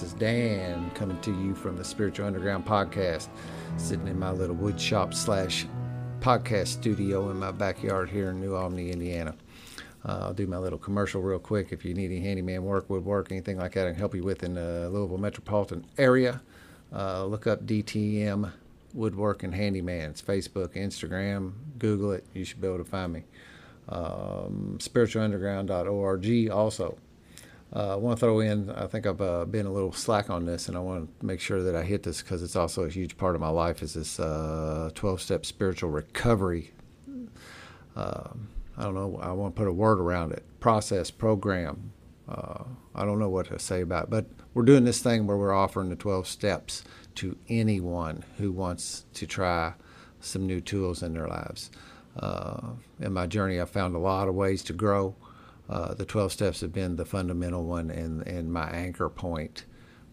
This is Dan coming to you from the Spiritual Underground podcast, sitting in my little wood shop slash podcast studio in my backyard here in New Albany, Indiana. Uh, I'll do my little commercial real quick. If you need any handyman work, woodwork, anything like that, I can help you with in the Louisville metropolitan area. Uh, look up DTM Woodwork and Handyman. It's Facebook, Instagram, Google it. You should be able to find me. Um, spiritualunderground.org also. Uh, I want to throw in, I think I've uh, been a little slack on this, and I want to make sure that I hit this because it's also a huge part of my life is this 12-step uh, spiritual recovery. Um, I don't know, I want to put a word around it. Process, program. Uh, I don't know what to say about it, but we're doing this thing where we're offering the 12 steps to anyone who wants to try some new tools in their lives. Uh, in my journey, I've found a lot of ways to grow. Uh, the 12 steps have been the fundamental one and, and my anchor point.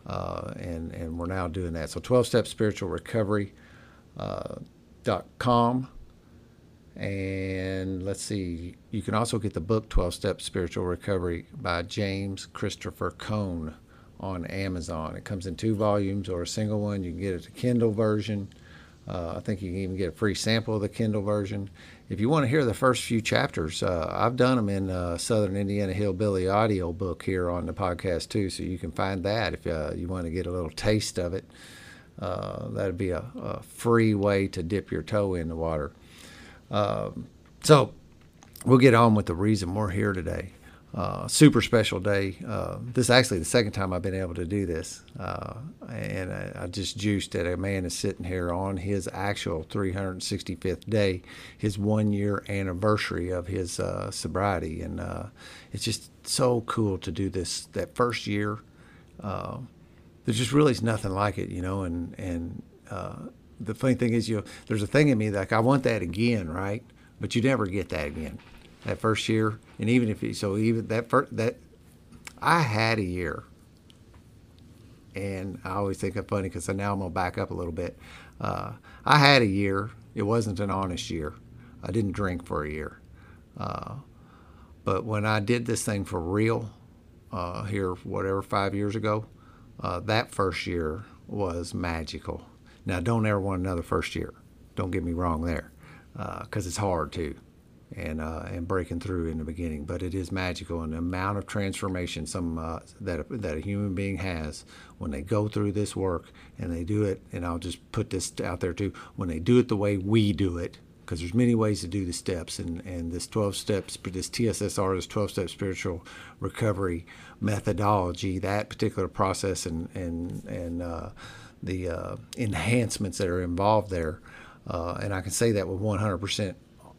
Uh, and, and we're now doing that. So 12 step spiritual uh. And let's see, you can also get the book 12 Step Spiritual Recovery by James Christopher Cohn on Amazon. It comes in two volumes or a single one. You can get it a Kindle version. Uh, I think you can even get a free sample of the Kindle version. If you want to hear the first few chapters, uh, I've done them in uh, Southern Indiana Hillbilly audio book here on the podcast too, so you can find that if uh, you want to get a little taste of it. Uh, that'd be a, a, free way to dip your toe in the water. Um, so we'll get on with the reason we're here today. Uh, super special day. Uh, this is actually the second time I've been able to do this. Uh, and I, I, just juiced that a man is sitting here on his actual 365th day, his one year anniversary of his uh, sobriety. And uh, it's just so cool to do this that first year. Uh, there just really is nothing like it, you know. And, and the funny thing is, you there's a thing in me like I want that again, right? But you never get that again that first year, and even if you, so even that first that I had a year, and I always think it's funny because i now I'm gonna back up a little bit. Uh, I had a year. It wasn't an honest year. I didn't drink for a year, uh, but when I did this thing for real uh, here, whatever five years ago, uh, that first year was magical. Now, don't ever want another first year. Don't get me wrong there, because uh, it's hard too and uh, and breaking through in the beginning. But it is magical, and the amount of transformation some uh, that that a human being has when they go through this work and they do it. And I'll just put this out there too: when they do it the way we do it, because there's many ways to do the steps, and and this 12 steps, this TSSR, this 12 step spiritual recovery methodology, that particular process, and and and uh, the uh, enhancements that are involved there. Uh, and I can say that with 100%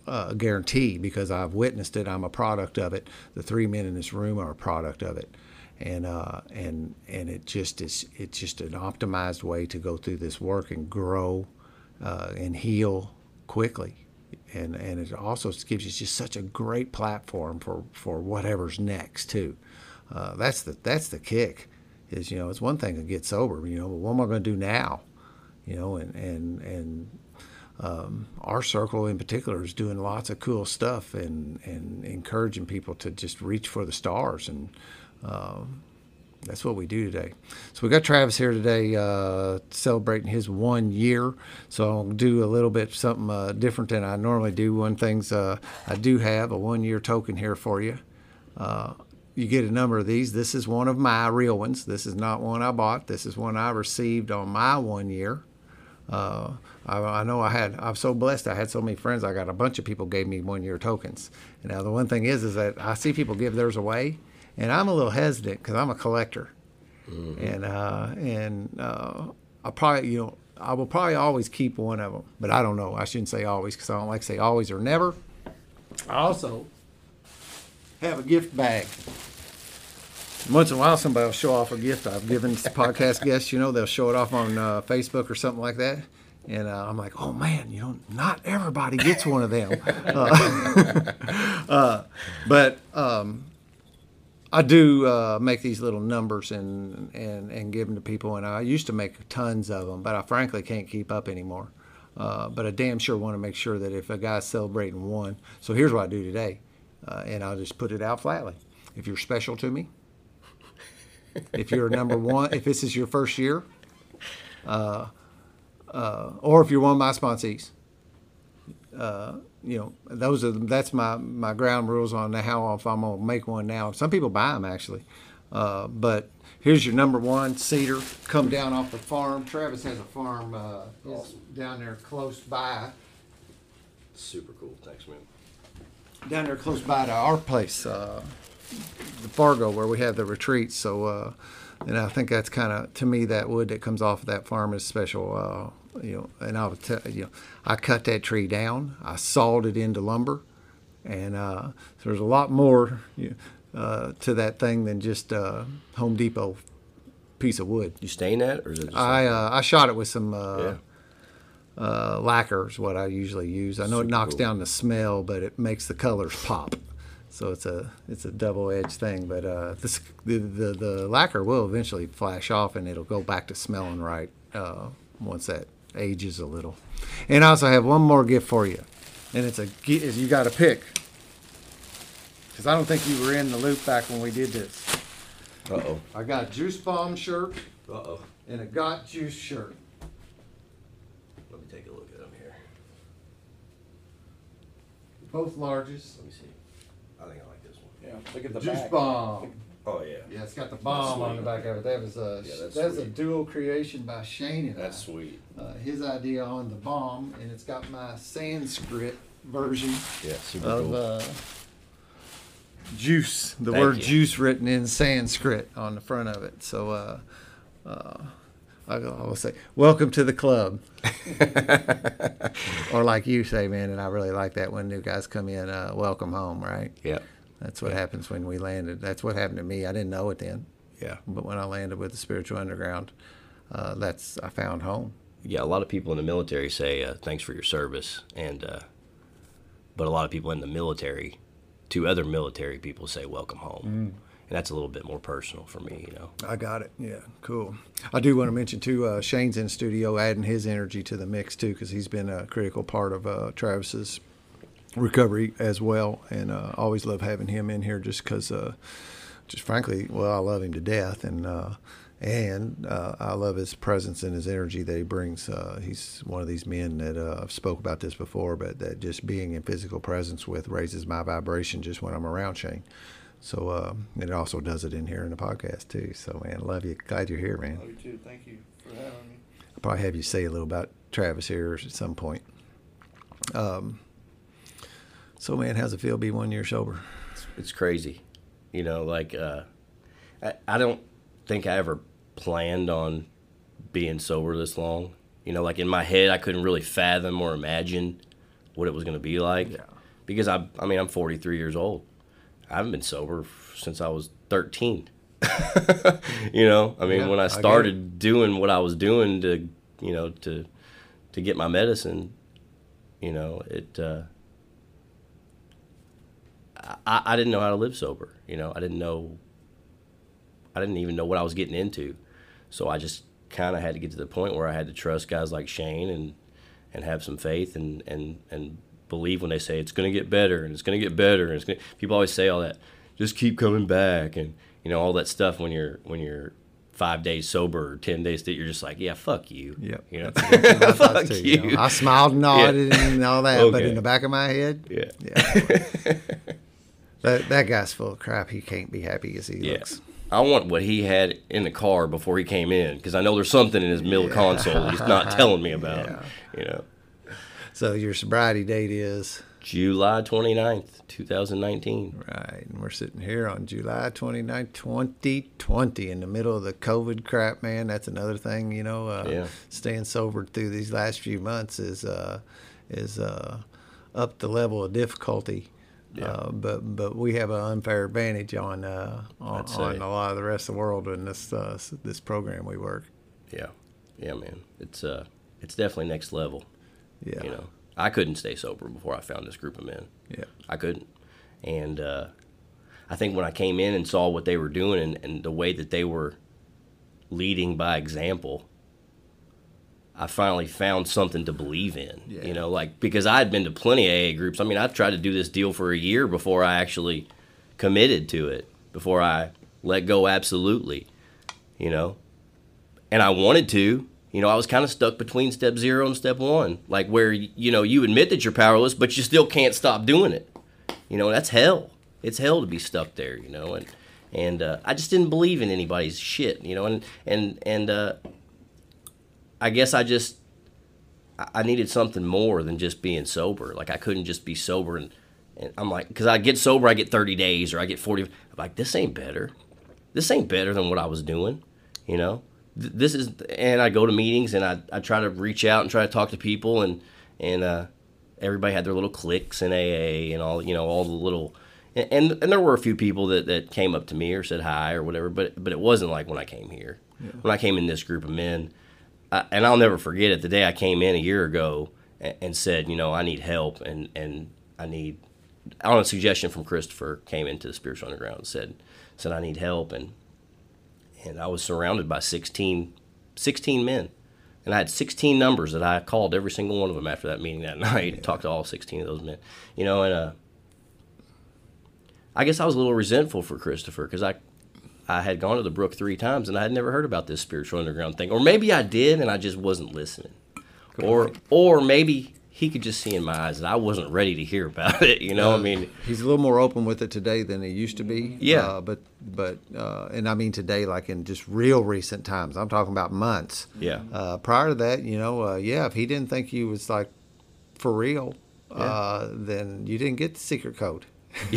uh, guarantee because I've witnessed it. I'm a product of it. The three men in this room are a product of it, and uh, and and it just is. It's just an optimized way to go through this work and grow uh, and heal quickly. And, and it also gives you just such a great platform for, for whatever's next too. Uh, that's the that's the kick. Is you know it's one thing to get sober, you know, but what am I going to do now? You know, and and and um, our circle in particular is doing lots of cool stuff and, and encouraging people to just reach for the stars. And um, that's what we do today. So we got Travis here today uh, celebrating his one year. So I'll do a little bit something uh, different than I normally do. One things uh, I do have a one year token here for you. Uh, you get a number of these. This is one of my real ones. This is not one I bought. This is one I received on my one year. I, I, know I had. I'm so blessed. I had so many friends. I got a bunch of people gave me one year tokens. And now the one thing is, is that I see people give theirs away, and I'm a little hesitant because I'm a collector, mm-hmm. and uh, and uh, I probably you know I will probably always keep one of them, but I don't know. I shouldn't say always because I don't like to say always or never. I also have a gift bag. Once in a while, somebody will show off a gift I've given podcast guests. You know, they'll show it off on uh, Facebook or something like that. And uh, I'm like, oh man, you know, not everybody gets one of them. Uh, uh, but um, I do uh, make these little numbers and, and, and give them to people. And I used to make tons of them, but I frankly can't keep up anymore. Uh, but I damn sure want to make sure that if a guy's celebrating one, so here's what I do today, uh, and I'll just put it out flatly. If you're special to me, if you're number one, if this is your first year, uh, uh, or if you're one of my sponsees. Uh, you know, those are that's my my ground rules on how if I'm gonna make one now. Some people buy them actually, uh, but here's your number one cedar. Come down off the farm. Travis has a farm uh, Awesome. down there close by. Super cool. Thanks, man. down there close by to our place, uh, the Fargo, where we have the retreats. So, uh, and I think that's kind of to me that wood that comes off of that farm is special. Uh, you know, and I would tell you know, I cut that tree down, I sawed it into lumber, and uh, there's a lot more you know, uh, to that thing than just a Home Depot piece of wood. You stain that, or is it just I uh, I shot it with some uh, yeah? uh, lacquer is what I usually use. I know it knocks cool. down the smell, but it makes the colors pop. So it's a it's a double edged thing. But uh, this, the, the the lacquer will eventually flash off, and it'll go back to smelling right uh, once that ages a little. And I also have one more gift for you, and it's a gi- is you got to pick because I don't think you were in the loop back when we did this. Uh oh. I got a Juice Bomb shirt Uh oh. and a Got Juice shirt. Let me take a look at them here. Both larges. Let me see. I think I like this one. Yeah, look at the Juice back. Bomb. Oh yeah. Yeah, it's got the bomb on the back of it. That was a Yeah, that's that's, a sweet. dual creation by Shane and That's I. sweet. Uh, his idea on the bomb, and it's got my Sanskrit version Yeah, super of cool. uh, juice. The Thank word you. juice written in Sanskrit on the front of it. So uh, uh, I, I will say, welcome to the club. or like you say, man, and I really like that when new guys come in, uh, welcome home, right? yeah. That's what happens when we landed. That's what happened to me. I didn't know it then. Yeah. But when I landed with the spiritual underground, uh, that's I found home. Yeah. A lot of people in the military say uh, thanks for your service, and uh, but a lot of people in the military, to other military people, say welcome home, and that's a little bit more personal for me. You know. I got it. Yeah, cool. I do want to mention too. Uh, Shane's in studio, adding his energy to the mix too, because he's been a critical part of uh, Travis's recovery as well, and uh, always love having him in here, just because, uh, just frankly, well, I love him to death, and uh, and uh, I love his presence and his energy that he brings. Uh, he's one of these men that uh, I've spoke about this before, but that just being in physical presence with raises my vibration just when I'm around Shane. So uh, and it also does it in here in the podcast too. So man, love you. Glad you're here, man. Love you too. Thank you for having me. I'll probably have you say a little about Travis here at some point. Um, so man, how's it feel to be one year sober? it's crazy. You know, like uh, I, I don't think I ever planned on being sober this long. You know, like in my head, I couldn't really fathom or imagine what it was going to be like. Yeah. Because I, I mean, I'm 43 years old. I haven't been sober since I was 13. you know, I mean, Yeah, when I I started doing what I was doing to, you know, to, to get my medicine, you know, it. Uh, I, I didn't know how to live sober. You know, I didn't know. I didn't even know what I was getting into, so I just kind of had to get to the point where I had to trust guys like Shane and and have some faith and and and believe when they say it's going to get better and it's going to get better and it's going. People always say all that. Just keep coming back and you know all that stuff when you're when you're five days sober or ten days that you're just like yeah fuck you Yep. you know That's exactly what I fuck too, you, you know. I smiled and nodded and all that, but in the back of my head, yeah yeah. that that guy's full of crap. He can't be happy as he Yeah. looks. I want what he had in the car before he came in because I know there's something in his middle console he's not telling me about. Yeah. You know, So your sobriety date is July 29th, 2019. right, and we're sitting here on July 29th, 2020, in the middle of the COVID crap, man. That's another thing, you know. Uh, Yeah. Staying sober through these last few months is uh, is uh, up the level of difficulty. Yeah. Uh, but but we have an unfair advantage on uh, on, on a lot of the rest of the world in this uh, this program we work. Yeah, yeah, man. It's uh, it's definitely next level. Yeah. You know, I couldn't stay sober before I found this group of men. Yeah. I couldn't. And uh, I think when I came in and saw what they were doing and, and the way that they were leading by example, I finally found something to believe in. Yeah. You know, like because I had been to plenty of AA groups. I mean, I tried to do this deal for a year before I actually committed to it, before I let go absolutely. you know, and I wanted to. You know, I was kind of stuck between step zero and step one, like where you know you admit that you're powerless, but you still can't stop doing it. You know, that's hell. It's hell to be stuck there. You know, and and uh, I just didn't believe in anybody's shit. You know, and and and uh, I guess I just I needed something more than just being sober. Like I couldn't just be sober and, and I'm like, because I get sober, I get 30 days or I get 40. I'm like, this ain't better. This ain't better than what I was doing, you know this is and I go to meetings and I, I try to reach out and try to talk to people and and uh, everybody had their little cliques in AA and all you know all the little and, and, and there were a few people that, that came up to me or said hi or whatever but but it wasn't like when I came here yeah. when I came in this group of men I, and I'll never forget it the day I came in a year ago and, and said you know I need help and and I need on a suggestion from Christopher came into the spiritual underground and said said I need help and and I was surrounded by 16, 16 men. And I had 16 numbers that I called every single one of them after that meeting that night. Yeah. Talked to all 16 of those men. You know, and uh, I guess I was a little resentful for Christopher because I, I had gone to the Brook three times and I had never heard about this spiritual underground thing. Or maybe I did and I just wasn't listening. Good or, point. or maybe he could just see in my eyes that I wasn't ready to hear about it. You know, uh, I mean, he's a little more open with it today than he used to be. Yeah, uh, but but uh, and I mean today, like in just real recent times. I'm talking about months. Yeah. Uh, prior to that, you know, uh, yeah, if he didn't think you was like for real, yeah. Uh, then you didn't get the secret code.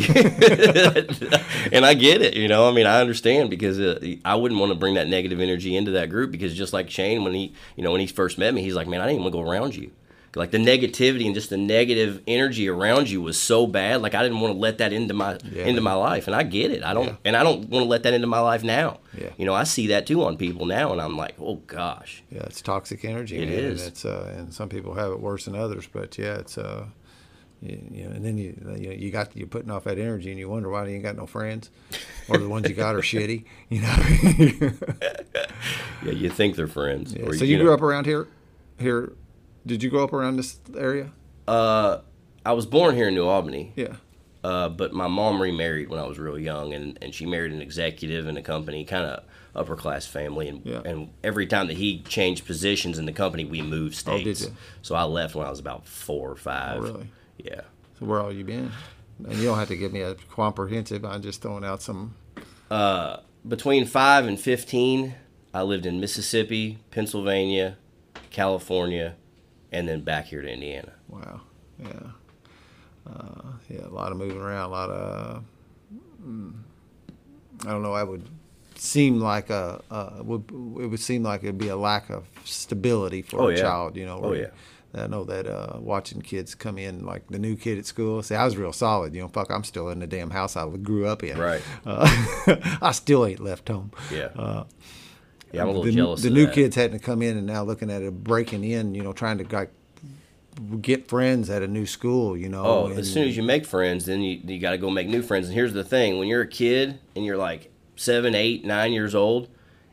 and I get it, you know. I mean, I understand because uh, I wouldn't want to bring that negative energy into that group because just like Shane, when he, you know, when he first met me, he's like, "Man, I didn't even want to go around you." like the negativity and just the negative energy around you was so bad like i didn't want to let that into my yeah. into my life and i get it i don't yeah. and i don't want to let that into my life now yeah. you know i see that too on people now and i'm like oh gosh yeah it's toxic energy It man. is. and it's uh, and some people have it worse than others but yeah it's uh you, you know, and then you you, know, you got you're putting off that energy, and you wonder why you ain't got no friends, or the ones you got are shitty. You know. yeah, you think they're friends. Yeah. so you, grew up around here, here did you grow up around this area? Uh, I was born here in New Albany. Yeah. Uh, but my mom remarried when I was real young, and, and she married an executive in a company, kind of upper class family. And yeah. and every time that he changed positions in the company, we moved states. Oh, did you? So I left when I was about four or five. Oh, really? Yeah. So where all you been? And you don't have to give me a comprehensive. I'm just throwing out some. Uh, between five and fifteen, I lived in Mississippi, Pennsylvania, California, and then back here to Indiana. Wow. Yeah. Uh, yeah, a lot of moving around, a lot of. Mm, I don't know. I would seem like a uh, would it would seem like it'd be a lack of stability for oh, a yeah. child. You know. Oh yeah. I know that uh, watching kids come in, like the new kid at school. See, I was real solid. You know, fuck, I'm still in the damn house I grew up in. Right. Uh, I still ain't left home. Yeah. Uh, yeah, I'm a little the, jealous. The new that. kids hadn't come in, and now looking at it, breaking in. You know, trying to like get friends at a new school. You know. Oh, and, as soon as you make friends, then you you got to go make new friends. And here's the thing: when you're a kid and you're like seven, eight, nine years old,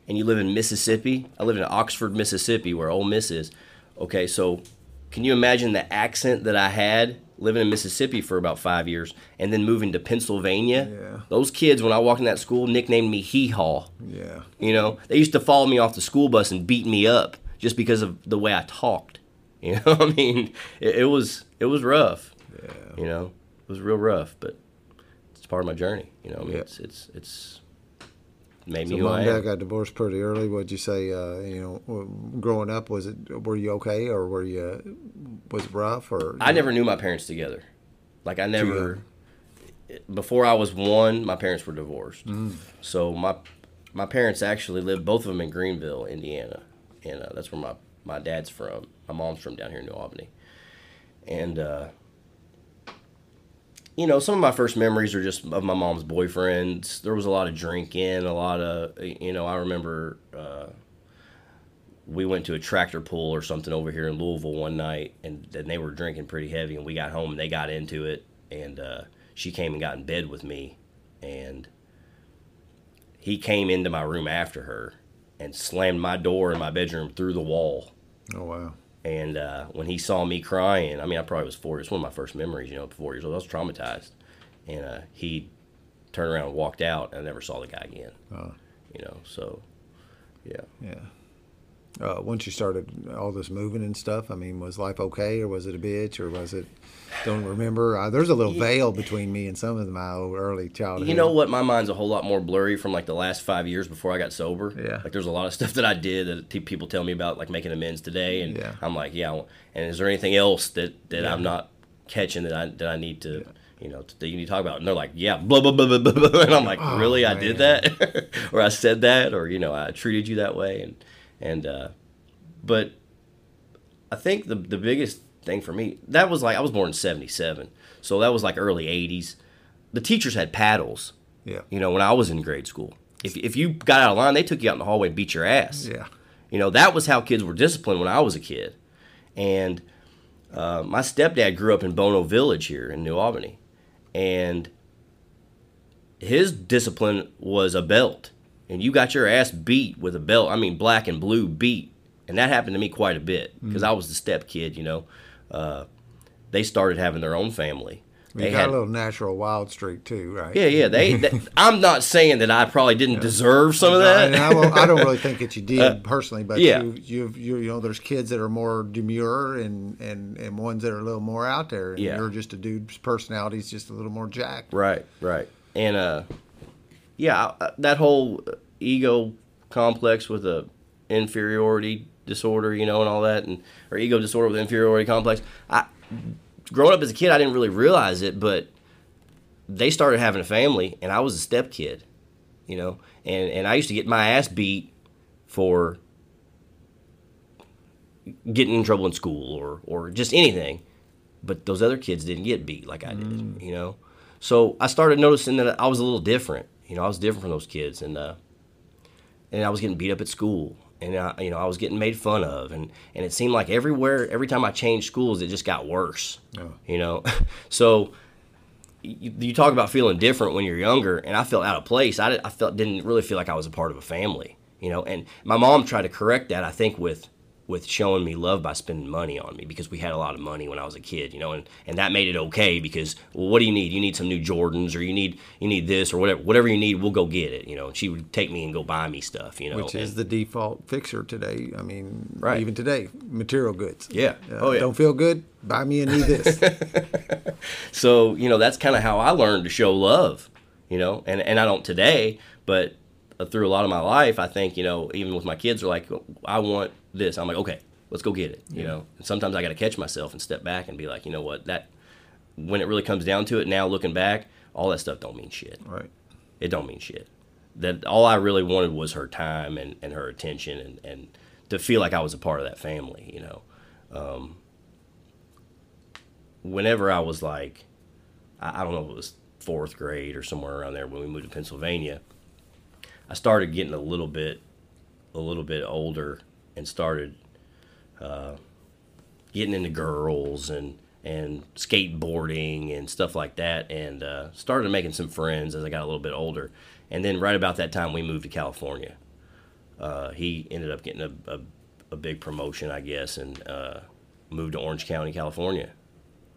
and you live in Mississippi. I live in Oxford, Mississippi, where Ole Miss is. Okay, so can you imagine the accent that I had living in Mississippi for about five years and then moving to Pennsylvania. Yeah. Those kids, when I walked in that school, nicknamed me Hee Haw. Yeah. You know, they used to follow me off the school bus and beat me up just because of the way I talked. You know, I mean, it, it was it was rough. Yeah. You know, it was real rough, but it's part of my journey. You know, I mean, Yeah. it's it's it's made So me who mom I and dad am. got divorced pretty early. What'd you say? Uh, you know, growing up, was it were you okay or were you was it rough or? I never knew my parents together. Like I never. Before I was one, my parents were divorced. Mm. So my my parents actually lived both of them in Greenville, Indiana, and uh, that's where my my dad's from. My mom's from down here in New Albany, and uh, you know some of my first memories are just of my mom's boyfriends. There was a lot of drinking, a lot of you know. I remember uh, we went to a tractor pull or something over here in Louisville one night, and then they were drinking pretty heavy, and we got home and they got into it, and uh, she came and got in bed with me, and he came into my room after her and slammed my door in my bedroom through the wall. Oh wow. And uh, when he saw me crying, I mean, I probably was four. It's one of my first memories, you know, four years old. I was traumatized, and uh, he turned around and walked out. And I never saw the guy again. Oh. You know, so Yeah. Yeah. Uh, once you started all this moving and stuff, I mean, was life okay, or was it a bitch, or was it? Don't remember. Uh, there's a little veil between me and some of my early childhood. You know what? My mind's a whole lot more blurry from like the last five years before I got sober. Yeah. Like there's a lot of stuff that I did that t- people tell me about, like making amends today, and Yeah. I'm like, yeah. And is there anything else that that Yeah. I'm not catching that I that I need to, you know, that you need to talk about? And they're like, yeah, blah blah blah blah blah, blah. and I'm like, Oh, really? I did that, or I said that, or you know, I treated you that way, and and uh, but I think the the biggest thing for me that was like I was born in '77, so that was like early '80s. The teachers had paddles. Yeah. You know, when I was in grade school, if if you got out of line, they took you out in the hallway and beat your ass. Yeah. You know, that was how kids were disciplined when I was a kid. And uh, my stepdad grew up in Bono Village here in New Albany, and his discipline was a belt, and you got your ass beat with a belt. I mean, black and blue beat, and that happened to me quite a bit because I was the step kid. You know, uh, they started having their own family. You They got had a little natural wild streak too, right? yeah, yeah. They, I'm not saying that I probably didn't deserve some of I, that. I, won't- I don't really think that you did personally, but yeah. you, you, you, you know, there's kids that are more demure and, and, and ones that are a little more out there. And Yeah. you're just a dude's personality's just a little more jacked. Right, right. And uh, yeah, I- that whole ego complex with a inferiority disorder, you know, and all that, and or ego disorder with inferiority complex. I growing up as a kid, I didn't really realize it, but they started having a family, and I was a step kid, you know, and and I used to get my ass beat for getting in trouble in school or or just anything but those other kids didn't get beat like I did, you know. So I started noticing that I was a little different. You know, I was different from those kids, and uh, and I was getting beat up at school, and I, you know, I was getting made fun of, and and it seemed like everywhere, every time I changed schools, it just got worse. Oh. You know, so. You, you talk about feeling different when you're younger, and I felt out of place. I, I felt didn't really feel like I was a part of a family, you know. And my mom tried to correct that. I think with with showing me love by spending money on me because we had a lot of money when I was a kid, you know, and, and that made it okay because well, what do you need? You need some new Jordans or you need you need this or whatever whatever you need, we'll go get it, you know. And she would take me and go buy me stuff, you know. Which is and- the default fixer today. I mean, Right. even today, material goods. Yeah. Uh, Oh, yeah. Don't feel good? Buy me a new this. So, you know, that's kind of how I learned to show love, you know, and, and I don't today, but uh, through a lot of my life, I think, you know, even with my kids are like, I want this. I'm like, okay, let's go get it, you know, and sometimes I got to catch myself and step back and be like, you know what, that, when it really comes down to it now looking back, all that stuff don't mean shit. right. It don't mean shit. That all I really wanted was her time and, and her attention and, and to feel like I was a part of that family, you know. Um, whenever I was like, I, I don't know if it was fourth grade or somewhere around there when we moved to Pennsylvania, I started getting a little bit, a little bit older and started uh, getting into girls and and skateboarding and stuff like that, and uh, started making some friends as I got a little bit older. And then right about that time, we moved to California. Uh, he ended up getting a, a, a big promotion, I guess, and uh, moved to Orange County, California.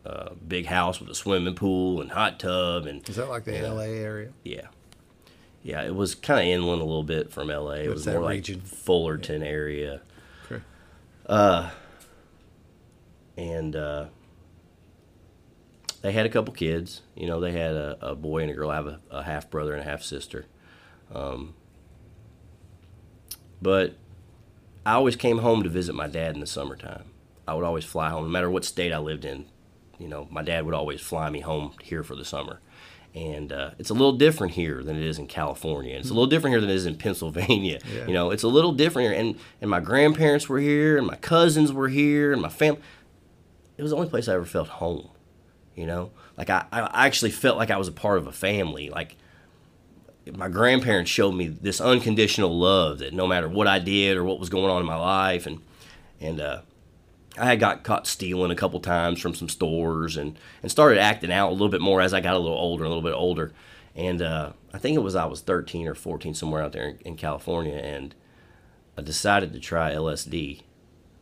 Uh, big house with a swimming pool and hot tub, and Is that like the LA area? yeah, yeah. It was kind of inland a little bit from LA. It What's was that more like region? Fullerton area Okay. And uh, they had a couple kids. You know, they had a, a boy and a girl. I have a, a half brother and a half sister. Um, but I always came home to visit my dad in the summertime. I would always fly home, no matter what state I lived in. You know, my dad would always fly me home here for the summer. And uh, it's a little different here than it is in California. It's a little different here than it is in Pennsylvania. Yeah. You know, it's a little different here. And, and my grandparents were here, and my cousins were here, and my family. It was the only place I ever felt home. You know, like I, I actually felt like I was a part of a family. Like my grandparents showed me this unconditional love that no matter what I did or what was going on in my life, and and uh, I got caught stealing a couple times from some stores and and started acting out a little bit more as I got a little older, a little bit older, and uh, I think it was I was 13 or 14 somewhere out there in, in California, and I decided to try LSD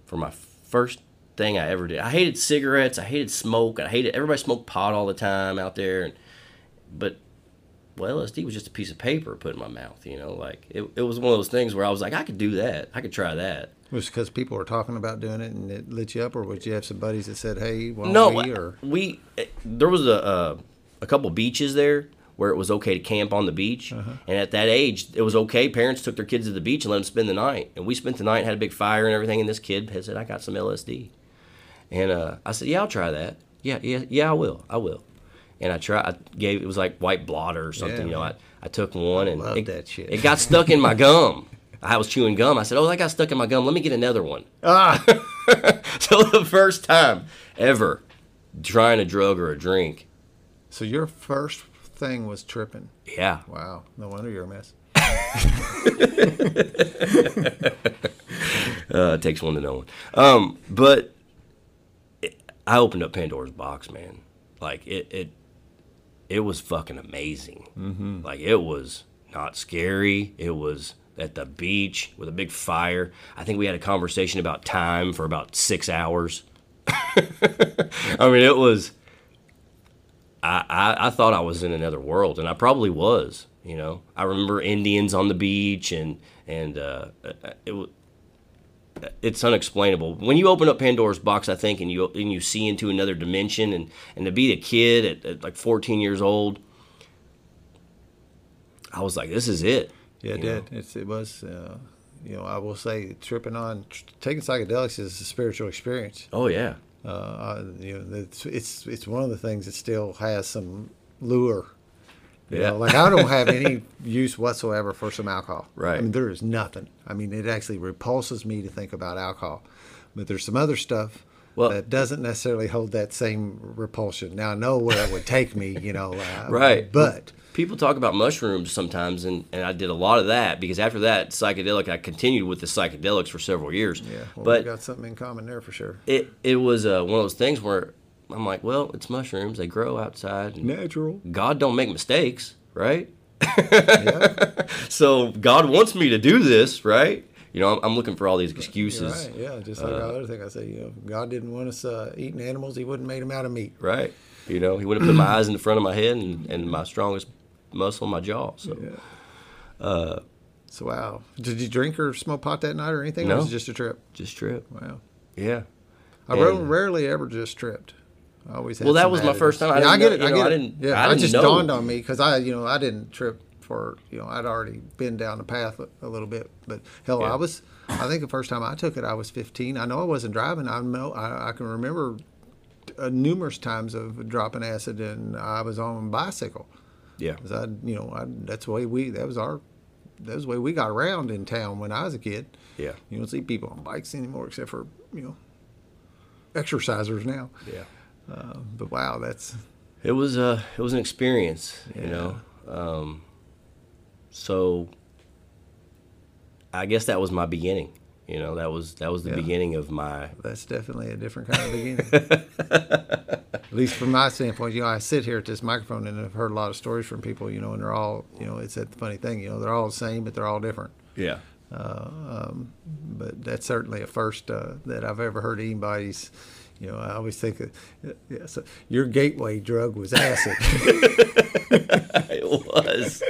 for my first thing I ever did. I hated cigarettes. I hated smoke. I hated everybody smoked pot all the time out there, and but well, LSD was just a piece of paper put in my mouth. You know, like it, it was one of those things where I was like, I could do that. I could try that. Was because people were talking about doing it and it lit you up, or would you have some buddies that said, "Hey, why don't No, we?" Or we eh, there was a a, a couple beaches there where it was okay to camp on the beach, Uh-huh. and at that age it was okay. Parents took their kids to the beach and let them spend the night, and we spent the night, had a big fire and everything. And this kid had said, "I got some LSD," and uh, I said, "Yeah, I'll try that. Yeah, yeah, yeah, I will, I will." And I tried. I gave it was like white blotter or something. Yeah, you know, I. I took one and love it, that shit. it got stuck in my gum. I was chewing gum. I said, "Oh, that got stuck in my gum. Let me get another one." ah, So the first time ever trying a drug or a drink, so your first thing was tripping. yeah, Wow, no wonder you're a mess. uh, it takes one to know one. Um, but it, I opened up Pandora's box, man. Like it, it, it was fucking amazing. Mm-hmm. Like it was not scary. It was at the beach with a big fire. I think we had a conversation about time for about six hours. I mean, it was. I, I, I thought I was in another world, and I probably was. You know, I remember Indians on the beach, and and uh, it was it's unexplainable. When you open up Pandora's box, I think, and you and you see into another dimension, and and to be a kid at, at like 14 years old, I was like, this is it. Yeah, it know? did. It's, it was. Uh, you know, I will say, tripping on tr- taking psychedelics is a spiritual experience. Oh yeah, Uh, you know, it's, it's it's one of the things that still has some lure. You Yeah. know, like I don't have any use whatsoever for some alcohol. Right. I mean, there is nothing. I mean, it actually repulses me to think about alcohol. But there's some other stuff Well- that doesn't necessarily hold that same repulsion. Now I know where it would take me. You know. Uh, Right. But people talk about mushrooms sometimes, and, and I did a lot of that because after that psychedelic, I continued with the psychedelics for several years. yeah, well, but we got something in common there for sure. it it was uh, one of those things where I'm like, well, it's mushrooms. They grow outside. Natural. God don't make mistakes, right? Yeah. So God wants me to do this, right? You know, I'm, I'm looking for all these excuses, right. Yeah. Just like the other thing I say, you know, God didn't want us uh, eating animals, He wouldn't made them out of meat. right? You know, He would have put my eyes in the front of my head and, and my strongest muscle in my jaw. So So wow. Did you drink or smoke pot that night or anything? Or No. was it just a trip? just trip. Wow. Yeah. I And- rarely ever just tripped. I always had Well, that was my first time. I yeah, I get know- it. I know, get I didn't- yeah, I just know. dawned on me because I, you know, I didn't trip for, you know, I'd already been down the path a, a little bit. But hell, Yeah. I was, I think the first time I took it, I was 15. I know I wasn't driving. I know I, I can remember uh, numerous times of dropping acid, and I was on a bicycle. Yeah. 'Cause I, you know, I, that's the way we. That was our. That was the way we got around in town when I was a kid. Yeah. You don't see people on bikes anymore, except for you know, exercisers now. Yeah. Uh, but wow, that's It was uh it was an experience, you know. Um, so I guess that was my beginning. You know, that was that was the Yeah. beginning of my that's definitely a different kind of beginning. At least from my standpoint, you know, I sit here at this microphone and I've heard a lot of stories from people, you know, and they're all, you know, it's that funny thing, you know, they're all the same, but they're all different. yeah. But that's certainly a first uh, that I've ever heard anybody's. You know, I always think that yeah, so your gateway drug was acid. it was.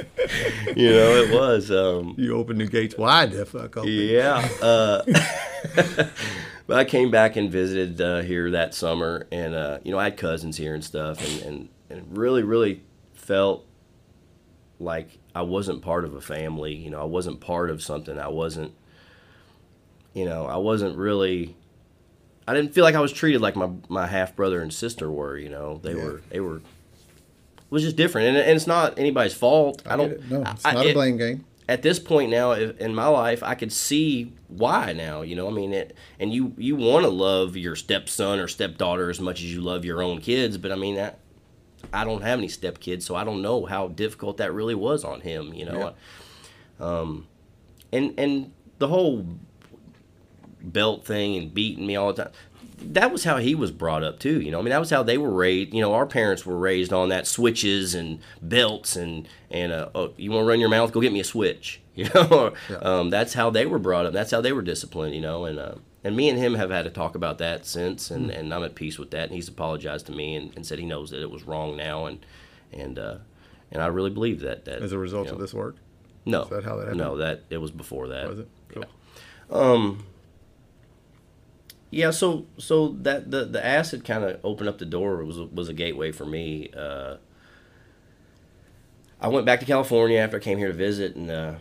you know, it was. Um, you opened the gates wide the fuck open. yeah. Uh, but I came back and visited uh, here that summer, and uh, you know, I had cousins here and stuff, and, and and really, really felt like I wasn't part of a family. You know, I wasn't part of something. I wasn't. You know, I wasn't really. I didn't feel like I was treated like my my half brother and sister were. You know, they Yeah. were they were. It was just different, and, and it's not anybody's fault. I, don't. get it. No, it's I- not it- a blame game. at this point now in my life, I could see why now. You know, I mean, it, and you you want to love your stepson or stepdaughter as much as you love your own kids, but I mean that I don't have any stepkids, so I don't know how difficult that really was on him. You know, um, and and the whole belt thing and beating me all the time. That was how he was brought up too, you know. I mean, that was how they were raised. You know, our parents were raised on that switches and belts and and uh, oh, you want to run your mouth? Go get me a switch. You know, um, that's how they were brought up. That's how they were disciplined. You know, and uh, and me and him have had to talk about that since, and, Hmm. and I'm at peace with that. And he's apologized to me and, and said he knows that it was wrong now, and and uh, and I really believe that. That As a result you of this work, no, is that how that happened? no, that it was before that. was it? Cool. Um. Yeah, so so that the the acid kind of opened up the door. It was was a gateway for me. Uh, I went back to California after I came here to visit, and uh,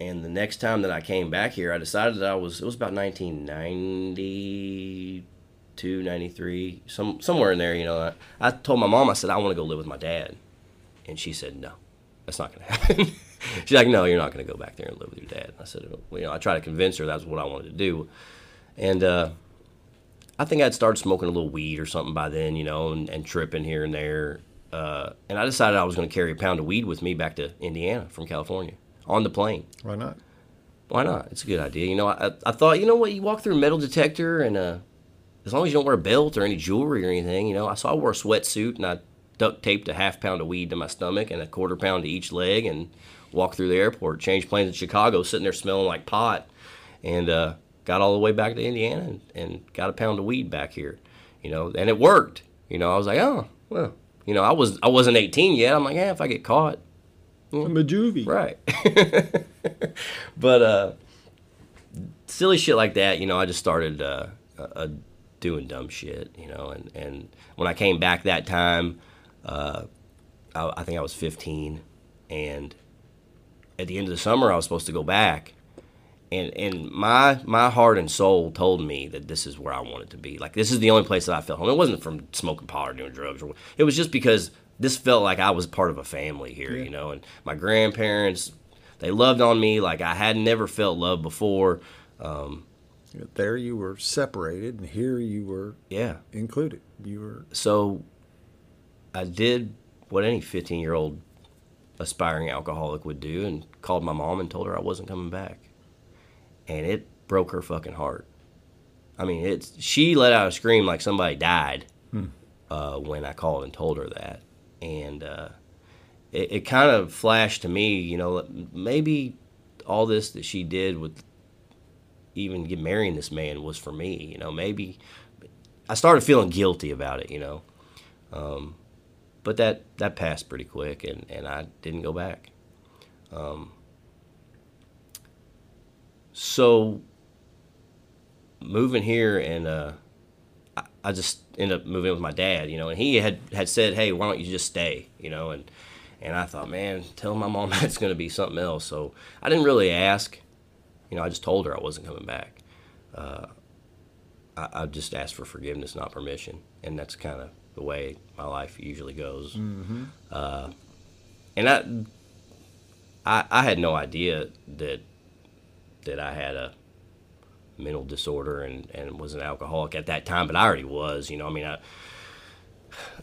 and the next time that I came back here, I decided that I was it was about 1992, 93, some somewhere in there. You know, I, I told my mom I said I want to go live with my dad, and she said no, that's not to happen. She's like, no, you're not to go back there and live with your dad. I said, well, you know, I tried to convince her that's what I wanted to do, and uh, I think I'd started smoking a little weed or something by then, you know, and, and tripping here and there. Uh, and I decided I was going to carry a pound of weed with me back to Indiana from California on the plane. Why not? Why not? It's a good idea. You know, I, I thought, you know what, you walk through a metal detector and uh, as long as you don't wear a belt or any jewelry or anything, you know, I saw I wore a sweatsuit and I duct taped a half pound of weed to my stomach and a quarter pound to each leg and walked through the airport, changed planes in Chicago, sitting there smelling like pot, and uh, got all the way back to Indiana and, and got a pound of weed back here, you know, and it worked. You know, I was like, oh, well, you know, I was I wasn't 18 yet. I'm like, yeah, if I get caught, I'm a juvie. Right. but uh, silly shit like that, you know, I just started uh, uh, doing dumb shit, you know, and, and when I came back that time, uh, I, I think I was 15, and at the end of the summer, I was supposed to go back. And, and my my heart and soul told me that this is where I wanted to be. Like this is the only place that I felt home. It wasn't from smoking pot or doing drugs, or it was just because this felt like I was part of a family here, you know. And my grandparents, they loved on me like I had never felt love before. Um, There you were separated, and here you were yeah, included. You were so I did what any 15 year old aspiring alcoholic would do and called my mom and told her I wasn't coming back. And it broke her fucking heart. I mean, it's she let out a scream like somebody died uh, when I called and told her that. And uh, it, it kind of flashed to me, you know, maybe all this that she did with even get marrying this man was for me, you know, maybe I started feeling guilty about it, you know. Um, but that that passed pretty quick, and, and I didn't go back. Um, so moving here, and uh, I, I just ended up moving with my dad, you know, and he had had said, "Hey, why don't you just stay?" You know, and and I thought, man, tell my mom that's going to be something else. So I didn't really ask. You know, I just told her I wasn't coming back. Uh, I, I just asked for forgiveness, not permission, and that's kind of the way my life usually goes. Uh, and I, I, I had no idea that that I had a mental disorder and, and was an alcoholic at that time, but I already was. You know, I mean, I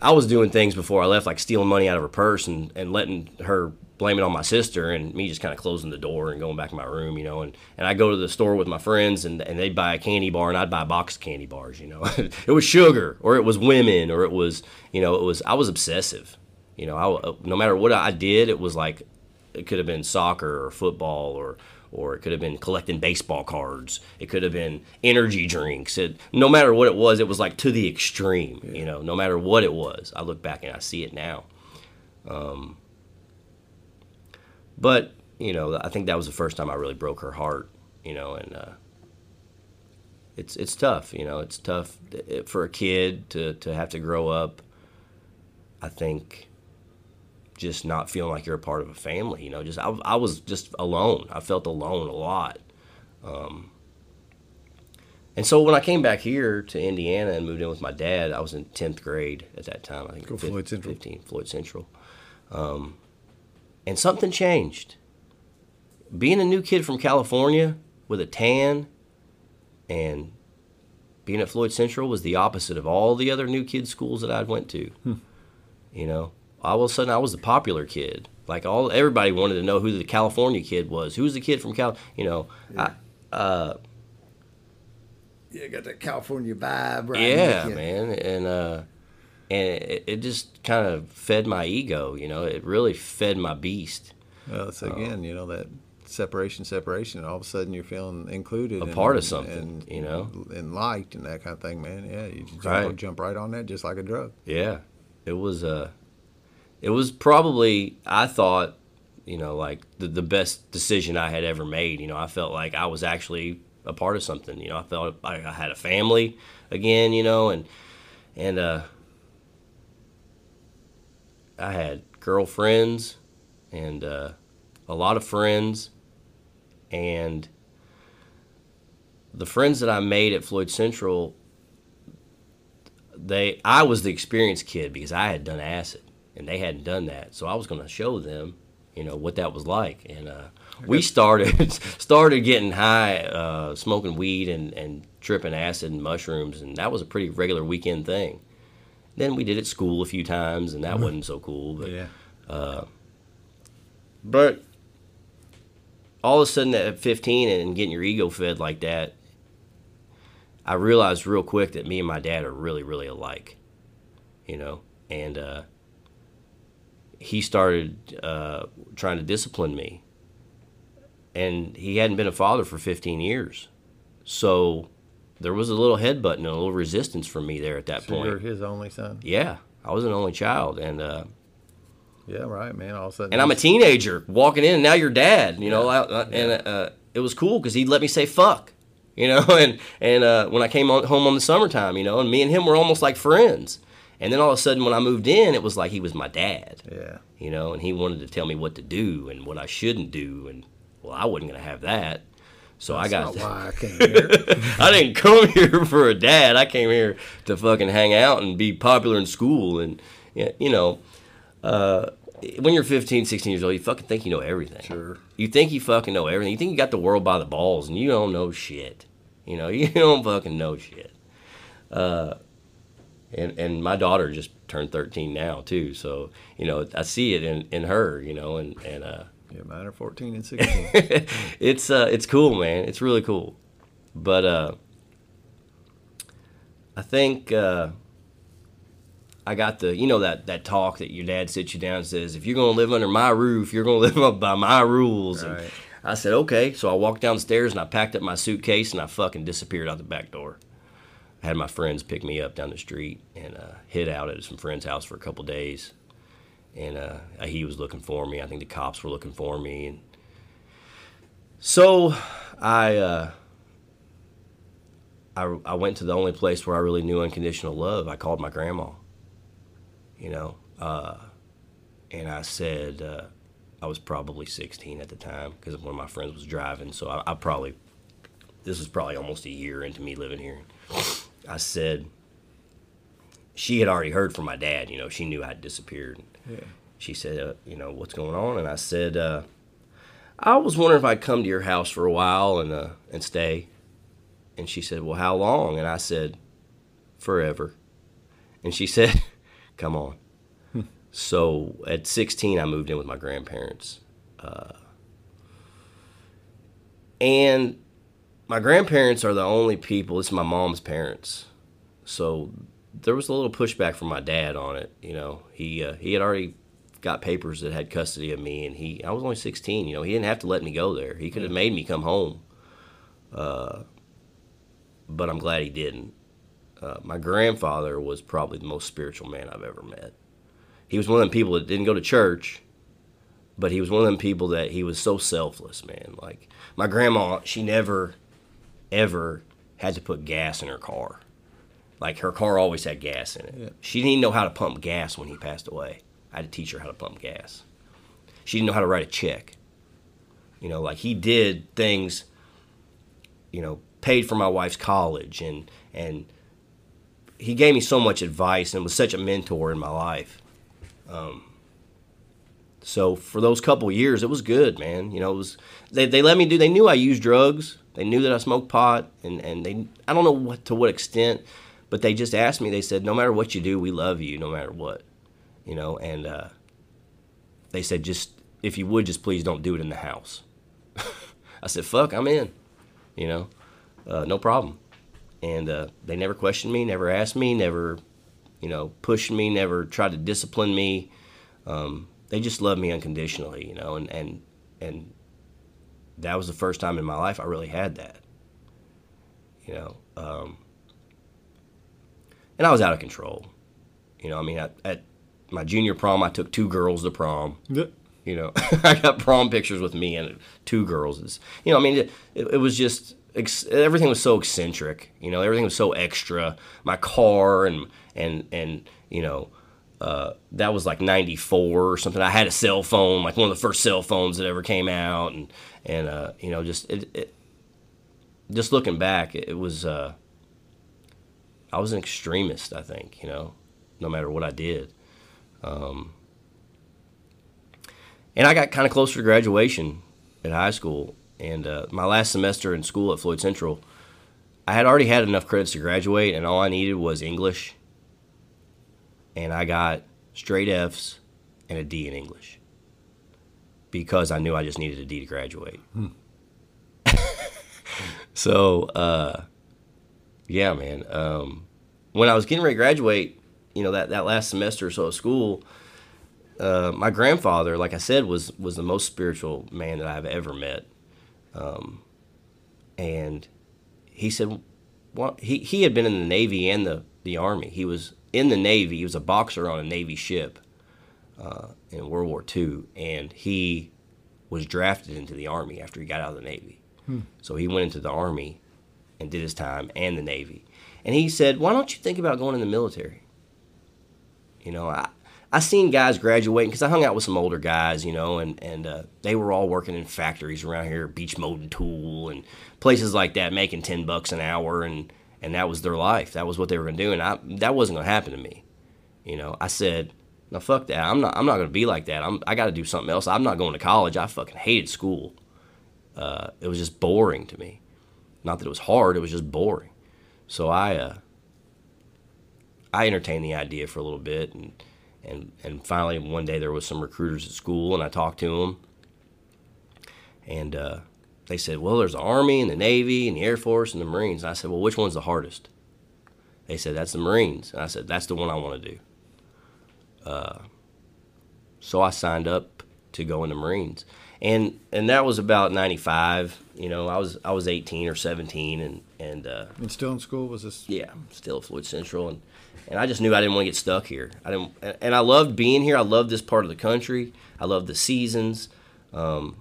I was doing things before I left, like stealing money out of her purse and, and letting her blame it on my sister, and me just kind of closing the door and going back in my room, you know. And, and I go to the store with my friends, and, and they'd buy a candy bar, and I'd buy a box of candy bars, you know. it was sugar, or it was women, or it was, you know, it was, I was obsessive. You know, I, no matter what I did, it was like, it could have been soccer or football or, or it could have been collecting baseball cards. It could have been energy drinks. It, no matter what it was, it was like to the extreme. You know, no matter what it was, I look back and I see it now. Um, but you know, I think that was the first time I really broke her heart. You know, and uh, it's it's tough. You know, it's tough for a kid to to have to grow up. I think just not feeling like you're a part of a family. You know, just I, I was just alone. I felt alone a lot. Um, and so when I came back here to Indiana and moved in with my dad, I was in tenth grade at that time. I think Go fif- Floyd Central. fifteen, Floyd Central. Um, and something changed. Being a new kid from California with a tan and being at Floyd Central was the opposite of all the other new kid schools that I'd went to. You know, all of a sudden I was the popular kid. Like all everybody wanted to know who the California kid was. Who's the kid from Cal? You know, I, uh, yeah, got that California vibe, right? yeah, man, and uh, and it, it just kind of fed my ego. You know, it really fed my beast. Well, it's again, you know that separation, separation. And all of a sudden, you're feeling included, A and- part of something, and, you know? and liked and that kind of thing, man. Yeah, you just jump, Right. jump right on that, just like a drug. Yeah, it was uh, it was probably I thought, you know, like the the best decision I had ever made. You know, I felt like I was actually a part of something. You know, I felt like I had a family again. You know, and and uh, I had girlfriends and uh, a lot of friends, and the friends that I made at Floyd Central, they I was the experienced kid because I had done acid and they hadn't done that, so I was going to show them, you know, what that was like, and uh, we started started getting high, uh, smoking weed and and tripping acid and mushrooms, and that was a pretty regular weekend thing. Then we did it at school a few times, and that wasn't so cool. But Yeah. but all of a sudden at 15 and getting your ego fed like that, I realized real quick that me and my dad are really, really alike. You know, and uh, he started uh, trying to discipline me, and he hadn't been a father for 15 years, so there was a little headbutt and a little resistance from me there at that So point. you're his only son. Yeah, I was an only child, and uh, Yeah, right, man. All of a sudden, and I'm a teenager walking in, and now you're dad. You know, I, I- and uh, it was cool because he'd let me say fuck. You know, and and uh, when I came on, home on the summertime, you know, and me and him were almost like friends. And then all of a sudden, when I moved in, it was like he was my dad. Yeah. You know, and he wanted to tell me what to do and what I shouldn't do, and well, I wasn't gonna have that. So I got. That's not why I came here. I didn't come here for a dad. I came here to fucking hang out and be popular in school. And, yeah, you know, uh, when you're 15, 16 years old, you fucking think you know everything. Sure. You think you fucking know everything. You think you got the world by the balls, and you don't know shit. You know, you don't fucking know shit. Uh, and, and my daughter just turned 13 now, too. So, you know, I see it in, in her, you know, and, and, uh, yeah, mine are 14 and 16. it's uh, it's cool, man. It's really cool. But uh, I think uh, I got the you know that that talk that your dad sits you down and says, if you're gonna live under my roof, you're gonna live up by my rules. And I said, okay. So I walked downstairs and I packed up my suitcase and I fucking disappeared out the back door. Had my friends pick me up down the street and uh, hid out at some friend's house for a couple days. And uh, he was looking for me. I think the cops were looking for me. And so I, uh, I, I went to the only place where I really knew unconditional love. I called my grandma, you know, uh, and I said, uh, I was probably 16 at the time because one of my friends was driving. So I, I probably, this was probably almost a year into me living here. I said, she had already heard from my dad, you know, she knew I'd disappeared. yeah. She said, uh, you know, what's going on? And I said, uh, I was wondering if I'd come to your house for a while and, uh, and stay. And she said, well, how long? And I said, forever. And she said, come on. so at 16, I moved in with my grandparents. Uh, and my grandparents are the only people, it's my mom's parents. So there was a little pushback from my dad on it. You know, he uh, he had already got papers that had custody of me, and he I was only 16. You know, he didn't have to let me go there. He could have made me come home. Uh, but I'm glad he didn't. Uh, my grandfather was probably the most spiritual man I've ever met. He was one of them people that didn't go to church, but he was one of them people that he was so selfless, man. Like my grandma, she never, ever had to put gas in her car. Like her car always had gas in it. Yeah. She didn't even know how to pump gas when he passed away. I had to teach her how to pump gas. She didn't know how to write a check. You know, like he did things, you know, paid for my wife's college and and he gave me so much advice and was such a mentor in my life. Um, so for those couple years, it was good, man. You know, it was they, they let me do. They knew I used drugs. They knew that I smoked pot, and and they I don't know what to what extent, but they just asked me. They said, no matter what you do, we love you, no matter what, you know. And uh, they said, just if you would, just please don't do it in the house. I said, fuck, I'm in, you know, uh, no problem. And uh, they never questioned me, never asked me, never, you know, pushed me, never tried to discipline me. Um, they just loved me unconditionally, you know, and, and and that was the first time in my life I really had that. You know, um, and I was out of control. You know, I mean, at, at my junior prom, I took two girls to prom. Yeah. You know, I got prom pictures with me and two girls. It's, you know, I mean, it, it, it was just ex- everything was so eccentric. You know, everything was so extra. My car and and and you know, uh, that was like '94 or something. I had a cell phone, like one of the first cell phones that ever came out, and and uh, you know, just it, it, just looking back, it was. Uh, I was an extremist, I think. You know, no matter what I did. Um, and I got kind of closer to graduation at high school. And uh, my last semester in school at Floyd Central, I had already had enough credits to graduate, and all I needed was English. And I got straight F's and a D in English because I knew I just needed a D to graduate. so, uh, yeah, man. Um, when I was getting ready to graduate, you know, that, that last semester or so of school, uh, my grandfather, like I said, was was the most spiritual man that I've ever met, um, and he said, well, he he had been in the Navy and the the Army. He was in the Navy. He was a boxer on a Navy ship uh, in World War II, and he was drafted into the Army after he got out of the Navy. So he went into the Army and did his time and the Navy. And he said, "Why don't you think about going in the military?" You know, I I seen guys graduating because I hung out with some older guys, you know, and and uh, they were all working in factories around here, Beach Molding Tool and places like that, making ten bucks an hour, and and that was their life. That was what they were gonna do, and I that wasn't gonna happen to me. You know, I said, no, fuck that. I'm not. I'm not gonna be like that. I'm. I got to do something else. I'm not going to college. I fucking hated school. Uh, it was just boring to me. Not that it was hard. It was just boring. So I. Uh, I entertained the idea for a little bit, and and and finally one day there was some recruiters at school, and I talked to them, and uh, they said, "Well, there's the Army and the Navy and the Air Force and the Marines." And I said, "Well, which one's the hardest?" They said, "That's the Marines," and I said, "That's the one I want to do." Uh, so I signed up to go in the Marines, and and that was about '95. You know, I was I was 18 or 17, and and uh, And still in school was this? yeah, still at Floyd Central, and and I just knew I didn't want to get stuck here. I didn't, and- I loved being here. I loved this part of the country. I love the seasons, um,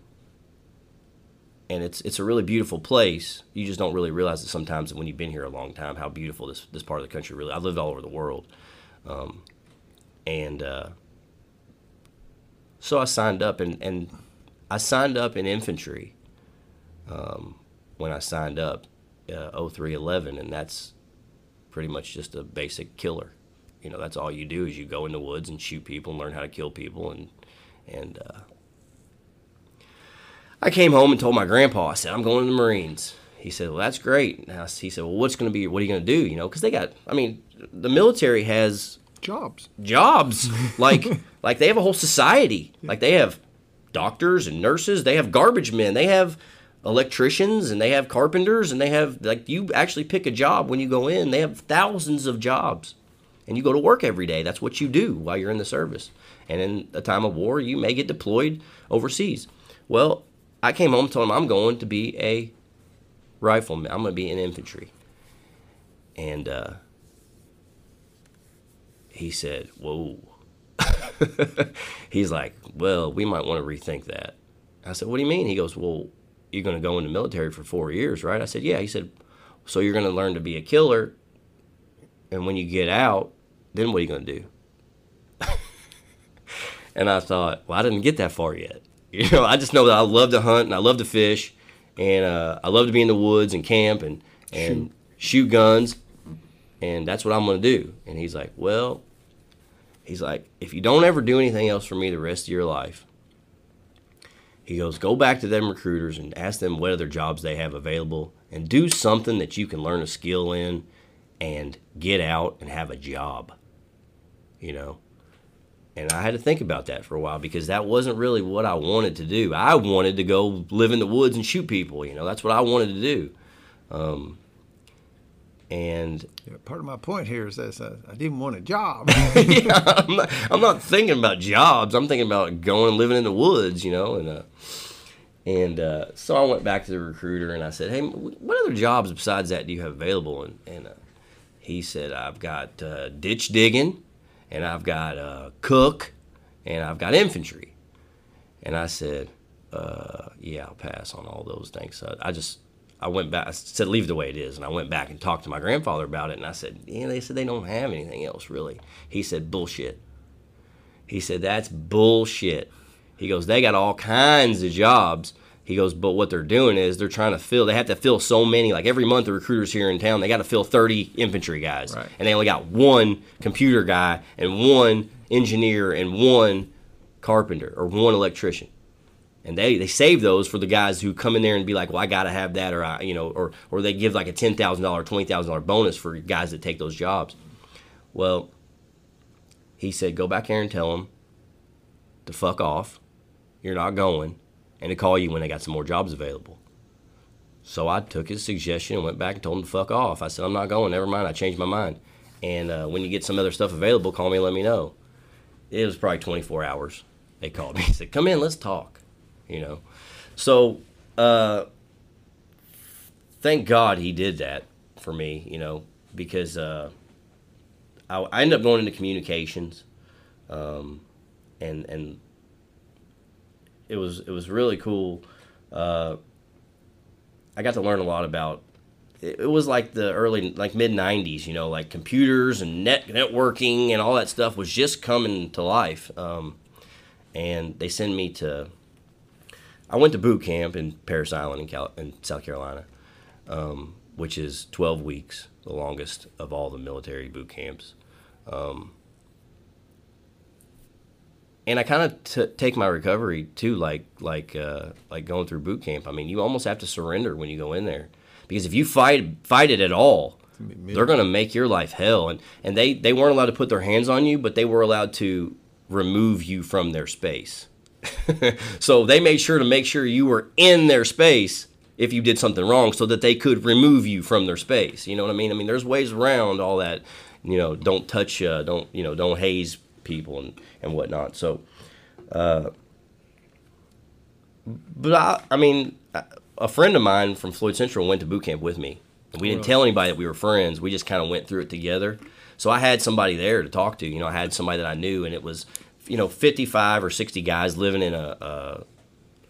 and it's it's a really beautiful place. You just don't really realize it sometimes when you've been here a long time how beautiful this this part of the country really. I lived all over the world, um, and uh, so I signed up, and and I signed up in infantry um, when I signed up, uh, 0311, and that's pretty much just a basic killer. You know, that's all you do is you go in the woods and shoot people and learn how to kill people. And and uh, I came home and told my grandpa. I said, "I'm going to the Marines." He said, "Well, that's great." And I, he said, "Well, what's going to be? What are you going to do? You know, because they got. I mean, the military has Jobs. jobs? Like like they have a whole society. Like they have doctors and nurses. They have garbage men. They have electricians and they have carpenters and they have like you actually pick a job when you go in they have thousands of jobs. And you go to work every day. That's what you do while you're in the service. And in a time of war you may get deployed overseas. Well i came home and told him i'm going to be a rifleman. I'm going to be in infantry. And uh, he said, Whoa. He's like, Well, we might want to rethink that. I said, What do you mean? He goes, Well, you're going to go in the military for four years, right? I said, Yeah. He said, So you're going to learn to be a killer. And when you get out, then what are you going to do? and I thought, Well, I didn't get that far yet. You know, I just know that I love to hunt and I love to fish and uh, I love to be in the woods and camp and, and shoot guns and that's what I'm going to do. And he's like, well, he's like, if you don't ever do anything else for me the rest of your life, he goes, go back to them recruiters and ask them what other jobs they have available and do something that you can learn a skill in and get out and have a job, you know? And I had to think about that for a while because that wasn't really what I wanted to do. I wanted to go live in the woods and shoot people, you know? That's what I wanted to do. Um, and Yeah, part of my point here is that uh, I didn't want a job. yeah, I'm not, I'm not thinking about jobs. I'm thinking about going and living in the woods, you know. And uh, and uh, so I went back to the recruiter and I said, "Hey, what other jobs besides that do you have available?" And, and uh, he said, "I've got uh, ditch digging, and I've got uh, cook, and I've got infantry. And I said, uh, yeah, I'll pass on all those things. So I just, I went back, I said, leave it the way it is. And I went back and talked to my grandfather about it. And I said, yeah, they said they don't have anything else really. He said, bullshit. He said, that's bullshit. He goes, they got all kinds of jobs. He goes, but what they're doing is they're trying to fill. They have to fill so many. Like every month, the recruiters here in town, they got to fill 30 infantry guys, Right. and they only got one computer guy and one engineer and one carpenter or one electrician. And they, they save those for the guys who come in there and be like, well, I got to have that, or I, you know, or or they give like a ten thousand dollar, twenty thousand dollar bonus for guys that take those jobs. Well, he said, go back there and tell them to fuck off. You're not going, and to call you when they got some more jobs available. So I took his suggestion and went back and told him to fuck off. I said, I'm not going. Never mind. I changed my mind. And uh, when you get some other stuff available, call me and let me know. It was probably 24 hours. They called me and said, come in, let's talk. You know. So uh, thank God he did that for me, you know, because uh, I, I ended up going into communications. Um, and, and it was it was really cool. Uh, I got to learn a lot about. It, was like the early, like mid '90s, you know, like computers and net networking and all that stuff was just coming to life. Um, and they send me to. I went to boot camp in Parris Island in, Cal- in South Carolina, um, which is 12 weeks, the longest of all the military boot camps. Um, and I kind of t- take my recovery too, like like uh, like going through boot camp. I mean, you almost have to surrender when you go in there, because if you fight fight it at all, they're going to make your life hell. And and they they weren't allowed to put their hands on you, but they were allowed to remove you from their space. so they made sure to make sure you were in their space if you did something wrong, so that they could remove you from their space. You know what I mean? I mean, there's ways around all that. You know, don't touch, uh, don't you know, don't haze people and and whatnot. So, uh, but I, I mean, a friend of mine from Floyd Central went to boot camp with me. And we didn't tell anybody that we were friends. We just kind of went through it together. So I had somebody there to talk to. You know, I had somebody that I knew, and it was, you know, 55 or 60 guys living in a,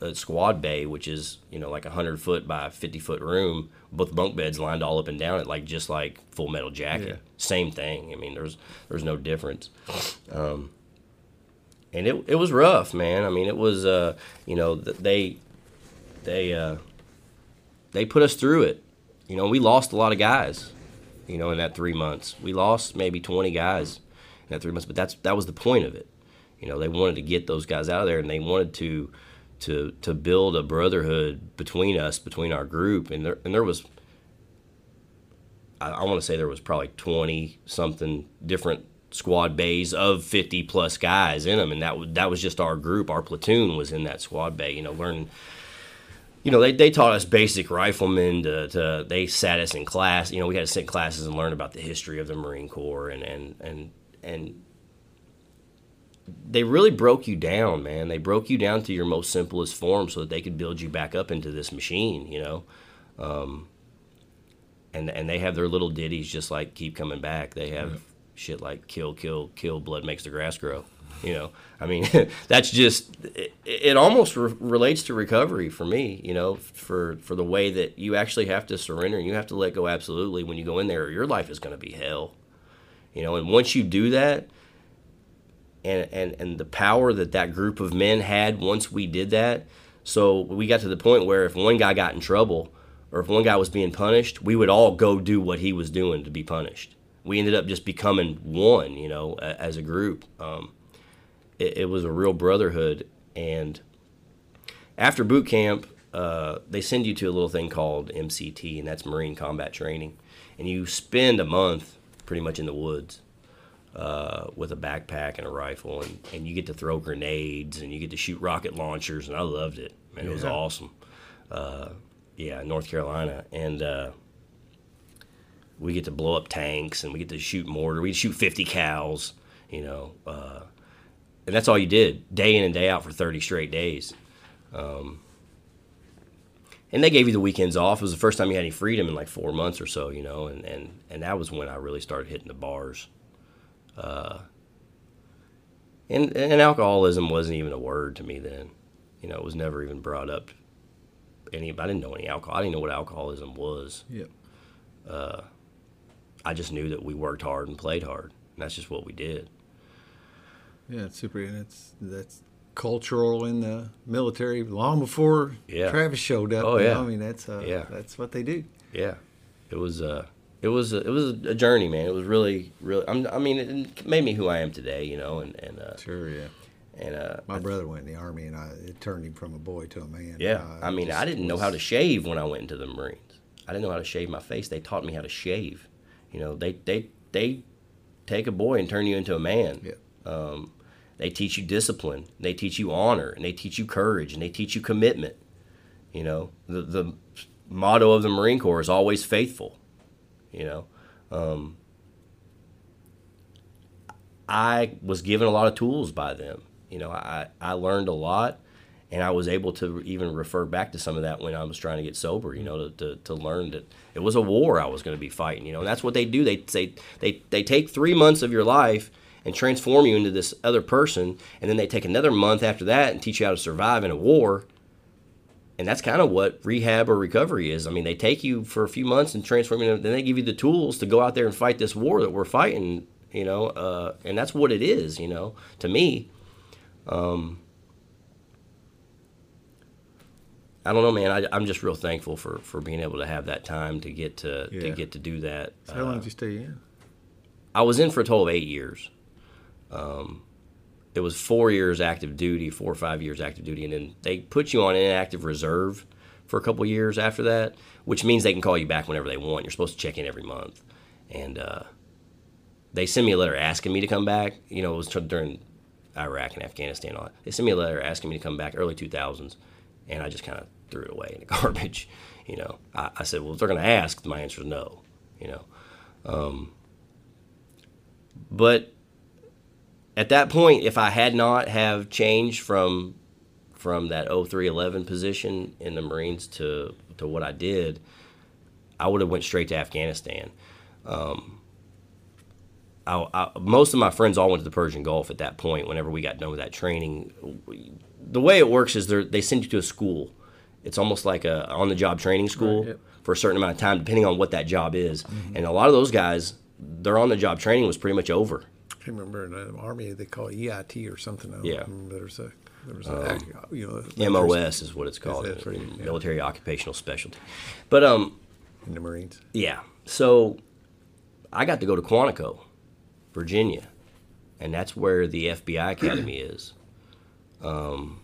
a, a squad bay, which is, you know, like a 100 foot by 50 foot room, both bunk beds lined all up and down it, like just like Full Metal Jacket. Yeah. Same thing. I mean, there's there's no difference. Um, and it, it was rough, man. I mean, it was, uh, you know, they they uh, they put us through it. You know, we lost a lot of guys. You know, in that three months, we lost maybe twenty guys in that three months. But that's that was the point of it. You know, they wanted to get those guys out of there, and they wanted to to to build a brotherhood between us, between our group, and there and there was. I, I want to say there was probably twenty something different squad bays of 50 plus guys in them and that that was just our group our platoon was in that squad bay you know learning you know, they, they taught us basic riflemen. To, to they sat us in class. You know, we had to sit in classes and learn about the history of the Marine Corps, and and and and they really broke you down, man. They broke you down to your most simplest form so that they could build you back up into this machine. You know, um, and and they have their little ditties just like keep coming back. They have shit like kill, kill, kill. Blood makes the grass grow. You know, I mean, that's just it, it almost re- relates to recovery for me. You know, for for the way that you actually have to surrender and you have to let go absolutely when you go in there. Your life is going to be hell. You know, and once you do that, and and and the power that that group of men had once we did that, so we got to the point where if one guy got in trouble or if one guy was being punished, we would all go do what he was doing to be punished. We ended up just becoming one, you know, as a group. Um, it, it was a real brotherhood. And after boot camp, uh, they send you to a little thing called MCT, and that's Marine Combat Training. And you spend a month pretty much in the woods uh, with a backpack and a rifle, and, and you get to throw grenades and you get to shoot rocket launchers, and I loved it. Man, it was awesome. Uh, yeah, North Carolina. And uh, we get to blow up tanks and we get to shoot mortar. We shoot 50 cals, you know. Uh, and that's all you did, day in and day out for 30 straight days. Um, and they gave you the weekends off. It was the first time you had any freedom in like four months or so, you know. And, and, and that was when I really started hitting the bars. Uh, and and alcoholism wasn't even a word to me then. You know, it was never even brought up. Any, I didn't know any alcohol. I didn't know what alcoholism was. Yep. Uh, I just knew that we worked hard and played hard. And that's just what we did. Yeah, it's super, and it's that's cultural in the military long before Yeah. Travis showed up. Oh, yeah. know, I mean that's uh, Yeah. that's what they do. Yeah, it was uh, it was a, it was a journey, man. It was really, really. I'm, I mean, it made me who I am today, you know. And and uh, Sure, yeah. and uh, My brother went in the army, and I it turned him from a boy to a man. yeah, Uh, I mean, I didn't know how to shave when I went into the Marines. I didn't know how to shave my face. They taught me how to shave. You know, they they they take a boy and turn you into a man. Yeah. Um, they teach you discipline. They teach you honor, and they teach you courage, and they teach you commitment. You know, the the motto of the Marine Corps is always faithful. You know, um, I was given a lot of tools by them. You know, I I learned a lot, and I was able to even refer back to some of that when I was trying to get sober. You know, to, to, to learn that it was a war I was going to be fighting. You know, and that's what they do. They say they they take three months of your life and transform you into this other person, and then they take another month after that and teach you how to survive in a war. And that's kind of what rehab or recovery is. I mean, they take you for a few months and transform you, then they give you the tools to go out there and fight this war that we're fighting. You know, uh, and that's what it is. You know, to me, I don't know, man. I, I'm just real thankful for, for being able to have that time to get to to get to do that. So how long Uh, did you stay in? I was in for a total of eight years. Um, it was four years active duty, four or five years active duty, and then they put you on inactive reserve for a couple years after that, which means they can call you back whenever they want. You're supposed to check in every month, and uh, they sent me a letter asking me to come back. You know, it was during Iraq and Afghanistan. All that. They sent me a letter asking me to come back early 2000s, and I just kind of threw it away in the garbage. You know, I, I said, well, if they're going to ask, my answer is no. You know, um, but at that point, if I had not have changed from from that 0311 position in the Marines to to what I did, I would have went straight to Afghanistan. Um, I, I, most of my friends all went to the Persian Gulf at that point. Whenever we got done with that training, the way it works is they they send you to a school. It's almost like a on the job training school Right, yep. for a certain amount of time, depending on what that job is. And a lot of those guys, their on the job training was pretty much over. I remember in the army they call it EIT or something. I don't Yeah. remember. There was a there was a you know MOS is what it's called, right, yeah. military occupational specialty. But um, in the Marines. yeah. So I got to go to Quantico, Virginia, and that's where the FBI Academy is. Um,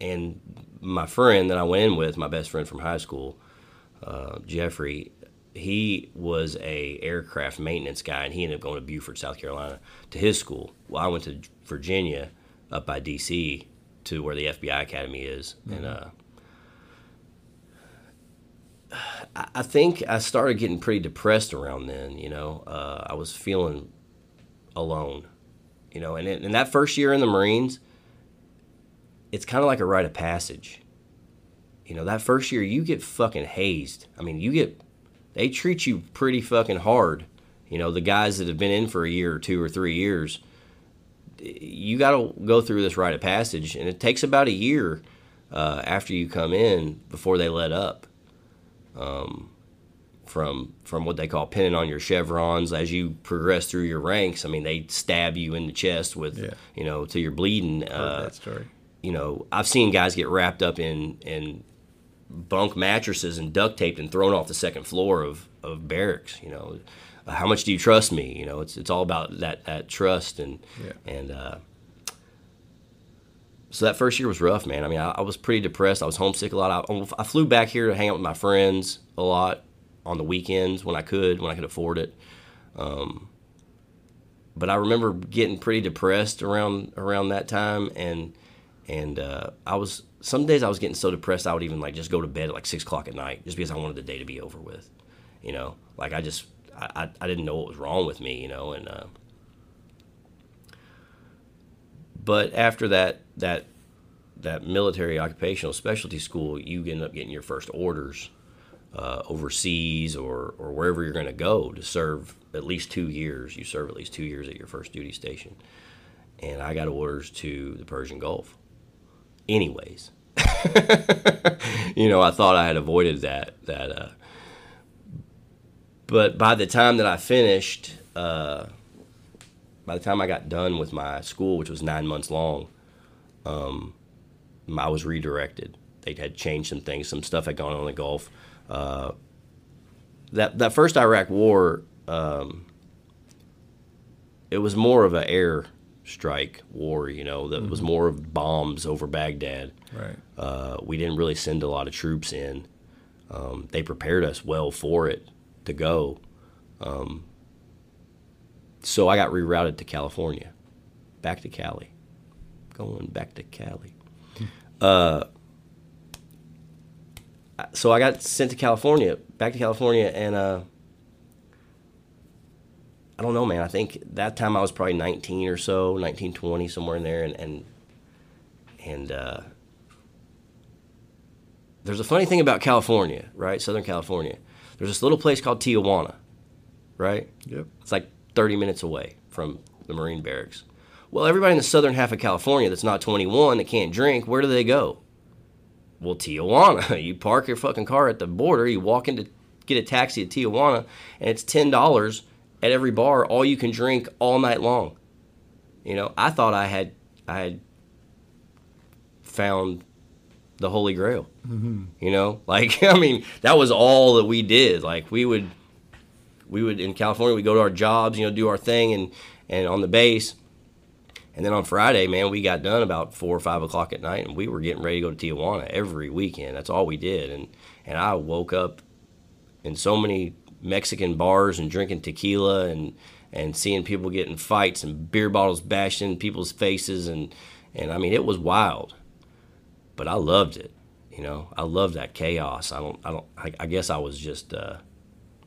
and my friend that I went in with, my best friend from high school, uh, Jeffrey, he was a aircraft maintenance guy, and he ended up going to Beaufort, South Carolina, to his school. Well, I went to Virginia, up by D.C., to where the FBI Academy is, and uh, I- think I started getting pretty depressed around then. You know, uh, I was feeling alone. You know, and in that first year in the Marines, it's kind of like a rite of passage. You know, that first year you get fucking hazed. I mean, you get they treat you pretty fucking hard. You know, the guys that have been in for a year or two or three years, you got to go through this rite of passage, and it takes about a year uh, after you come in before they let up from from what they call pinning on your chevrons as you progress through your ranks. I mean, they stab you in the chest with Yeah. you know till you're bleeding. Uh, that story. you know, I've seen guys get wrapped up in in bunk mattresses and duct taped and thrown off the second floor of, of barracks. You know, how much do you trust me? You know, it's it's all about that that trust and Yeah. and uh, so that first year was rough, man. I mean, I, I was pretty depressed. I was homesick a lot. I, I flew back here to hang out with my friends a lot on the weekends when I could, when I could afford it. Um, but I remember getting pretty depressed around around that time, and and uh, I was some days I was getting so depressed I would even like just go to bed at like six o'clock at night just because I wanted the day to be over with, you know. Like I just I, I, didn't know what was wrong with me, you know, and uh, but after that that that military occupational specialty school, you end up getting your first orders uh, overseas or, or wherever you're going to go to serve at least two years. You serve at least two years at your first duty station. And I got orders to the Persian Gulf. Anyways, you know, I thought I had avoided that. That, uh, but by the time that I finished, uh, by the time I got done with my school, which was nine months long, um, I was redirected. They had changed some things, some stuff had gone on in the Gulf. Uh, that that first Iraq War, um, it was more of an air strike war. You know, that was more of bombs over Baghdad. Right. Uh, we didn't really send a lot of troops in. Um, they prepared us well for it to go. Um, so I got rerouted to California, back to Cali, going back to Cali. Uh, so I got sent to California, back to California, and uh, I don't know, man. I think that time I was probably 19 or so, 19, 20, somewhere in there, and and and uh, there's a funny thing about California, right? Southern California. There's this little place called Tijuana, right? Yep. It's like 30 minutes away from the Marine barracks. Well, everybody in the southern half of California that's not 21 that can't drink, where do they go? Well, Tijuana. You park your fucking car at the border, you walk in to get a taxi at Tijuana, and it's $10 at every bar, all you can drink all night long. You know, I thought I had I had found the Holy Grail. Mm-hmm. You know, like I mean, that was all that we did. Like we would, we would in California, we go to our jobs, you know, do our thing, and and on the base, and then on Friday, man, we got done about four or five o'clock at night, and we were getting ready to go to Tijuana every weekend. That's all we did, and and I woke up in so many Mexican bars and drinking tequila and and seeing people getting fights and beer bottles bashed in people's faces and and I mean it was wild but I loved it. You know, I loved that chaos. I don't, I don't, I, I guess I was just uh,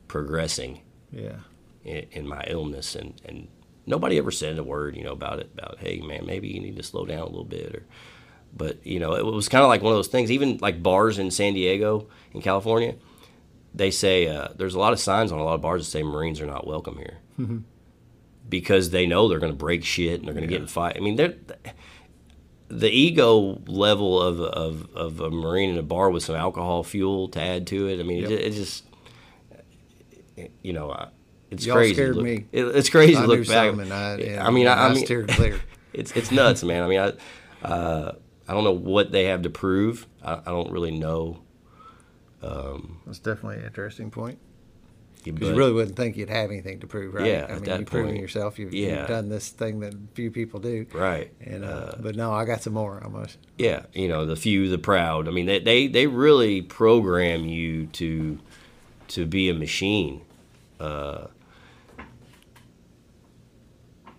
progressing Yeah. in, in my illness, and and nobody ever said a word, you know, about it. About hey, man, maybe you need to slow down a little bit, or, but you know, it was kind of like one of those things. Even like bars in San Diego, in California, they say uh, there's a lot of signs on a lot of bars that say Marines are not welcome here. Because they know they're going to break shit and they're going to get in fight. I mean, they're the ego level of, of, of a marine in a bar with some alcohol fuel to add to it. I mean, Yep. it, it just, you know, uh, it's crazy. look- me. it- it's crazy I look back. I, I mean, I, I I mean, clear. it's it's nuts, man. I mean, I uh, I don't know what they have to prove. I, I don't really know. That's definitely an interesting point. Because you really wouldn't think you'd have anything to prove, right? Yeah, I at mean, that you're proving yourself. You've, yeah. you've done this thing that few people do. right. And uh, but no, I got some more almost. Yeah, you know, the few, the proud. I mean, they, they, they really program you to to be a machine. Uh,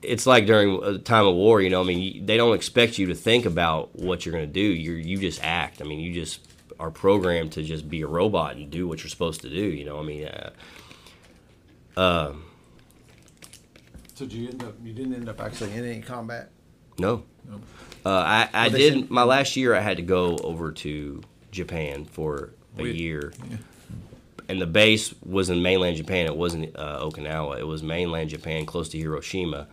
it's like during a time of war, you know. I mean, they don't expect you to think about what you're going to do. You you just act. I mean, you just are programmed to just be a robot and do what you're supposed to do. You know, I mean, uh, So did you end up? You didn't end up actually in any combat. No. Uh, I, I Well, did said- my last year. I had to go over to Japan for a We- year, and the base was in mainland Japan. It wasn't uh, Okinawa. It was mainland Japan, close to Hiroshima,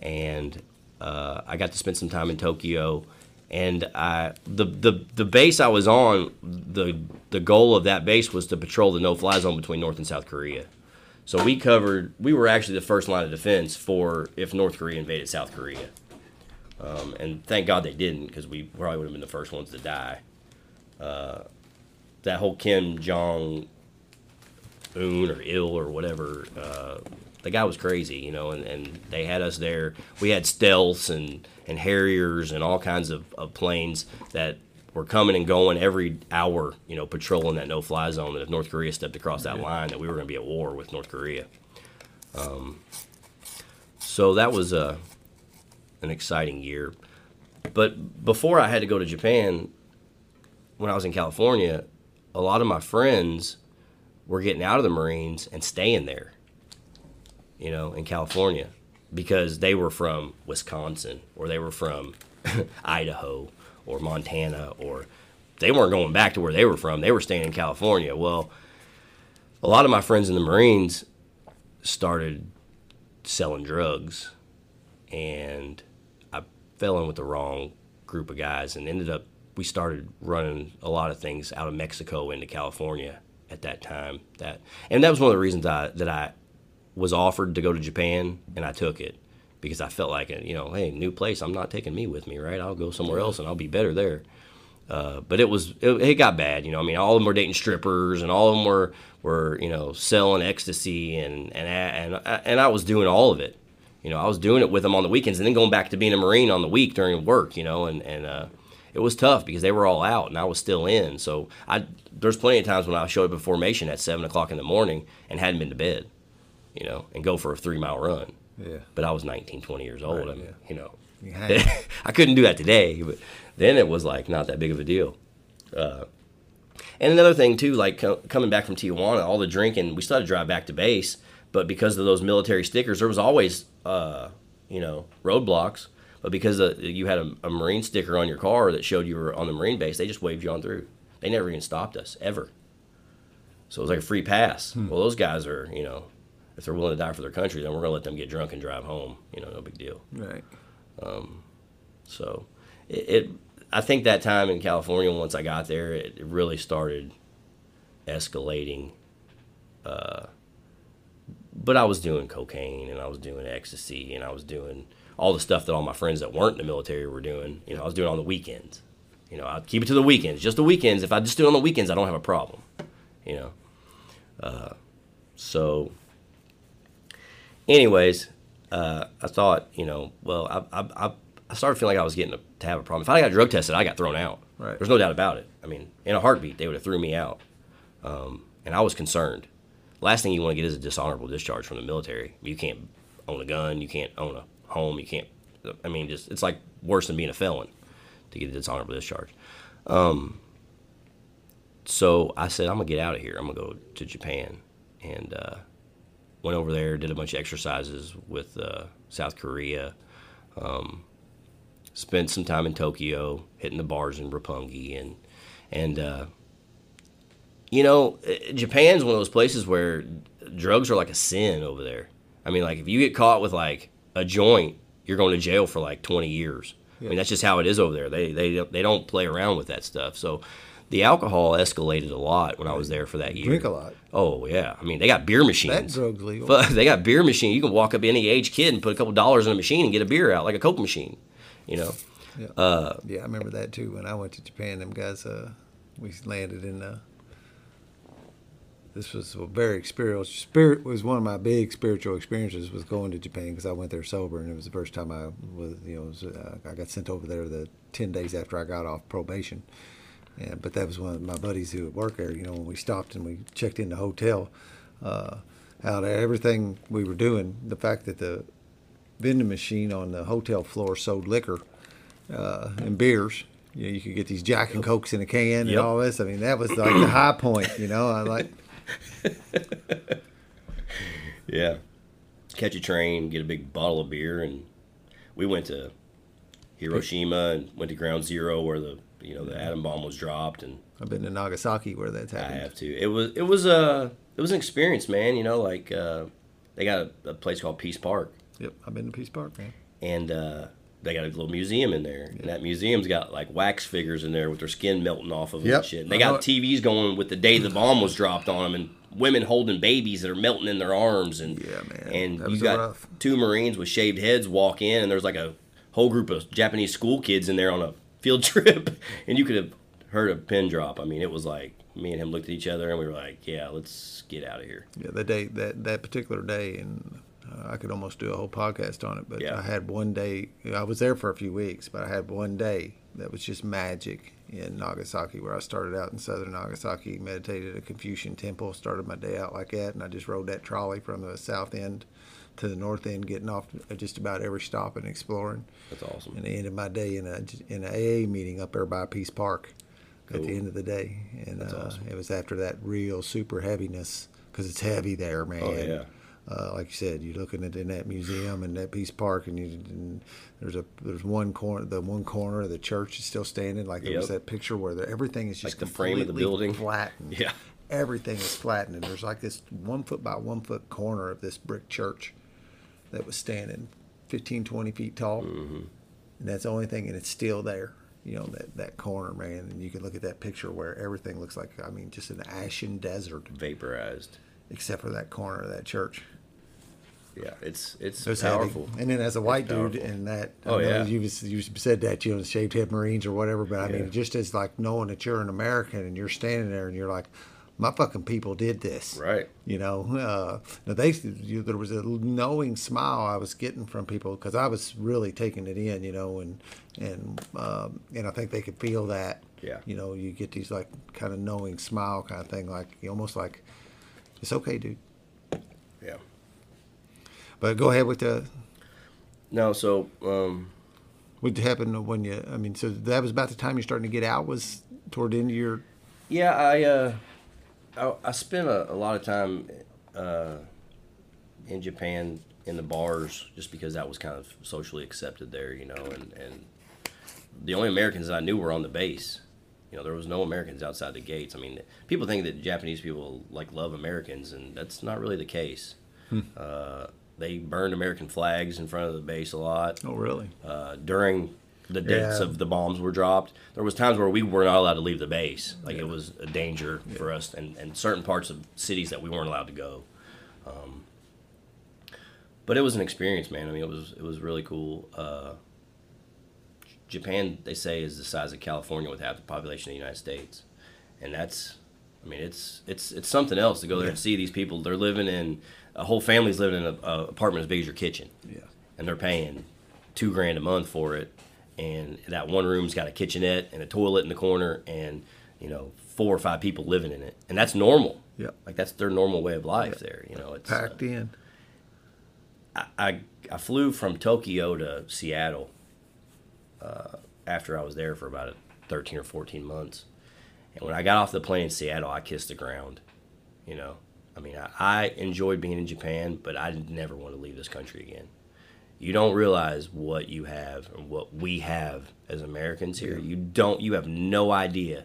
and uh, I got to spend some time in Tokyo. And I the, the the base I was on the the goal of that base was to patrol the no fly zone between North and South Korea. So we covered we were actually the first line of defense for if North Korea invaded South Korea. Um, and thank God they didn't, because we probably would have been the first ones to die. Uh, that whole Kim Jong Un or ill or whatever, uh, the guy was crazy, you know, and, and they had us there. We had stealths and, and Harriers and all kinds of, of planes that were coming and going every hour, you know, patrolling that no fly zone. That if North Korea stepped across that line, that we were going to be at war with North Korea. Um, so that was uh, an exciting year. But before I had to go to Japan, when I was in California, a lot of my friends were getting out of the Marines and staying there, you know, in California because they were from Wisconsin or they were from Idaho or Montana or they weren't going back to where they were from. They were staying in California. Well, a lot of my friends in the Marines started selling drugs, and I fell in with the wrong group of guys and ended up. We started running a lot of things out of Mexico into California at that time. That and that was one of the reasons I, that I was offered to go to Japan, and I took it because I felt like, you know, hey, new place. I'm not taking me with me, right? I'll go somewhere else, and I'll be better there. Uh, but it was it, it, got bad, you know. I mean, all of them were dating strippers, and all of them were were you know selling ecstasy, and and and and I was doing all of it. You know, I was doing it with them on the weekends, and then going back to being a marine on the week during work. You know, and and uh, it was tough because they were all out, and I was still in. So I there's plenty of times when I showed up in formation at seven o'clock in the morning and hadn't been to bed. You know, and go for a three mile run. Yeah. But I was 19, 20 years old. Right, I mean, yeah. you know, had- I couldn't do that today, but then it was like not that big of a deal. Uh, and another thing too, like co- coming back from Tijuana, all the drinking, we started to drive back to base, but because of those military stickers, there was always, uh, you know, roadblocks. But because uh, you had a, a Marine sticker on your car that showed you were on the Marine base, they just waved you on through. They never even stopped us ever. So it was like a free pass. Well, those guys are, you know, if they're willing to die for their country, then we're gonna let them get drunk and drive home. You know, no big deal. Right. So it, it I think that time in California, once I got there, it, it really started escalating. Uh, but I was doing cocaine and I was doing ecstasy and I was doing all the stuff that all my friends that weren't in the military were doing. You know, I was doing on the weekends. You know, I'd keep it to the weekends, just the weekends. If I just do it on the weekends, I don't have a problem. You know, uh, so anyways, uh, I thought, you know, well, I, I, I, I started feeling like I was getting to have a problem. If I got drug tested, I got thrown out. Right. There's no doubt about it. I mean, in a heartbeat, they would have threw me out. Um, and I was concerned. Last thing you want to get is a dishonorable discharge from the military. You can't own a gun. You can't own a home. You can't. I mean, just it's like worse than being a felon to get a dishonorable discharge. Um, so I said, I'm gonna get out of here. I'm gonna go to Japan, and uh, went over there, did a bunch of exercises with uh, South Korea, um, spent some time in Tokyo, hitting the bars in Roppongi, and and uh, you know, eh, Japan's one of those places where drugs are like a sin over there. I mean, like if you get caught with like a joint, you're going to jail for like 20 years. I mean, that's just how it is over there. They they they don't play around with that stuff. So. The alcohol escalated a lot when I was there for that year. Drink a lot. Oh yeah, I mean they got beer That machines. drug's legal. But they got beer machine. You can walk up any age kid and put a couple dollars in a machine and get a beer out like a Coke machine. You know. Yeah. Uh, yeah, I remember that too. When I went to Japan, them guys, uh, we landed in. Uh, this was a very spiritual. Spirit was one of my big spiritual experiences. Was going to Japan because I went there sober, and it was the first time I was. You know, was, uh, I got sent over there the ten days after I got off probation. Yeah, but that was one of my buddies who would work there. You know, when we stopped and we checked in the hotel, uh, out of everything we were doing, the fact that the vending machine on the hotel floor sold liquor uh, and beers. You know, you could get these Jack and Cokes in a can and all this. I mean, that was like the high point. You know, I like yeah. Catch a train, get a big bottle of beer, and we went to Hiroshima and went to Ground Zero where the you know the atom bomb was dropped, and I've been to Nagasaki where that's happened. I have to. It was it was a it was an experience, man. You know, like uh, they got a, a place called Peace Park, Yep, I've been to Peace Park, man. and uh, they got a little museum in there, and that museum's got like wax figures in there with their skin melting off of them Yep, and shit. And they got. TVs going with the day the bomb was dropped on them, and women holding babies that are melting in their arms, and Yeah, man, and that you was got rough. two Marines with shaved heads walk in, and there's like a whole group of Japanese school kids in there on a field trip, and you could have heard a pin drop. I mean, it was like me and him looked at each other, and we were like, "Yeah, let's get out of here." Yeah, that day, that that particular day, and uh, I could almost do a whole podcast on it. But Yeah. I had one day. I was there for a few weeks, but I had one day that was just magic in Nagasaki, where I started out in southern Nagasaki, meditated at a Confucian temple, started my day out like that, and I just rode that trolley from the south end to the north end, getting off at just about every stop and exploring. That's awesome. And I ended my day in a in an AA meeting up there by Peace Park at the end of the day, and uh, awesome. it was after that real super heaviness because it's heavy there, man. Oh, yeah. Uh, like you said, you're looking at in that museum and that Peace Park, and, you, and there's a there's one corner, the one corner of the church is still standing. Like there was that picture where the, everything is just Like the frame of the building. flattened. Yeah. everything is flattened, and there's like this one foot by one foot corner of this brick church that was standing 15, 20 feet tall, Mm-hmm. and that's the only thing, and it's still there. You know that that corner, man, and you can look at that picture where everything looks like I mean, just an ashen desert, Vaporized. except for that corner of that church. Yeah, it's it's So it's heavy. powerful. And then as a white dude, and that Oh, yeah. you you said that you know the shaved head Marines or whatever, but I Yeah. mean just as like knowing that you're an American and you're standing there and you're like, my fucking people did this, Right. You know, uh, they you, there was a knowing smile I was getting from people because I was really taking it in, you know, and and um, and I think they could feel that. Yeah. You know, you get these like kind of knowing smile kind of thing, like almost like it's okay, dude. Yeah. But go ahead with the No, so um, What happened when you? I mean, so that was about the time you're starting to get out. Was toward the end of your? yeah, I uh, I, I spent a, a lot of time uh, in Japan in the bars just because that was kind of socially accepted there, you know, and and the only Americans I knew were on the base. You know, there was no Americans outside the gates. I mean, people think that Japanese people like love Americans, and that's not really the case. Uh, they burned American flags in front of the base a lot. Oh, really? uh, during the dates Yeah. of the bombs were dropped. There was times where we were not allowed to leave the base. Like it was a danger for us, and, and certain parts of cities that we weren't allowed to go. Um, but it was an experience, man. I mean, it was it was really cool. Uh, Japan, they say, is the size of California with half the population of the United States, and that's, I mean, it's it's it's something else to go there and see these people. They're living in a whole family's living in a, a apartment as big as your kitchen Yeah. and they're paying two grand a month for it and that one room's got a kitchenette and a toilet in the corner and you know four or five people living in it. And that's normal. Yeah like that's their normal way of life there you know it's uh, Packed in. I, I i flew from tokyo to seattle uh, after i was there for about 13 or 14 months. And when i got off the plane in seattle i kissed the ground you know. I mean i, I enjoyed being in japan but i never want to leave this country again you don't realize what you have and what we have as Americans here. You don't. You have no idea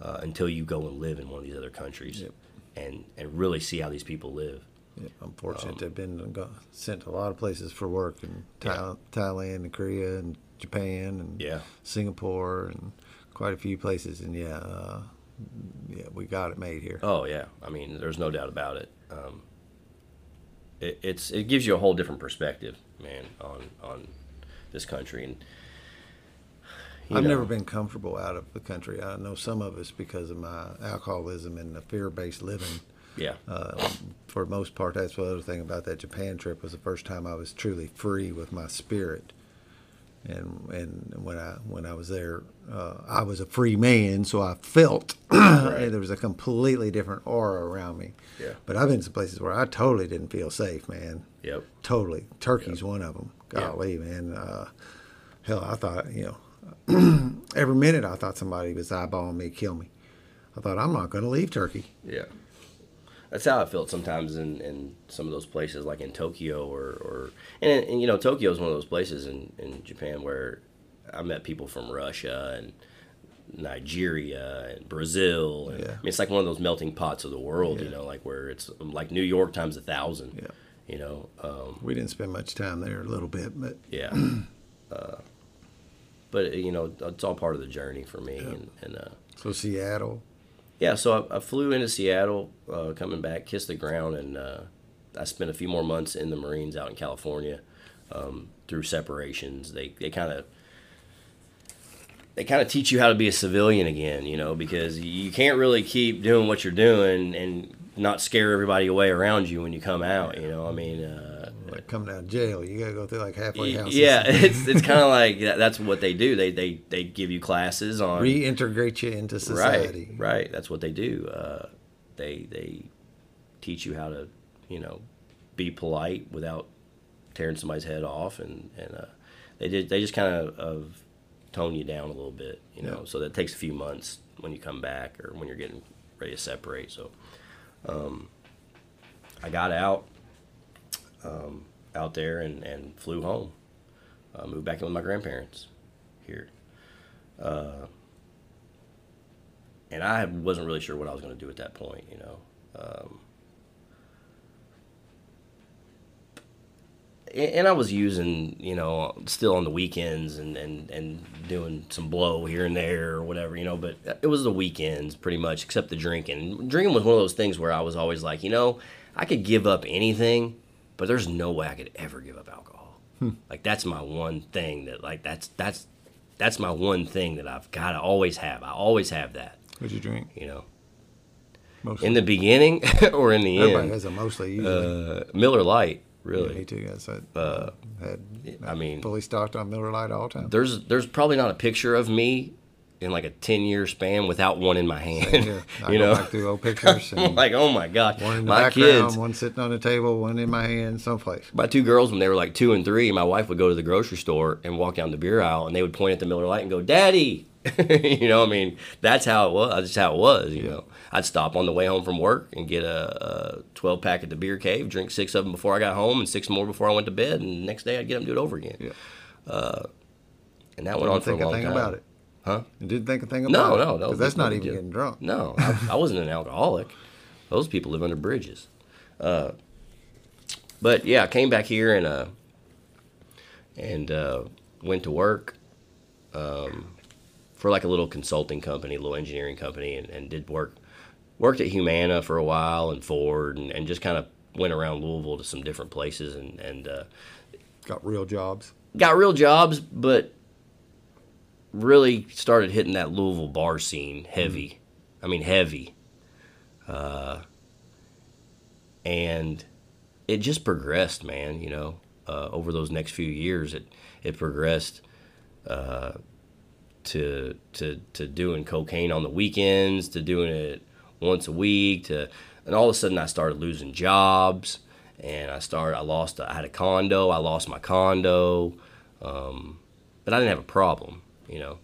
uh, until you go and live in one of these other countries, Yep. and and really see how these people live. Yeah, I'm fortunate to have been sent to a lot of places for work in Thailand, Thailand and Korea and Japan and Yeah. Singapore and quite a few places. And yeah, uh, yeah, we got it made here. Oh yeah, I mean, there's no doubt about it. Um, it it's it gives you a whole different perspective, man, on on this country. And I've know, never been comfortable out of the country. I know some of us because of my alcoholism and the fear-based living. Yeah, Uh, for the most part, that's the other thing about that Japan trip was the first time I was truly free with my spirit. And and when I when I was there, uh, I was a free man, so I felt there was a completely different aura around me. Yeah. But I've been to places where I totally didn't feel safe, man. Yep, Totally. Turkey's one of them. Yeah. Golly, man. Uh, hell, I thought you know, every minute I thought somebody was eyeballing me, kill me. I thought I'm not going to leave Turkey. Yeah. That's how I felt sometimes in, in some of those places, like in Tokyo or, or and, and you know Tokyo is one of those places in, in Japan where I met people from Russia and Nigeria and Brazil. And, Yeah. I mean, it's like one of those melting pots of the world, you know, like where it's like New York times a thousand. Yeah. You know, um, We didn't spend much time there, a little bit, but yeah. uh, but you know, it's all part of the journey for me, and, and uh, so Seattle. yeah, so I, I flew into Seattle, uh, coming back, kissed the ground, and uh, I spent a few more months in the Marines out in California um, through separations. They they kind of they kind of teach you how to be a civilian again, you know, because you can't really keep doing what you're doing and not scare everybody away around you when you come out. You know, I mean. Uh, Like coming out of jail, you gotta go through like halfway houses. yeah, it's it's kind of like that, that's what they do. They they they give you classes on reintegrate you into society. Right, right. That's what they do. Uh, they they teach you how to, you know, be polite without tearing somebody's head off, and and uh, they did they just kind of, of tone you down a little bit, you know. Yeah. So that takes a few months when you come back or when you're getting ready to separate. So, um, I got out, um, out there and and flew home. Uh, moved back in with my grandparents here and I wasn't really sure what I was going to do at that point. You know. Um, and I was using, you know, still on the weekends and, and, and doing some blow here and there or whatever, you know, but it was the weekends pretty much, except the drinking. Drinking was one of those things where I was always like, you know, I could give up anything, but there's no way I could ever give up alcohol. Like that's my one thing that like that's that's that's my one thing that I've got to always have. I always have that, What'd you drink? you know. Mostly. In the beginning or in the Everybody end, has a mostly usually. uh, Miller Yeah, really. me too. Yes, I Uh, had. I mean, fully stocked on Miller Lite all the time. there's there's probably not a picture of me in like a 10 year span without one in my hand Yeah, you know? back through old pictures and like oh my god. one in the my background, kids one sitting on the table, one in my hand, someplace. my two girls when they were like two and three my wife would go to the grocery store and walk down the beer aisle and they would point at the miller Lite and go daddy! You know i mean that's how it was that's how it was you know? I'd stop on the way home from work and get a, a 12 pack at the beer cave drink six of them before i got home and six more before i went to bed and the next day i'd get them do it over again. Yeah. uh, and that went on for a long time. about it. Huh? You didn't think a thing No, about it. no, no, 'Cause that's not even deal. getting drunk. No, I, I wasn't an alcoholic. Those people live under bridges. Uh, but yeah, I came back here and uh, and uh, went to work um, for like a little consulting company, a little engineering company, and, and did work. Worked at Humana for a while and Ford, and, and just kind of went around Louisville to some different places and and uh, Got real jobs. got real jobs, but really started hitting that Louisville bar scene heavy. I mean, heavy. Uh, and it just progressed, man. You know, uh, over those next few years, it it progressed uh, to to to doing cocaine on the weekends, to doing it once a week, to and all of a sudden I started losing jobs, and I started I lost I had a condo, I lost my condo, um, but I didn't have a problem, you know.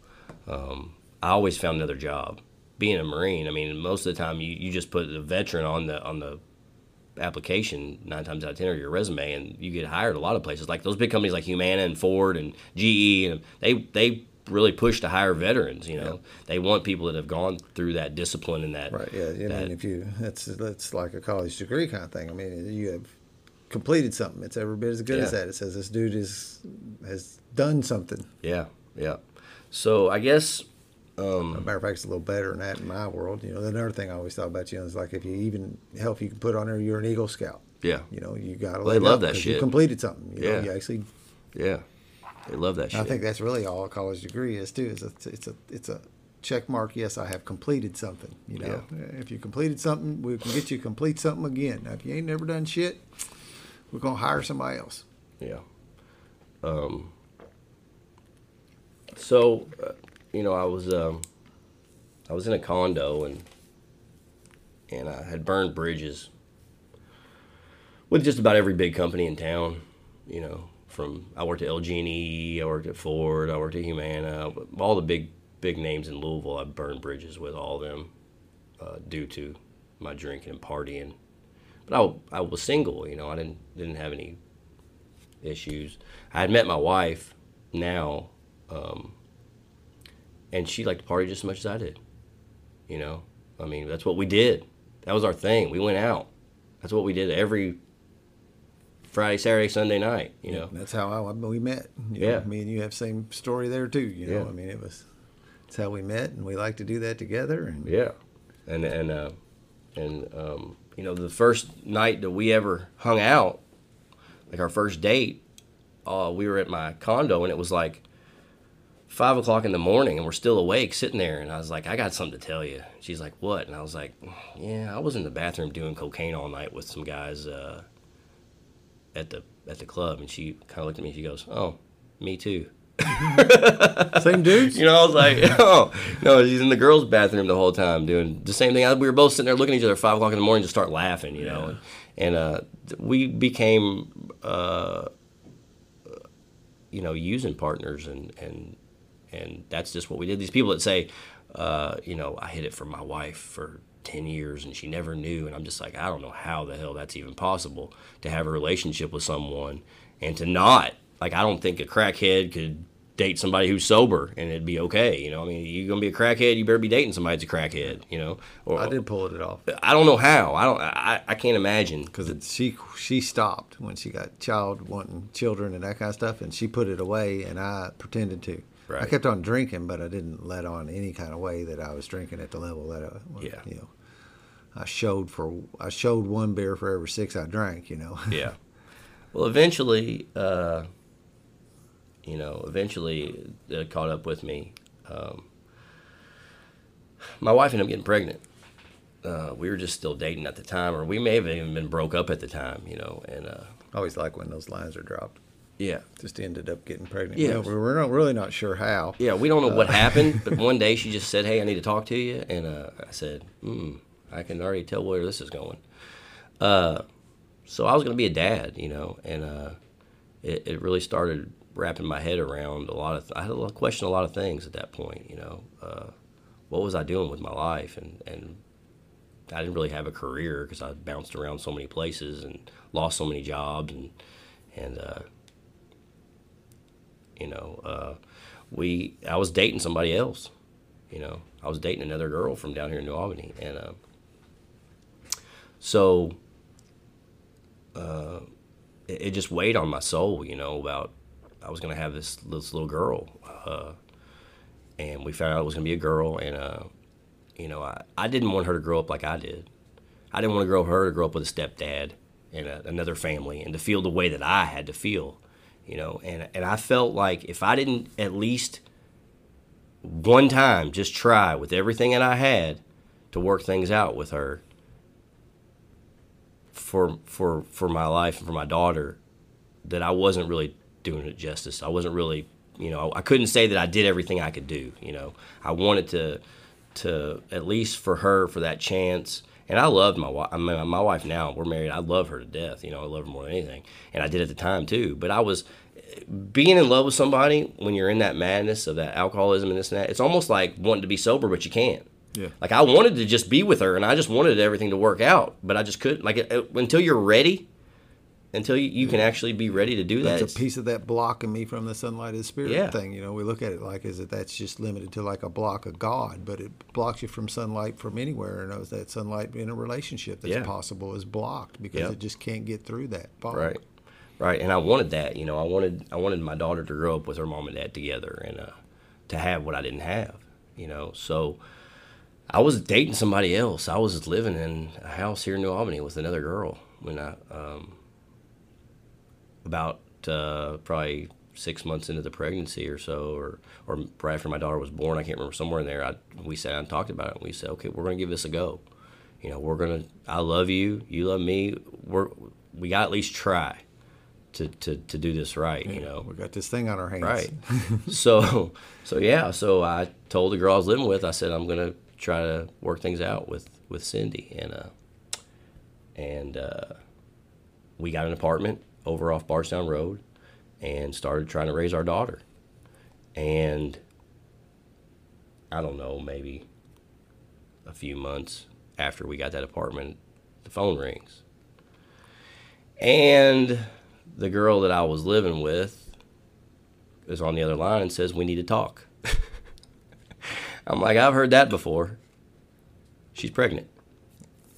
Um, I always found another job. Being a Marine, I mean, most of the time you, you just put a veteran on the on the application nine times out of ten or your resume, and you get hired a lot of places. Like those big companies like Humana and Ford and GE, and they they really push to hire veterans. You know, they want people that have gone through that discipline and that. Right. Yeah. You know, that- and if you that's that's like a college degree kind of thing. I mean, you have completed something. It's every bit as good as that. It says this dude is has done something. yeah, yeah. So I guess a matter of fact, it's a little better than that in my world. You know, another thing I always thought about you know, is like if you even help, you can put on there you're an Eagle Scout. yeah, You know, you got to. Well, they love that You shit. completed something. You Yeah. know, you actually. yeah. They love that shit. I think that's really all a college degree is too. Is a, it's a it's a check mark. Yes, I have completed something. You know, if you completed something, we can get you to complete something again. Now, if you ain't never done shit, we're gonna hire somebody else. Yeah. Um. So, uh, you know, I was um, I was in a condo and and I had burned bridges with just about every big company in town. You know, from I worked at LG&E, I worked at Ford, I worked at Humana, all the big big names in Louisville. I burned bridges with all of them uh, due to my drinking and partying. But I, I was single. You know, I didn't didn't have any issues. I had met my wife now, um, and she liked to party just as much as I did. You know, I mean, that's what we did. That was our thing. We went out. That's what we did every Friday, Saturday, Sunday night. You know, That's how I, we met. You Yeah. know, me and you have same story there too. You know, Yeah. I mean, it was. It's how we met, and we like to do that together. And Yeah, and and uh, and um, you know the first night that we ever hung out, like our first date, uh, we were at my condo and it was like five o'clock in the morning and we're still awake sitting there and I was like, I got something to tell you. She's like, what? And I was like, yeah, I was in the bathroom doing cocaine all night with some guys uh, at the at the club and she kind of looked at me. and She goes, oh, me too. same dudes. You know, I was like, oh, no, she's in the girls' bathroom the whole time doing the same thing. I, we were both sitting there looking at each other at 5 o'clock in the morning, just start laughing, you know. And uh, we became, uh, you know, using partners, and, and, and that's just what we did. These people that say, uh, you know, I hid it from my wife for 10 years and she never knew. And I'm just like, I don't know how the hell that's even possible to have a relationship with someone and to not. Like, I don't think a crackhead could date somebody who's sober and it'd be okay. You know, I mean, you're gonna be a crackhead, you better be dating somebody that's a crackhead. You know, or I did pull it off I don't know how. I don't. I, I can't imagine. because she she stopped when she got child wanting children and that kind of stuff, and she put it away, and I pretended to. I kept on drinking, but I didn't let on any kind of way that I was drinking at the level that I, Yeah. you know, I showed for I showed one beer for every six I drank, you know. Yeah. Well, eventually, uh, you know, eventually it caught up with me. Um, my wife ended up getting pregnant. Uh, we were just still dating at the time, or we may have even been broke up at the time, you know. And uh, I always like when those lines are dropped. Yeah, Just ended up getting pregnant. Yeah. we we're not really not sure how. yeah, we don't know what happened, but one day she just said, "Hey, I need to talk to you," and uh, I said, "Hmm, I can already tell where this is going." Uh, so I was going to be a dad, you know, and uh, it, it really started wrapping my head around a lot of. I had to question a lot of things at that point, you know. Uh, what was I doing with my life, and and I didn't really have a career because I bounced around so many places and lost so many jobs, and and uh, you know, uh, we I was dating somebody else, you know, I was dating another girl from down here in New Albany, and uh, so uh, it, it just weighed on my soul, you know, about I was gonna have this this little girl, uh, and we found out it was gonna be a girl, and uh, you know, I, I didn't want her to grow up like I did. I didn't want to grow her to grow up with a stepdad and a, another family and to feel the way that I had to feel, you know. And and I felt like if I didn't at least one time just try with everything that I had to work things out with her for for for my life and for my daughter, that I wasn't really doing it justice. I wasn't really, you know, I couldn't say that I did everything I could do. You know, I wanted to to at least for her for that chance. And I loved my wife. I mean, my wife now. We're married. I love her to death. You know, I love her more than anything, and I did at the time too. But I was being in love with somebody when you're in that madness of that alcoholism and this and that. It's almost like wanting to be sober, but you can't. Yeah. Like I wanted to just be with her, and I just wanted everything to work out, but I just couldn't. Like it, until you're ready, until you, you can actually be ready to do that. That's it's- a piece of that blocking me from the sunlight of the spirit Yeah. thing. You know, we look at it like as if that's just limited to like a block of God, but it blocks you from sunlight from anywhere. And knows that sunlight in a relationship that's Yeah. possible is blocked because Yep. it just can't get through that. fog. Right, right. And I wanted that. You know, I wanted I wanted my daughter to grow up with her mom and dad together, and uh, to have what I didn't have. You know, so I was dating somebody else. I was living in a house here in New Albany with another girl when I um, about uh, probably six months into the pregnancy or so, or or right after my daughter was born. I can't remember somewhere in there. I, we sat down and talked about it. and We said, okay, we're gonna give this a go. You know, we're gonna. I love you. You love me. We're we got at least try to, to, to do this right. You know, We got this thing on our hands. Right. so so yeah, so I told the girl I was living with, I said I'm gonna try to work things out with with Cindy, and uh, and uh, we got an apartment over off Bardstown Road, and started trying to raise our daughter, and I don't know, maybe a few months after we got that apartment, the phone rings, and the girl that I was living with is on the other line and says, We need to talk. I'm like, I've heard that before. She's pregnant.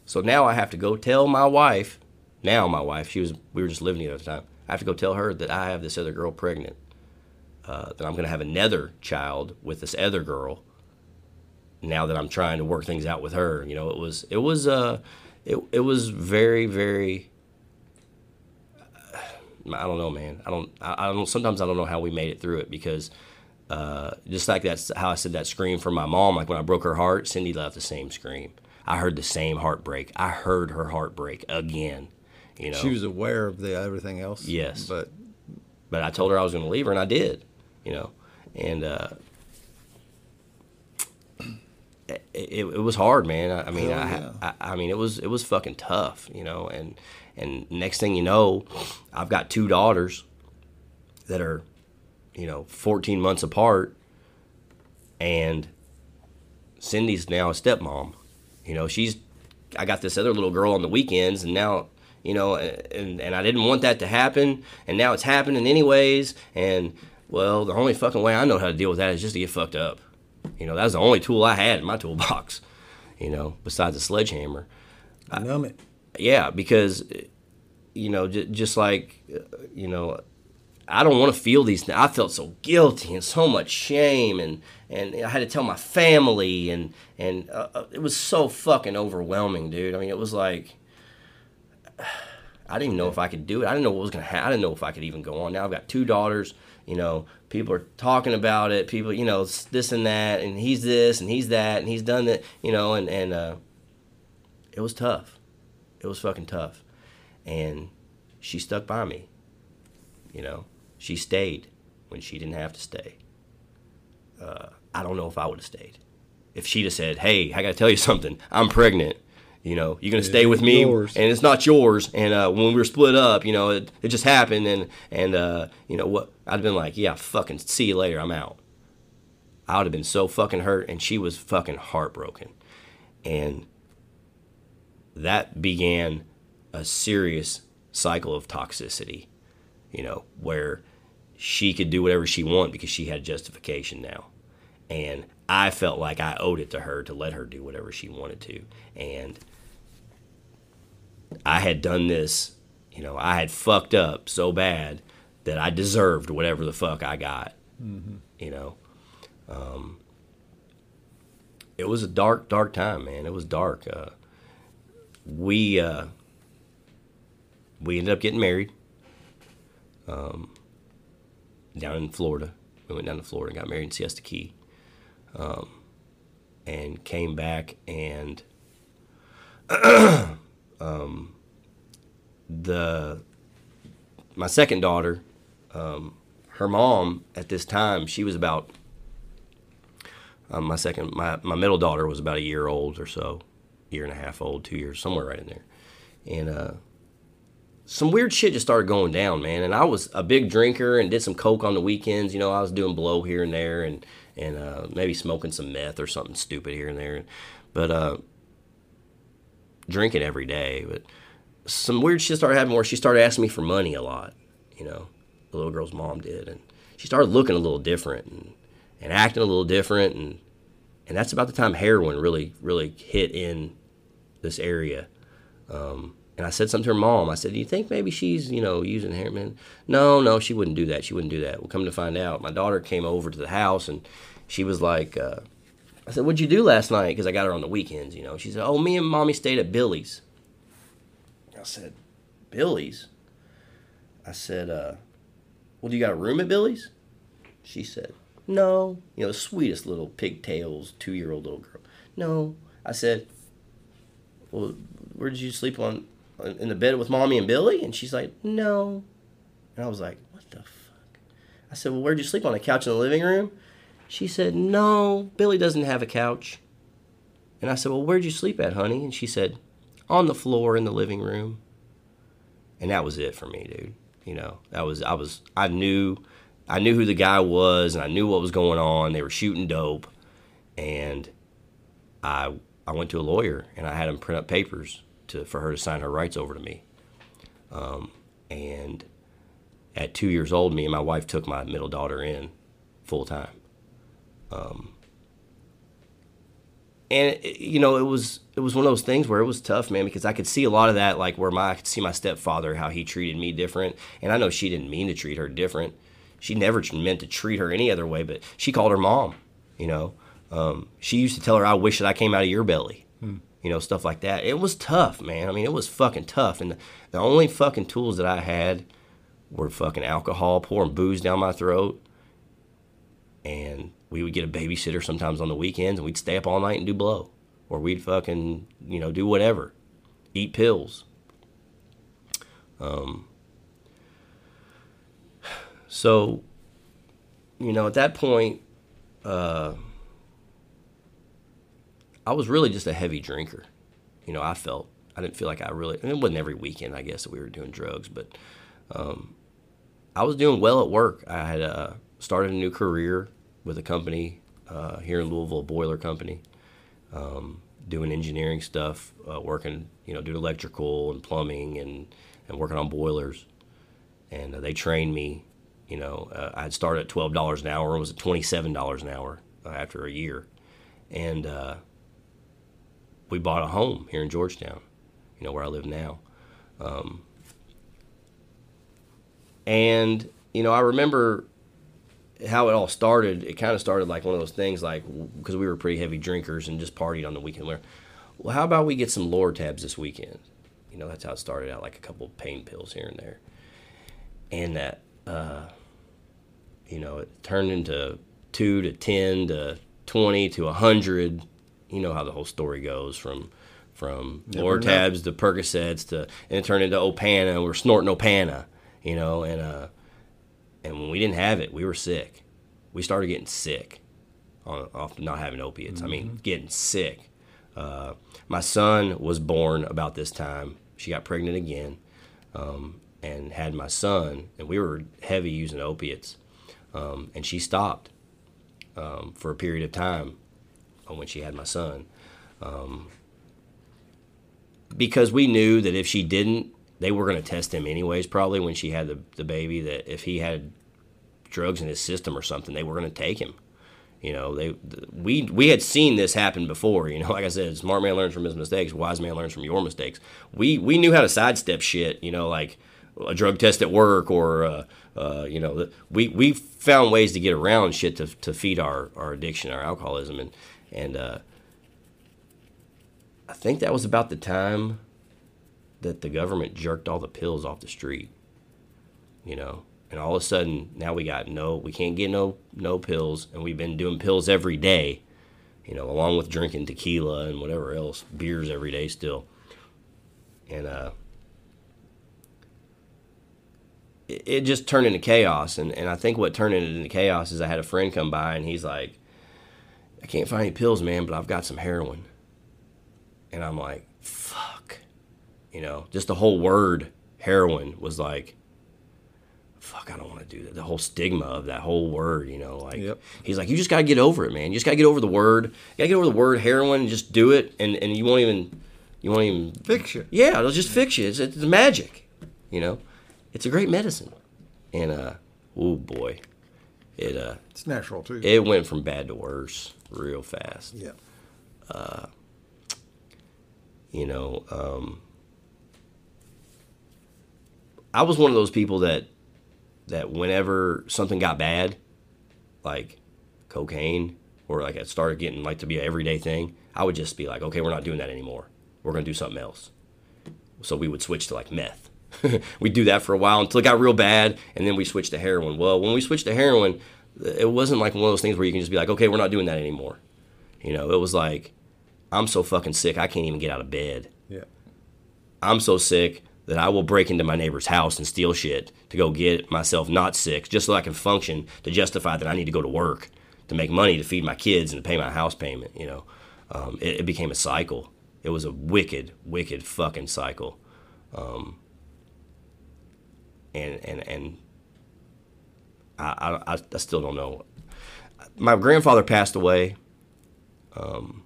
So now I have to go tell my wife, now my wife, she was, we were just living together at the time. I have to go tell her that I have this other girl pregnant. Uh, that I'm going to have another child with this other girl. Now that I'm trying to work things out with her, you know, it was, it was, uh, it, it was very, very I don't know, man. I don't. I, I don't. Sometimes I don't know how we made it through it because, uh, just like that's how I said that scream from my mom. Like when I broke her heart, Cindy left the same scream. I heard the same heartbreak. I heard her heartbreak again. You know. She was aware of the everything else. Yes. But but I told her I was going to leave her, and I did. You know, and uh, it, it, it was hard, man. I, I mean, Hell I, yeah. I I mean, it was it was fucking tough, you know. And and next thing you know, I've got two daughters that are, you know, 14 months apart, and Cindy's now a stepmom. You know, she's I got this other little girl on the weekends, and now you know, and and I didn't want that to happen, and now it's happening anyways, and Well, the only fucking way I know how to deal with that is just to get fucked up. You know, that was the only tool I had in my toolbox. You know, besides a sledgehammer. I Numb it. Yeah, because you know, j- just like you know, I don't want to feel these. Th- I felt so guilty and so much shame, and and I had to tell my family, and and uh, uh, it was so fucking overwhelming, dude. I mean, it was like I didn't even know if I could do it. I didn't know what was gonna happen. I didn't know if I could even go on. Now I've got two daughters. You know, people are talking about it. People, you know, this and that, and he's this and he's that, and he's done that. You know, and and uh, it was tough. It was fucking tough, and she stuck by me. You know, she stayed when she didn't have to stay. Uh, I don't know if I would have stayed. If she'd have said, "Hey, I got to tell you something. I'm pregnant. You know, you're gonna stay with me, yours. and it's not yours." And uh, when we were split up, you know, it, it just happened, and and uh, you know what? I'd been like, "Yeah, fucking see you later. I'm out." I would have been so fucking hurt, and she was fucking heartbroken, and that began a serious cycle of toxicity, you know, where she could do whatever she wanted because she had justification now. And I felt like I owed it to her to let her do whatever she wanted to. And I had done this, you know, I had fucked up so bad that I deserved whatever the fuck I got, you know. Um, it was a dark, dark time, man. It was dark. Uh, we uh, we ended up getting married um, down in Florida. We went down to Florida and got married in Siesta Key, um, and came back and um, the my second daughter, um, her mom at this time she was about um, my second my, my middle daughter was about a year old or so year and a half old two years somewhere right in there. And uh, some weird shit just started going down man. And i was a big drinker and did some coke on the weekends you know i was doing blow here and there and and uh, maybe smoking some meth or something stupid here and there. But uh, drinking every day but some weird shit started happening where she started asking me for money a lot you know the little girl's mom did and she started looking a little different and, and acting a little different and and that's about the time heroin really really hit in this area um, and I said something to her mom. I said, "Do you think maybe she's, you know, using heroin?" No, no, she wouldn't do that. She wouldn't do that. Well, come to find out, my daughter came over to the house and she was like, uh, "I said, what'd you do last night?" Because I got her on the weekends, you know. She said, "Oh, me and mommy stayed at Billy's." I said, "Billy's?" I said, uh, "Well, do you got a room at Billy's?" She said, "No." You know, the sweetest little pigtails, two-year-old little girl. No. I said, well, where did you sleep on in the bed with mommy and Billy? And she's like, no. And I was like, what the fuck? I said, well, where'd you sleep on a couch in the living room? She said, no, Billy doesn't have a couch. And I said, well, where'd you sleep at, honey? And she said, on the floor in the living room. And that was it for me, dude. You know, that was I was I knew I knew who the guy was and I knew what was going on. They were shooting dope and I I went to a lawyer and I had him print up papers to for her to sign her rights over to me. Um, and at two years old, me and my wife took my middle daughter in full time. Um, and it, you know, it was it was one of those things where it was tough, man, because I could see a lot of that, like where my I could see my stepfather how he treated me different, and I know she didn't mean to treat her different. She never meant to treat her any other way, but she called her mom. You know, um, she used to tell her, "I wish that I came out of your belly." You know, stuff like that. It was tough, man. I mean, it was fucking tough, and the, the only fucking tools that I had were fucking alcohol, pouring booze down my throat, and we would get a babysitter sometimes on the weekends, and we'd stay up all night and do blow, or we'd fucking you know do whatever, eat pills. Um. So, you know, at that point, uh, I was really just a heavy drinker. You know, I felt I didn't feel like I really. And it wasn't every weekend, I guess, that we were doing drugs, but um, I was doing well at work. I had uh, started a new career with a company uh, here in Louisville, boiler company, um, doing engineering stuff, uh, working, you know, doing electrical and plumbing and and working on boilers. And uh, they trained me, You know, uh, I had started at twelve dollars an hour and was at twenty seven dollars an hour uh, after a year, and uh, we bought a home here in Georgetown. You know where I live now, um, and you know I remember how it all started. It kind of started like one of those things, like because we were pretty heavy drinkers and just partied on the weekend. Where, well, how about we get some Lortabs this weekend? You know, that's how it started out, like a couple of pain pills here and there, and that, uh, you know, it turned into two to ten to twenty to a hundred. You know how the whole story goes from from Never Lortabs to Percocets to, and it turned into Opana. We're snorting Opana, you know, and uh, and when we didn't have it, we were sick. We started getting sick on, off not having opiates. I mean, getting sick. Uh, my son was born about this time. She got pregnant again um, and had my son, and we were heavy using opiates. Um, and she stopped um, for a period of time when she had my son um, because we knew that if she didn't, they were going to test him anyways, probably when she had the, the baby, that if he had drugs in his system or something, they were going to take him. You know, they we we had seen this happen before. You know, like I said, smart man learns from his mistakes, wise man learns from your mistakes. We we knew how to sidestep shit. You know, like a drug test at work or uh, uh, you know, we we found ways to get around shit to, to feed our, our addiction, our alcoholism, and and uh, I think that was about the time that the government jerked all the pills off the street. You know, and all of a sudden now we got no, we can't get no no pills, and we've been doing pills every day. You know, along with drinking tequila and whatever else, beers every day still. And uh, it, it just turned into chaos, and and I think what turned it into chaos is I had a friend come by and he's like, I can't find any pills, man, but I've got some heroin. And I'm like. You know, just the whole word heroin was like, fuck, I don't want to do that. The whole stigma of that whole word, you know, like Yep. he's like, you just gotta get over it, man. You just gotta get over the word. You gotta get over the word heroin and just do it, and and you won't even, you won't even Fiction. yeah, it'll just fix you. It's, it's magic, you know. It's a great medicine, and uh, oh boy, it uh, It's natural too. it went from bad to worse real fast. yeah. Uh, you know, um, I was one of those people that that whenever something got bad, like cocaine, or like it started getting like to be an everyday thing, I would just be like, okay, we're not doing that anymore. We're gonna do something else. So we would switch to like meth. We'd do that for a while until it got real bad, and then we switched to heroin. Well, when we switched to heroin, it wasn't like one of those things where you can just be like, okay, we're not doing that anymore. You know, it was like, I'm so fucking sick, I can't even get out of bed. Yeah. I'm so sick that I will break into my neighbor's house and steal shit to go get myself not sick, just so I can function to justify that I need to go to work to make money to feed my kids and to pay my house payment. You know, um, it, it became a cycle. It was a wicked, wicked fucking cycle. Um, and and and I, I I still don't know. My grandfather passed away. Um,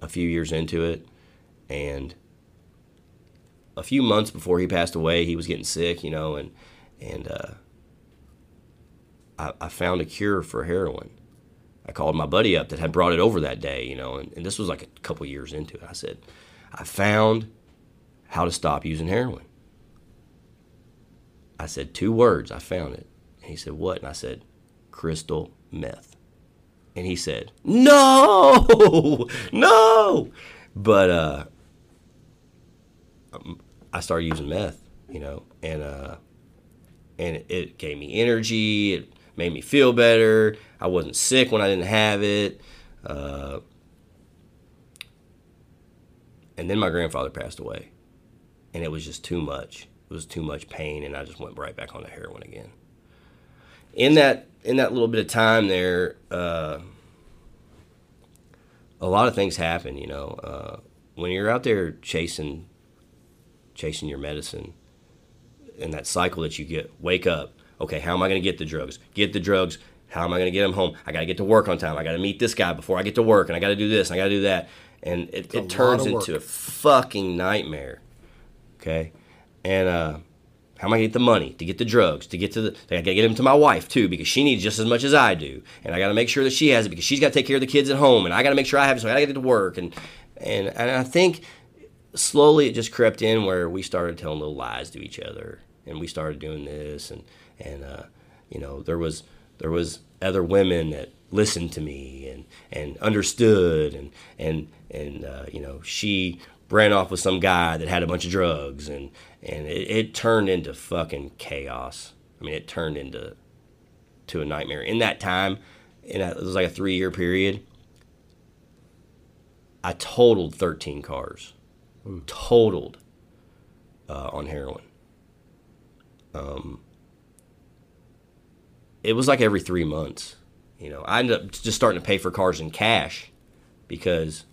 a few years into it, and a few months before he passed away, he was getting sick, you know, and and uh, I, I found a cure for heroin. I called my buddy up that had brought it over that day, you know, and, and this was like a couple years into it. I said, I found how to stop using heroin. I said two words. I found it. And he said, What? And I said, Crystal meth. And he said, No, no. But uh, I started using meth, you know, and uh, and it, gave me energy. It made me feel better. I wasn't sick when I didn't have it. Uh, and then my grandfather passed away, and it was just too much. It was too much pain, and I just went right back on the heroin again. In that in that little bit of time there, uh, a lot of things happen. You know, uh, when you're out there chasing chasing your medicine, and that cycle that you get, wake up. Okay, how am I going to get the drugs? Get the drugs. How am I going to get them home? I got to get to work on time. I got to meet this guy before I get to work, and I got to do this, and I got to do that, and it, it turns into a fucking nightmare. Okay, and uh, How am I gonna get the money to get the drugs to get to the? I gotta get them to my wife too because she needs just as much as I do, and I gotta make sure that she has it because she's got to take care of the kids at home, and I gotta make sure I have it, so I gotta get it to work, and and and I think slowly it just crept in where we started telling little lies to each other, and we started doing this, and and uh, you know there was there was other women that listened to me and and understood, and and and uh, you know she ran off with some guy that had a bunch of drugs and and it, it, turned into fucking chaos i mean it turned into to a nightmare in that time in a, it was like a three year period i totaled 13 cars. Totaled uh, on heroin um, it was like every three months you know i ended up just starting to pay for cars in cash because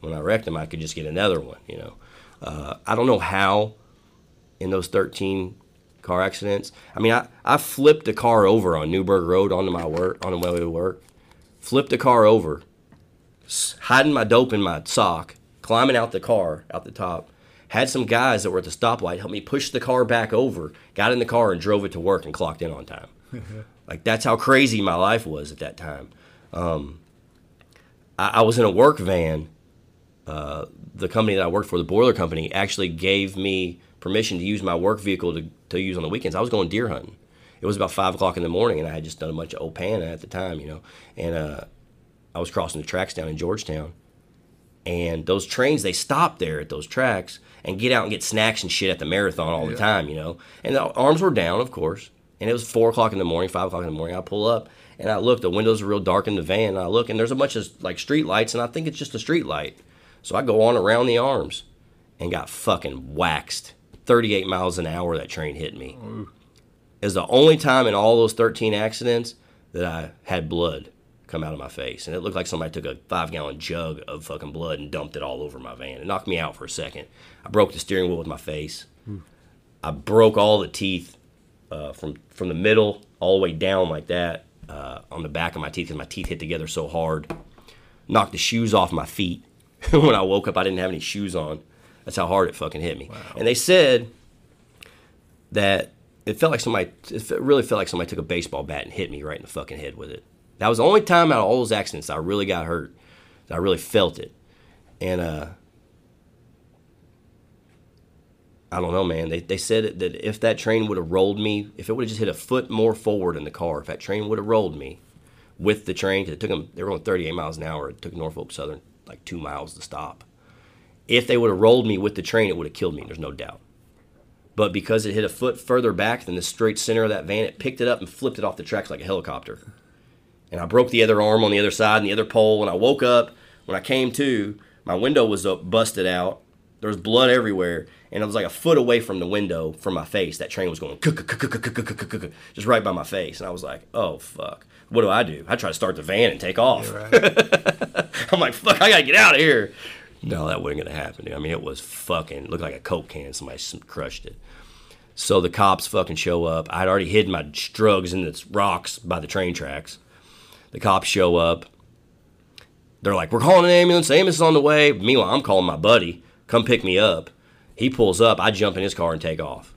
when I wrecked them, I could just get another one. You know, uh, I don't know how in those 13 car accidents. I mean, I, I flipped a car over on Newburg Road onto my work on the way to work. Flipped a car over, hiding my dope in my sock, climbing out the car out the top. Had some guys that were at the stoplight help me push the car back over. Got in the car and drove it to work and clocked in on time. like that's how crazy my life was at that time. Um, I, I was in a work van uh, the company that I worked for, the boiler company, actually gave me permission to use my work vehicle to, to use on the weekends. I was going deer hunting. It was about five o'clock in the morning, and I had just done a bunch of Opana at the time, you know. And uh, I was crossing the tracks down in Georgetown, and those trains they stop there at those tracks and get out and get snacks and shit at the marathon all yeah. the time, you know. And the arms were down, of course. And it was four o'clock in the morning, five o'clock in the morning. I pull up and I look. The windows are real dark in the van. And I look, and there's a bunch of like street lights, and I think it's just a street light. So I go on around the arms and got fucking waxed. 38 miles an hour that train hit me. Is the only time in all those 13 accidents that I had blood come out of my face. And it looked like somebody took a five gallon jug of fucking blood and dumped it all over my van. It knocked me out for a second. I broke the steering wheel with my face. I broke all the teeth uh, from, from the middle all the way down like that uh, on the back of my teeth because my teeth hit together so hard. Knocked the shoes off my feet. when I woke up, I didn't have any shoes on. That's how hard it fucking hit me. Wow. And they said that it felt like somebody, it really felt like somebody took a baseball bat and hit me right in the fucking head with it. That was the only time out of all those accidents I really got hurt. I really felt it. And uh, I don't know, man. They, they said that if that train would have rolled me, if it would have just hit a foot more forward in the car, if that train would have rolled me with the train, because it took them, they were going 38 miles an hour. It took Norfolk Southern like two miles to stop. If they would have rolled me with the train, it would have killed me. There's no doubt. But because it hit a foot further back than the straight center of that van, it picked it up and flipped it off the tracks like a helicopter. And I broke the other arm on the other side and the other pole. When I woke up, when I came to, my window was up, busted out. There was blood everywhere, and I was like a foot away from the window from my face. That train was going just right by my face, and I was like, "Oh fuck!" what do I do? I try to start the van and take off. Right. I'm like, fuck, I gotta get out of here. No, that wasn't gonna happen. I mean, it was fucking looked like a coke can. Somebody crushed it. So the cops fucking show up. I'd already hidden my drugs in the rocks by the train tracks. The cops show up. They're like, "We're calling an ambulance. ambulance is on the way." Meanwhile, I'm calling my buddy. Come pick me up. He pulls up. I jump in his car and take off.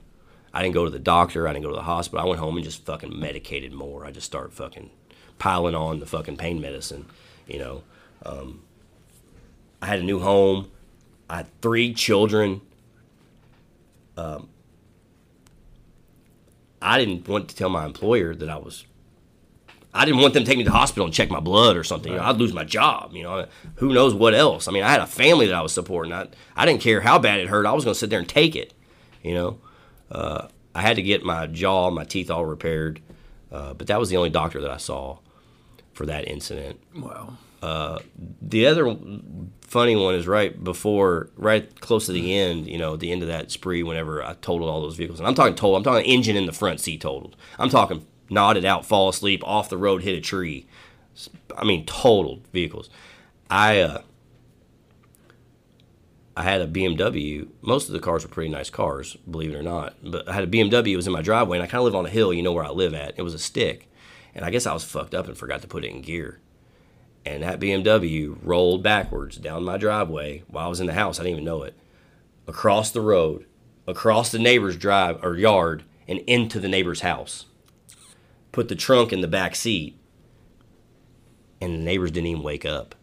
I didn't go to the doctor. I didn't go to the hospital. I went home and just fucking medicated more. I just started fucking piling on the fucking pain medicine. You know, um, I had a new home. I had three children. Um, I didn't want to tell my employer that I was. I didn't want them to take me to the hospital and check my blood or something. Right. You know, I'd lose my job. You know, who knows what else? I mean, I had a family that I was supporting. I, I didn't care how bad it hurt. I was going to sit there and take it. You know, uh, I had to get my jaw, my teeth all repaired. Uh, but that was the only doctor that I saw for that incident. Wow. Uh, the other funny one is right before, right close to the end, you know, the end of that spree, whenever I totaled all those vehicles. And I'm talking total, I'm talking engine in the front seat totaled. I'm talking nodded out, fall asleep, off the road, hit a tree. I mean, totaled vehicles. I, uh, I had a BMW. Most of the cars were pretty nice cars, believe it or not. But I had a BMW. It was in my driveway, and I kind of live on a hill. You know where I live at. It was a stick, and I guess I was fucked up and forgot to put it in gear. And that BMW rolled backwards down my driveway while I was in the house. I didn't even know it. Across the road, across the neighbor's drive or yard, and into the neighbor's house. Put the trunk in the back seat, and the neighbors didn't even wake up.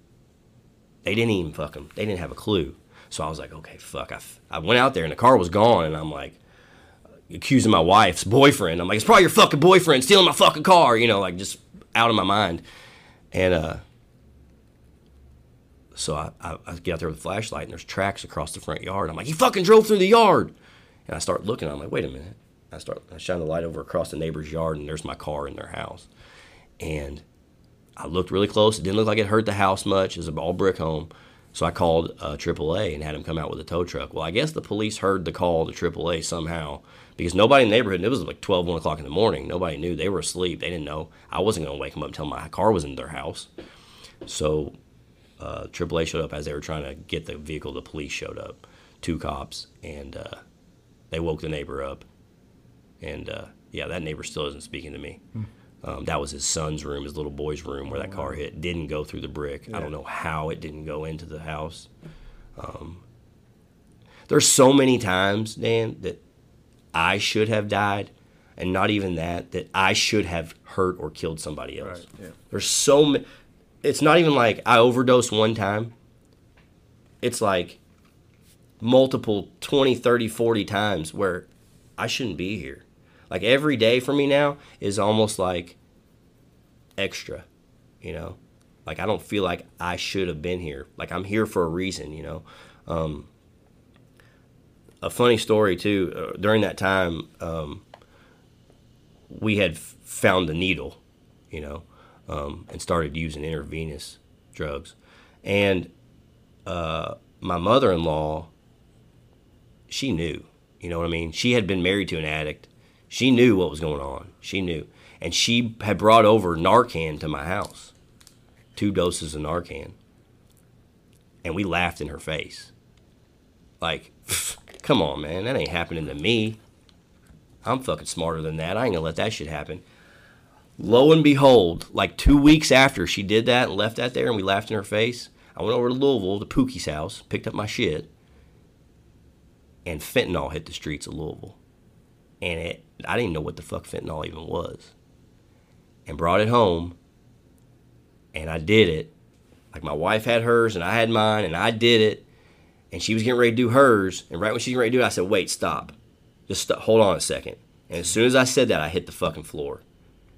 They didn't even fuck them. They didn't have a clue. So I was like, okay, fuck. I, f- I went out there and the car was gone, and I'm like, accusing my wife's boyfriend. I'm like, it's probably your fucking boyfriend stealing my fucking car, you know, like just out of my mind. And uh, so I, I, I get out there with a flashlight, and there's tracks across the front yard. I'm like, he fucking drove through the yard. And I start looking. I'm like, wait a minute. I start I shine the light over across the neighbor's yard, and there's my car in their house. And I looked really close. It didn't look like it hurt the house much. It was a all brick home. So I called uh, AAA and had him come out with a tow truck. Well, I guess the police heard the call to AAA somehow because nobody in the neighborhood, it was like 12, 1 o'clock in the morning. Nobody knew. They were asleep. They didn't know. I wasn't going to wake them up until my car was in their house. So uh, AAA showed up as they were trying to get the vehicle. The police showed up, two cops, and uh, they woke the neighbor up. And uh, yeah, that neighbor still isn't speaking to me. Um, that was his son's room, his little boy's room, where that car hit. Didn't go through the brick. I don't know how it didn't go into the house. Um, there's so many times, Dan, that I should have died, and not even that, that I should have hurt or killed somebody else. Right, yeah. There's so many. It's not even like I overdosed one time. It's like multiple 20, 30, 40 times where I shouldn't be here. Like every day for me now is almost like extra, you know? Like I don't feel like I should have been here. Like I'm here for a reason, you know? Um, a funny story too, uh, during that time, um, we had f- found the needle, you know, um, and started using intravenous drugs. And uh, my mother in law, she knew, you know what I mean? She had been married to an addict. She knew what was going on. She knew. And she had brought over Narcan to my house, two doses of Narcan. And we laughed in her face. Like, come on, man, that ain't happening to me. I'm fucking smarter than that. I ain't gonna let that shit happen. Lo and behold, like two weeks after she did that and left that there and we laughed in her face, I went over to Louisville to Pookie's house, picked up my shit, and fentanyl hit the streets of Louisville. And it I didn't know what the fuck fentanyl even was. And brought it home, and I did it. Like my wife had hers and I had mine, and I did it. And she was getting ready to do hers, and right when she was ready to do it, I said, "Wait, stop, just stop, hold on a second. And as soon as I said that, I hit the fucking floor.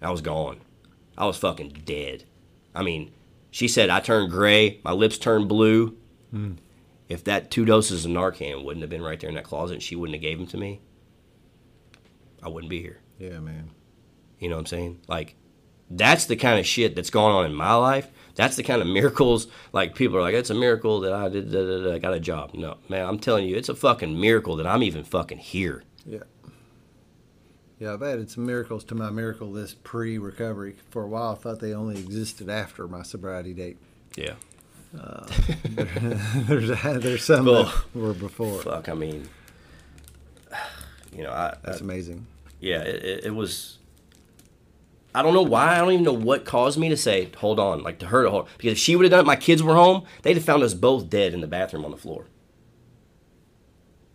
I was gone. I was fucking dead. I mean, she said I turned gray, my lips turned blue. Hmm. If that two doses of Narcan wouldn't have been right there in that closet, she wouldn't have gave them to me, I wouldn't be here. Yeah, man. You know what I'm saying? Like, that's the kind of shit that's going on in my life. That's the kind of miracles. Like people are like, it's a miracle that I did, da, da, da, I got a job. No, man, I'm telling you, it's a fucking miracle that I'm even fucking here. Yeah. Yeah, I've added some miracles to my miracle list pre recovery. For a while, I thought they only existed after my sobriety date. Yeah. Uh, there's, there's some Well, that were before. Fuck. I mean, you know, I, That's I amazing. Yeah, it, it, was. I don't know why. I don't even know what caused me to say, "Hold on," like to her to hold. Because if she would have done it, my kids were home. They'd have found us both dead in the bathroom on the floor.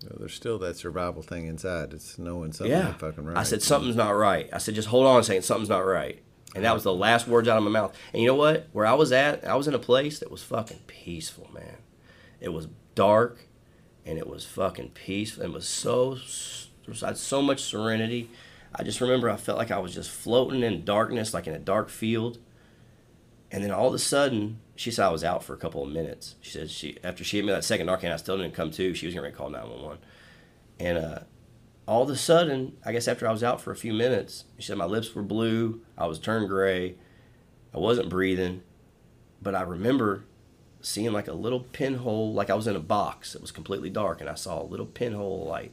Well, there's still that survival thing inside. It's knowing something Yeah. fucking right. I said something's not right. I said just hold on a second, something's not right. And that was the last words out of my mouth. And you know what? Where I was at, I was in a place that was fucking peaceful, man. It was dark, and it was fucking peaceful. It was so there I had so much serenity. I just remember I felt like I was just floating in darkness, like in a dark field. And then all of a sudden, she said I was out for a couple of minutes. She said she after she hit me that second Narcan, I still didn't come to. She was going to call nine one one. And uh, all of a sudden, I guess after I was out for a few minutes, she said my lips were blue, I was turned gray, I wasn't breathing, but I remember seeing like a little pinhole, like I was in a box. It was completely dark, and I saw a little pinhole light,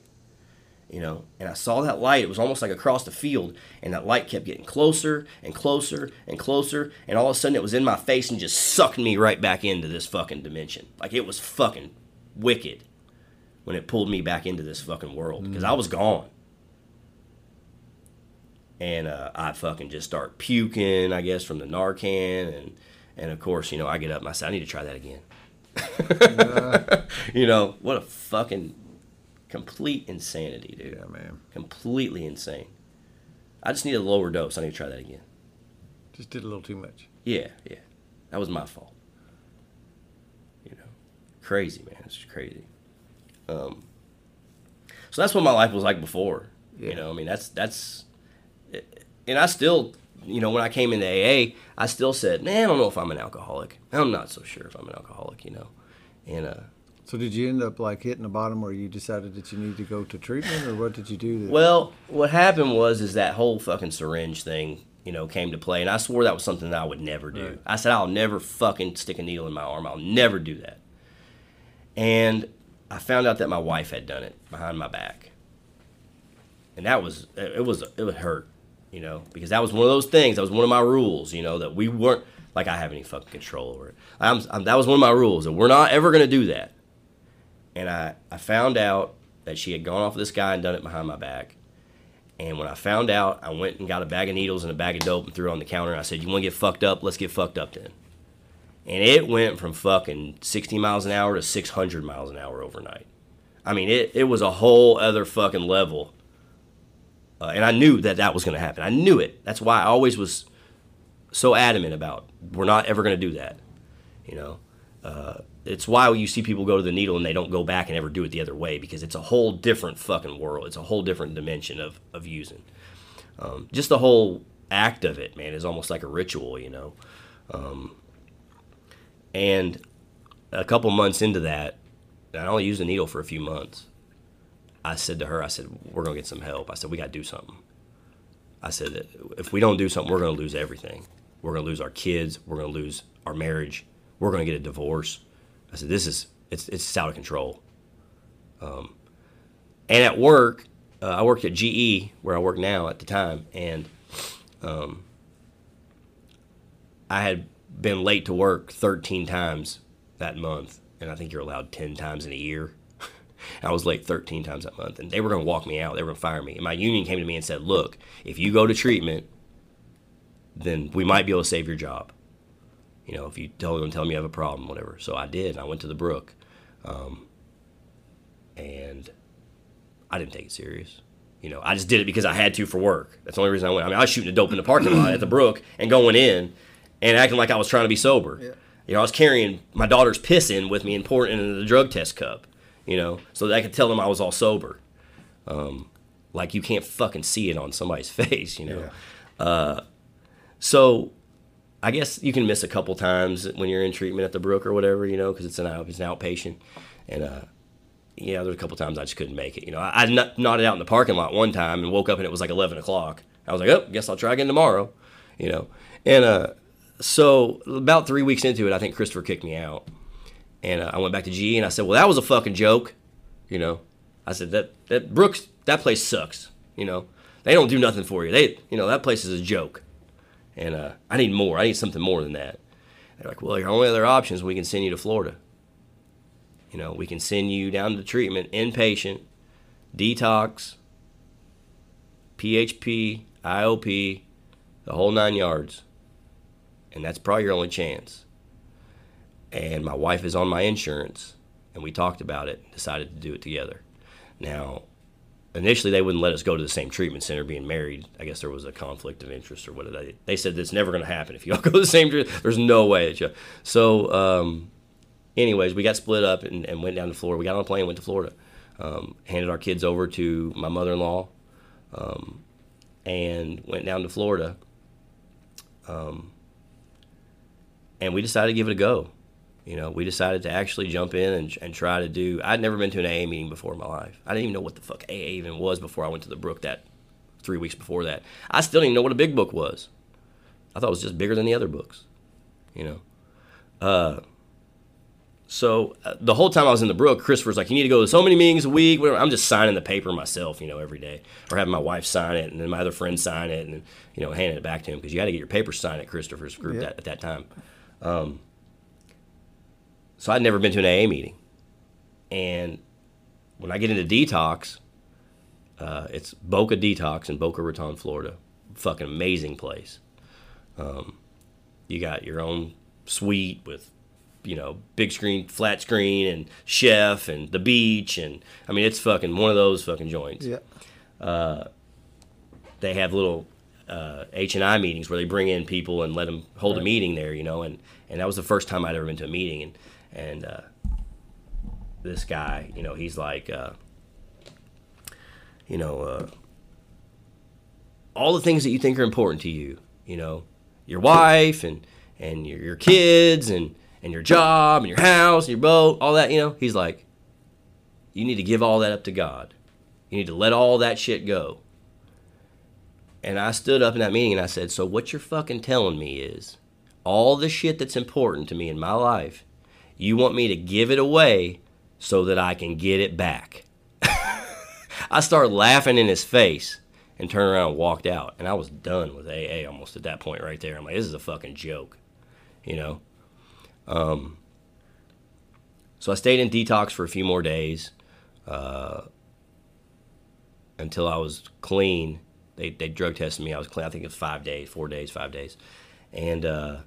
you know. And I saw that light. It was almost like across the field, and that light kept getting closer and closer and closer, and all of a sudden it was in my face and just sucked me right back into this fucking dimension. Like it was fucking wicked when it pulled me back into this fucking world because I was gone. And uh, I fucking just start puking, I guess, from the Narcan, and and of course, you know, I get up and I say, I need to try that again. you know, what a fucking Complete insanity, dude. Yeah, man. Completely insane. I just need a lower dose. I need to try that again. Just did a little too much. Yeah, yeah. That was my fault. You know, crazy, man. It's just crazy. Um, so that's what my life was like before. Yeah. You know, I mean, that's that's, and I still, you know, when I came into AA, I still said, man, I don't know if I'm an alcoholic. I'm not so sure if I'm an alcoholic. You know, and uh, So did you end up like hitting the bottom where you decided that you need to go to treatment, or what did you do? To, Well, what happened was is that whole fucking syringe thing, you know, came to play, and I swore that was something that I would never do. Right. I said I'll never fucking stick a needle in my arm. I'll never do that. And I found out that my wife had done it behind my back, and that was it was it would hurt, you know, because that was one of those things. That was one of my rules, you know, that we weren't like I have any fucking control over it. I'm, I'm that was one of my rules that we're not ever gonna do that and I, I found out that she had gone off this guy and done it behind my back. And when I found out, I went and got a bag of needles and a bag of dope and threw it on the counter. And I said, You want to get fucked up? Let's get fucked up then. And it went from fucking 60 miles an hour to 600 miles an hour overnight. I mean, it, it was a whole other fucking level. Uh, and I knew that that was going to happen. I knew it. That's why I always was so adamant about we're not ever going to do that. You know, uh, it's why you see people go to the needle and they don't go back and ever do it the other way because it's a whole different fucking world. It's a whole different dimension of, of using. Um, just the whole act of it, man, is almost like a ritual, you know. Um, and a couple months into that, I only used the needle for a few months. I said to her, I said, "We're gonna get some help." I said, "We got to do something." I said if we don't do something, we're gonna lose everything. We're gonna lose our kids. We're gonna lose our marriage. We're gonna get a divorce. I said, "This is it's it's out of control." Um, and at work, uh, I worked at GE where I work now at the time, and um, I had been late to work 13 times that month, and I think you're allowed 10 times in a year. I was late 13 times that month, and they were going to walk me out. They were going to fire me. And my union came to me and said, "Look, if you go to treatment, then we might be able to save your job. You know, if you tell them, tell them you have a problem, whatever." So I did. I went to the Brook, um, and I didn't take it serious. You know, I just did it because I had to for work. That's the only reason I went. I mean, I was shooting a dope in the parking lot at the Brook and going in and acting like I was trying to be sober. Yeah. You know, I was carrying my daughter's piss in with me and pouring it into the drug test cup. You know, so that I could tell them I was all sober. Um, like you can't fucking see it on somebody's face. You know. Yeah. So, I guess you can miss a couple times when you're in treatment at the Brook or whatever, you know, because it's an it's an outpatient, and uh, yeah, there's a couple times I just couldn't make it. You know, I, I nodded out in the parking lot one time and woke up and it was like 11 o'clock. I was like, oh, guess I'll try again tomorrow, you know, and uh, so about three weeks into it, I think Christopher kicked me out, and uh, I went back to GE and I said, well, that was a fucking joke, you know. I said that that Brooks that place sucks, you know. They don't do nothing for you. They, you know, that place is a joke and uh, I need more. I need something more than that. They're like, well, your only other option is we can send you to Florida. You know, we can send you down to treatment, inpatient, detox, PHP, IOP, the whole nine yards. And that's probably your only chance. And my wife is on my insurance, and we talked about it, decided to do it together. Now, initially they wouldn't let us go to the same treatment center being married i guess there was a conflict of interest or what they they said that's never going to happen if you all go to the same treatment there's no way that you so um, anyways we got split up and, and went down to florida. We got on a plane went to florida. Um, handed our kids over to my mother-in-law um, and went down to florida um, and we decided to give it a go you know, we decided to actually jump in and, and try to do. I'd never been to an AA meeting before in my life. I didn't even know what the fuck AA even was before I went to the Brook that three weeks before that. I still didn't even know what a big book was. I thought it was just bigger than the other books, you know. Uh, so uh, the whole time I was in the Brook, Christopher's like, "You need to go to so many meetings a week." Whatever. I'm just signing the paper myself, you know, every day, or having my wife sign it, and then my other friend sign it, and you know, handing it back to him because you got to get your paper signed at Christopher's group Yeah. that, at that time. Um, so I'd never been to an AA meeting. And when I get into detox, uh, it's Boca Detox in Boca Raton, Florida. Fucking amazing place. Um, you got your own suite with you know, big screen, flat screen, and chef, and the beach, and I mean, it's fucking one of those fucking joints. Yeah. They have little uh, H and I meetings where they bring in people and let them hold a meeting there, you know, and and that was the first time I'd ever been to a meeting, and and uh, this guy, you know, he's like, uh, you know, uh, all the things that you think are important to you, you know, your wife and and your, your kids and and your job and your house and your boat, all that, you know. He's like, you need to give all that up to God. You need to let all that shit go. And I stood up in that meeting and I said, so what you're fucking telling me is all the shit that's important to me in my life, you want me to give it away so that I can get it back. I started laughing in his face and turned around and walked out. And I was done with AA almost at that point right there. I'm like, this is a fucking joke, you know? Um, so I stayed in detox for a few more days uh, until I was clean. They, they drug tested me. I was clean. I think it was five days, four days, five days. And uh,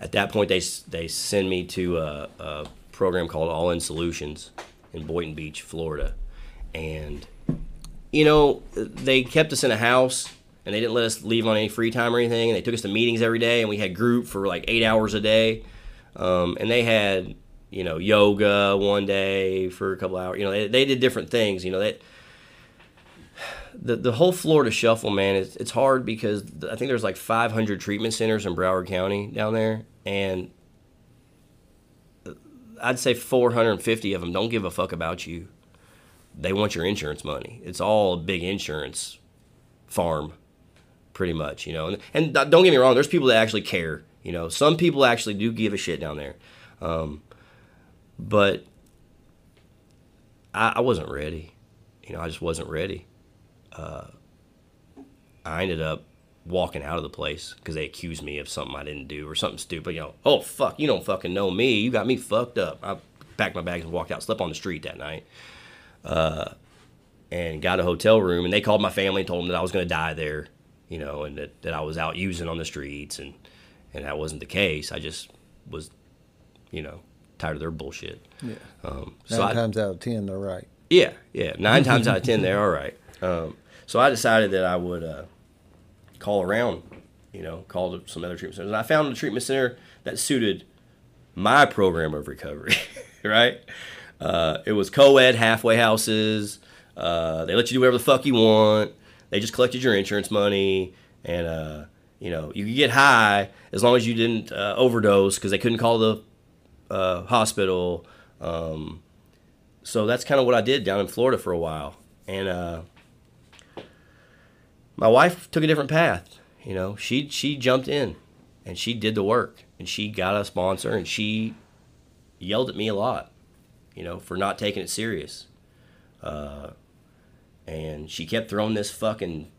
at that point, they, they send me to a, a program called All In Solutions in Boynton Beach, Florida. And you know, they kept us in a house and they didn't let us leave on any free time or anything. And they took us to meetings every day and we had group for like eight hours a day. Um, and they had, you know, yoga one day for a couple hours. You know, they, they did different things. You know, that the the whole Florida shuffle, man, it's it's hard because I think there's like 500 treatment centers in Broward County down there, and I'd say 450 of them don't give a fuck about you they want your insurance money. It's all a big insurance farm, pretty much, you know. And, and don't get me wrong, there's people that actually care. You know, some people actually do give a shit down there, um, but I, I wasn't ready. You know, I just wasn't ready. Uh, I ended up walking out of the place because they accused me of something I didn't do or something stupid. You know, oh fuck, you don't fucking know me. You got me fucked up. I packed my bags and walked out. Slept on the street that night and got a hotel room and they called my family and told them that I was going to die there, you know, and that, that I was out using on the streets and and that wasn't the case. I just was, you know, tired of their bullshit. Yeah. Um, so Nine I, times out of ten, they're right. yeah, yeah, nine times out of ten they're all right. Um, so I decided that I would uh, call around, you know, call some other treatment centers, and I found a treatment center that suited my program of recovery. right? Uh, it was co-ed halfway houses. Uh, they let you do whatever the fuck you want. They just collected your insurance money, and uh, you know you could get high as long as you didn't uh, overdose because they couldn't call the uh, hospital. Um, so that's kind of what I did down in Florida for a while, and uh, my wife took a different path. You know, she she jumped in, and she did the work, and she got a sponsor, and she yelled at me a lot, you know, for not taking it serious. Uh, and she kept throwing this fucking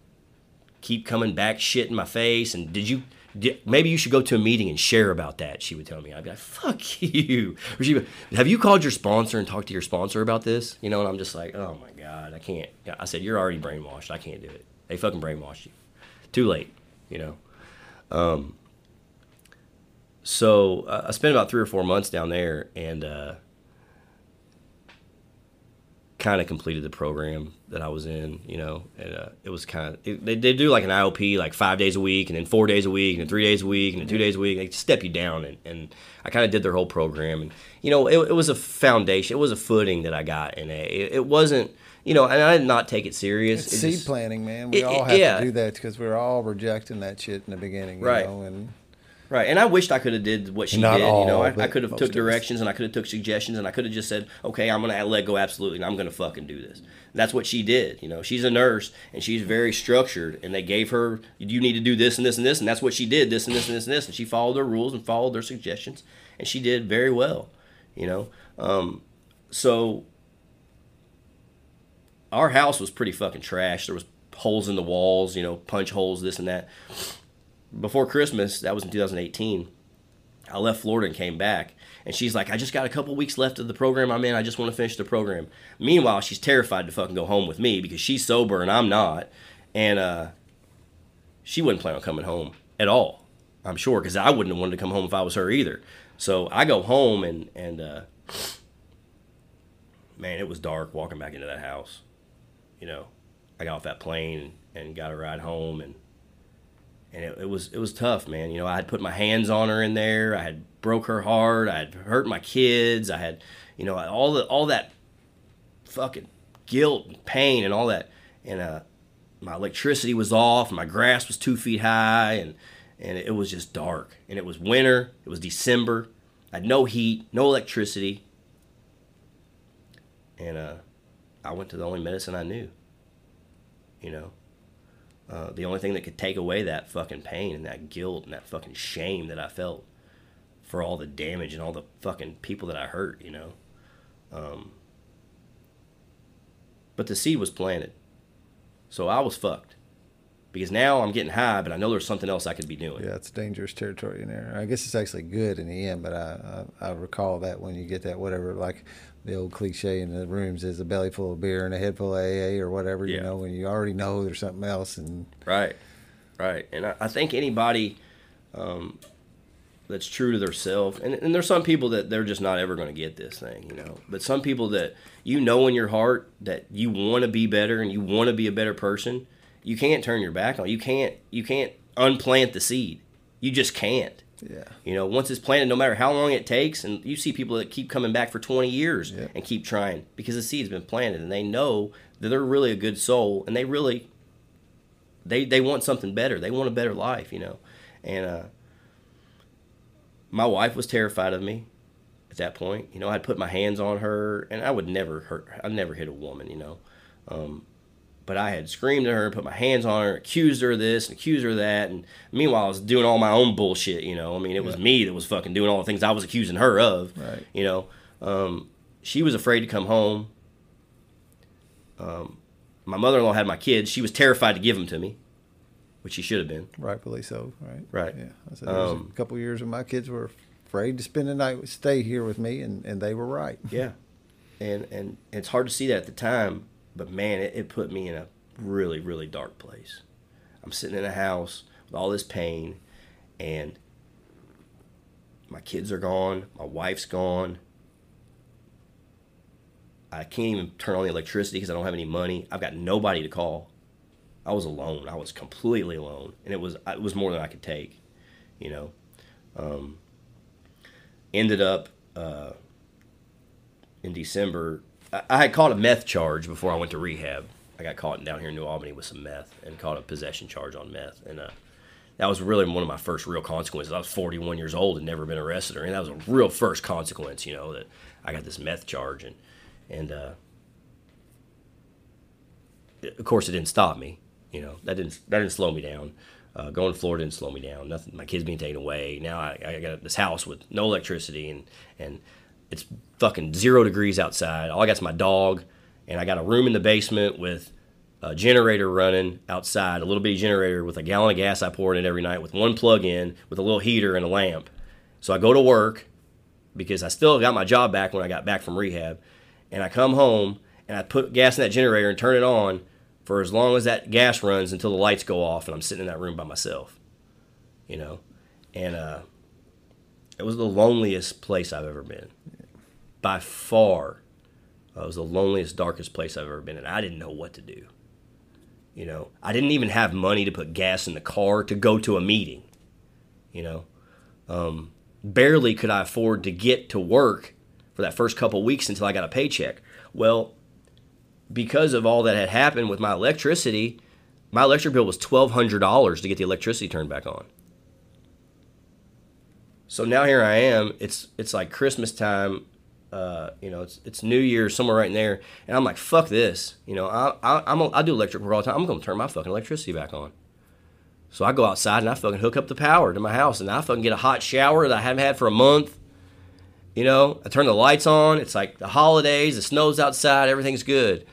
keep coming back shit in my face. And did you? Did, maybe you should go to a meeting and share about that. She would tell me. I'd be like, "Fuck you." Or she, have you called your sponsor and talked to your sponsor about this? You know, and I'm just like, "Oh my god, I can't." I said, "You're already brainwashed. I can't do it. They fucking brainwashed you. Too late." You know. Um, so uh, I spent about three or four months down there and uh, kind of completed the program that I was in, you know, and uh, it was kind of, they, they do like an IOP like five days a week and then four days a week and then three days a week and then two days a week. They step you down and, and I kind of did their whole program and, you know, it, it was a foundation, it was a footing that I got in a, it, it wasn't, you know, and I did not take it serious. It's It seed just- planting, man. We It- all it- have yeah. to do that because we're all rejecting that shit in the beginning, you Right. know. And Right, and I wished I could have did what she Not did. you know, I, I could have took directions and I could have took suggestions and I could have just said, "Okay, I'm gonna let go absolutely, and I'm gonna fucking do this." That's what she did. You know, she's a nurse and she's very structured, and they gave her, "You need to do this and this and this," and that's what she did. This and this and this and this, and she followed their rules and followed their suggestions, and she did very well. You know, um, so our house was pretty fucking trash. There was holes in the walls, you know, punch holes, this and that. Before Christmas, that was in 2018. I left Florida and came back, and she's like, "I just got a couple weeks left of the program I'm in. I just want to finish the program." Meanwhile, she's terrified to fucking go home with me because she's sober and I'm not, and uh, she wouldn't plan on coming home at all. I'm sure because I wouldn't have wanted to come home if I was her either. So I go home and and uh, man, it was dark walking back into that house. You know, I got off that plane and got a ride home and and it, it, was it was tough, man. You know, I had put my hands on her in there. I had broke her heart. I had hurt my kids. I had, you know, all the all that fucking guilt and pain and all that. And uh, my electricity was off. My grass was two feet high, and and it was just dark. And it was winter. It was December. I had no heat, no electricity. And uh, I went to the only medicine I knew. You know, uh, the only thing that could take away that fucking pain and that guilt and that fucking shame that I felt for all the damage and all the fucking people that I hurt, you know. Um, but the seed was planted. So I was fucked. Because now I'm getting high, but I know there's something else I could be doing. Yeah, it's dangerous territory in there. I guess it's actually good in the end, but I, I, I recall that when you get that whatever, like the old cliche in the rooms is a belly full of beer and a head full of AA or whatever, you know, when you already know there's something else. And Right, right. And I, I think anybody um, that's true to themselves, and, and there's some people that they're just not ever going to get this thing, you know. But some people that you know in your heart that you want to be better and you want to be a better person, you can't turn your back on. You can't. You can't unplant the seed. You just can't. Yeah, You know, once it's planted, no matter how long it takes, and you see people that keep coming back for 20 years and keep trying because the seed's been planted and they know that they're really a good soul and they really they they want something better. They want a better life, you know. And uh my wife was terrified of me at that point. You know, I'd put my hands on her and I would never hurt I'd never hit a woman, you know. Um but I had screamed at her, put my hands on her, accused her of this, and accused her of that, and meanwhile I was doing all my own bullshit. You know, I mean, it was me that was fucking doing all the things I was accusing her of. Right. You know, um, she was afraid to come home. Um, my mother-in-law had my kids. She was terrified to give them to me, which she should have been. rightfully so, right? Right. Yeah. I said, Um, a couple of years when my kids were afraid to spend the night, stay here with me, and, and they were right. Yeah, and and it's hard to see that at the time, but man, it, it put me in a really really dark place. I'm sitting in a house with all this pain, and my kids are gone, my wife's gone. I can't even turn on the electricity because I don't have any money. I've got nobody to call. I was alone. I was completely alone, and it was it was more than I could take. You know, um, ended up. Uh, in December. I, had caught a meth charge before I went to rehab. I got caught down here in New Albany with some meth and caught a possession charge on meth. And uh, that was really one of my first real consequences. I was 41 years old and never been arrested or anything. That was a real first consequence, you know, that I got this meth charge. And, and uh, of course, it didn't stop me. You know, that didn't, that didn't slow me down. Uh, going to Florida didn't slow me down. Nothing. My kids being taken away. Now I, I got this house with no electricity and and it's fucking zero degrees outside. All I got's my dog, and I got a room in the basement with a generator running outside, a little bitty generator with a gallon of gas I pour in it every night with one plug in with a little heater and a lamp. So I go to work because I still got my job back when I got back from rehab, and I come home and I put gas in that generator and turn it on for as long as that gas runs until the lights go off, and I'm sitting in that room by myself, you know, and uh, it was the loneliest place I've ever been by far uh, it was the loneliest darkest place i've ever been and i didn't know what to do you know i didn't even have money to put gas in the car to go to a meeting you know um, barely could i afford to get to work for that first couple weeks until i got a paycheck well because of all that had happened with my electricity my electric bill was $1200 to get the electricity turned back on so now here I am. It's it's like Christmas time. Uh, you know, it's it's New Year somewhere right in there, and I'm like, fuck this. You know, I I I'm a, I do electric work all the time. I'm gonna turn my fucking electricity back on. So I go outside and I fucking hook up the power to my house, and I fucking get a hot shower that I haven't had for a month. You know, I turn the lights on. It's like the holidays. The snow's outside. Everything's good,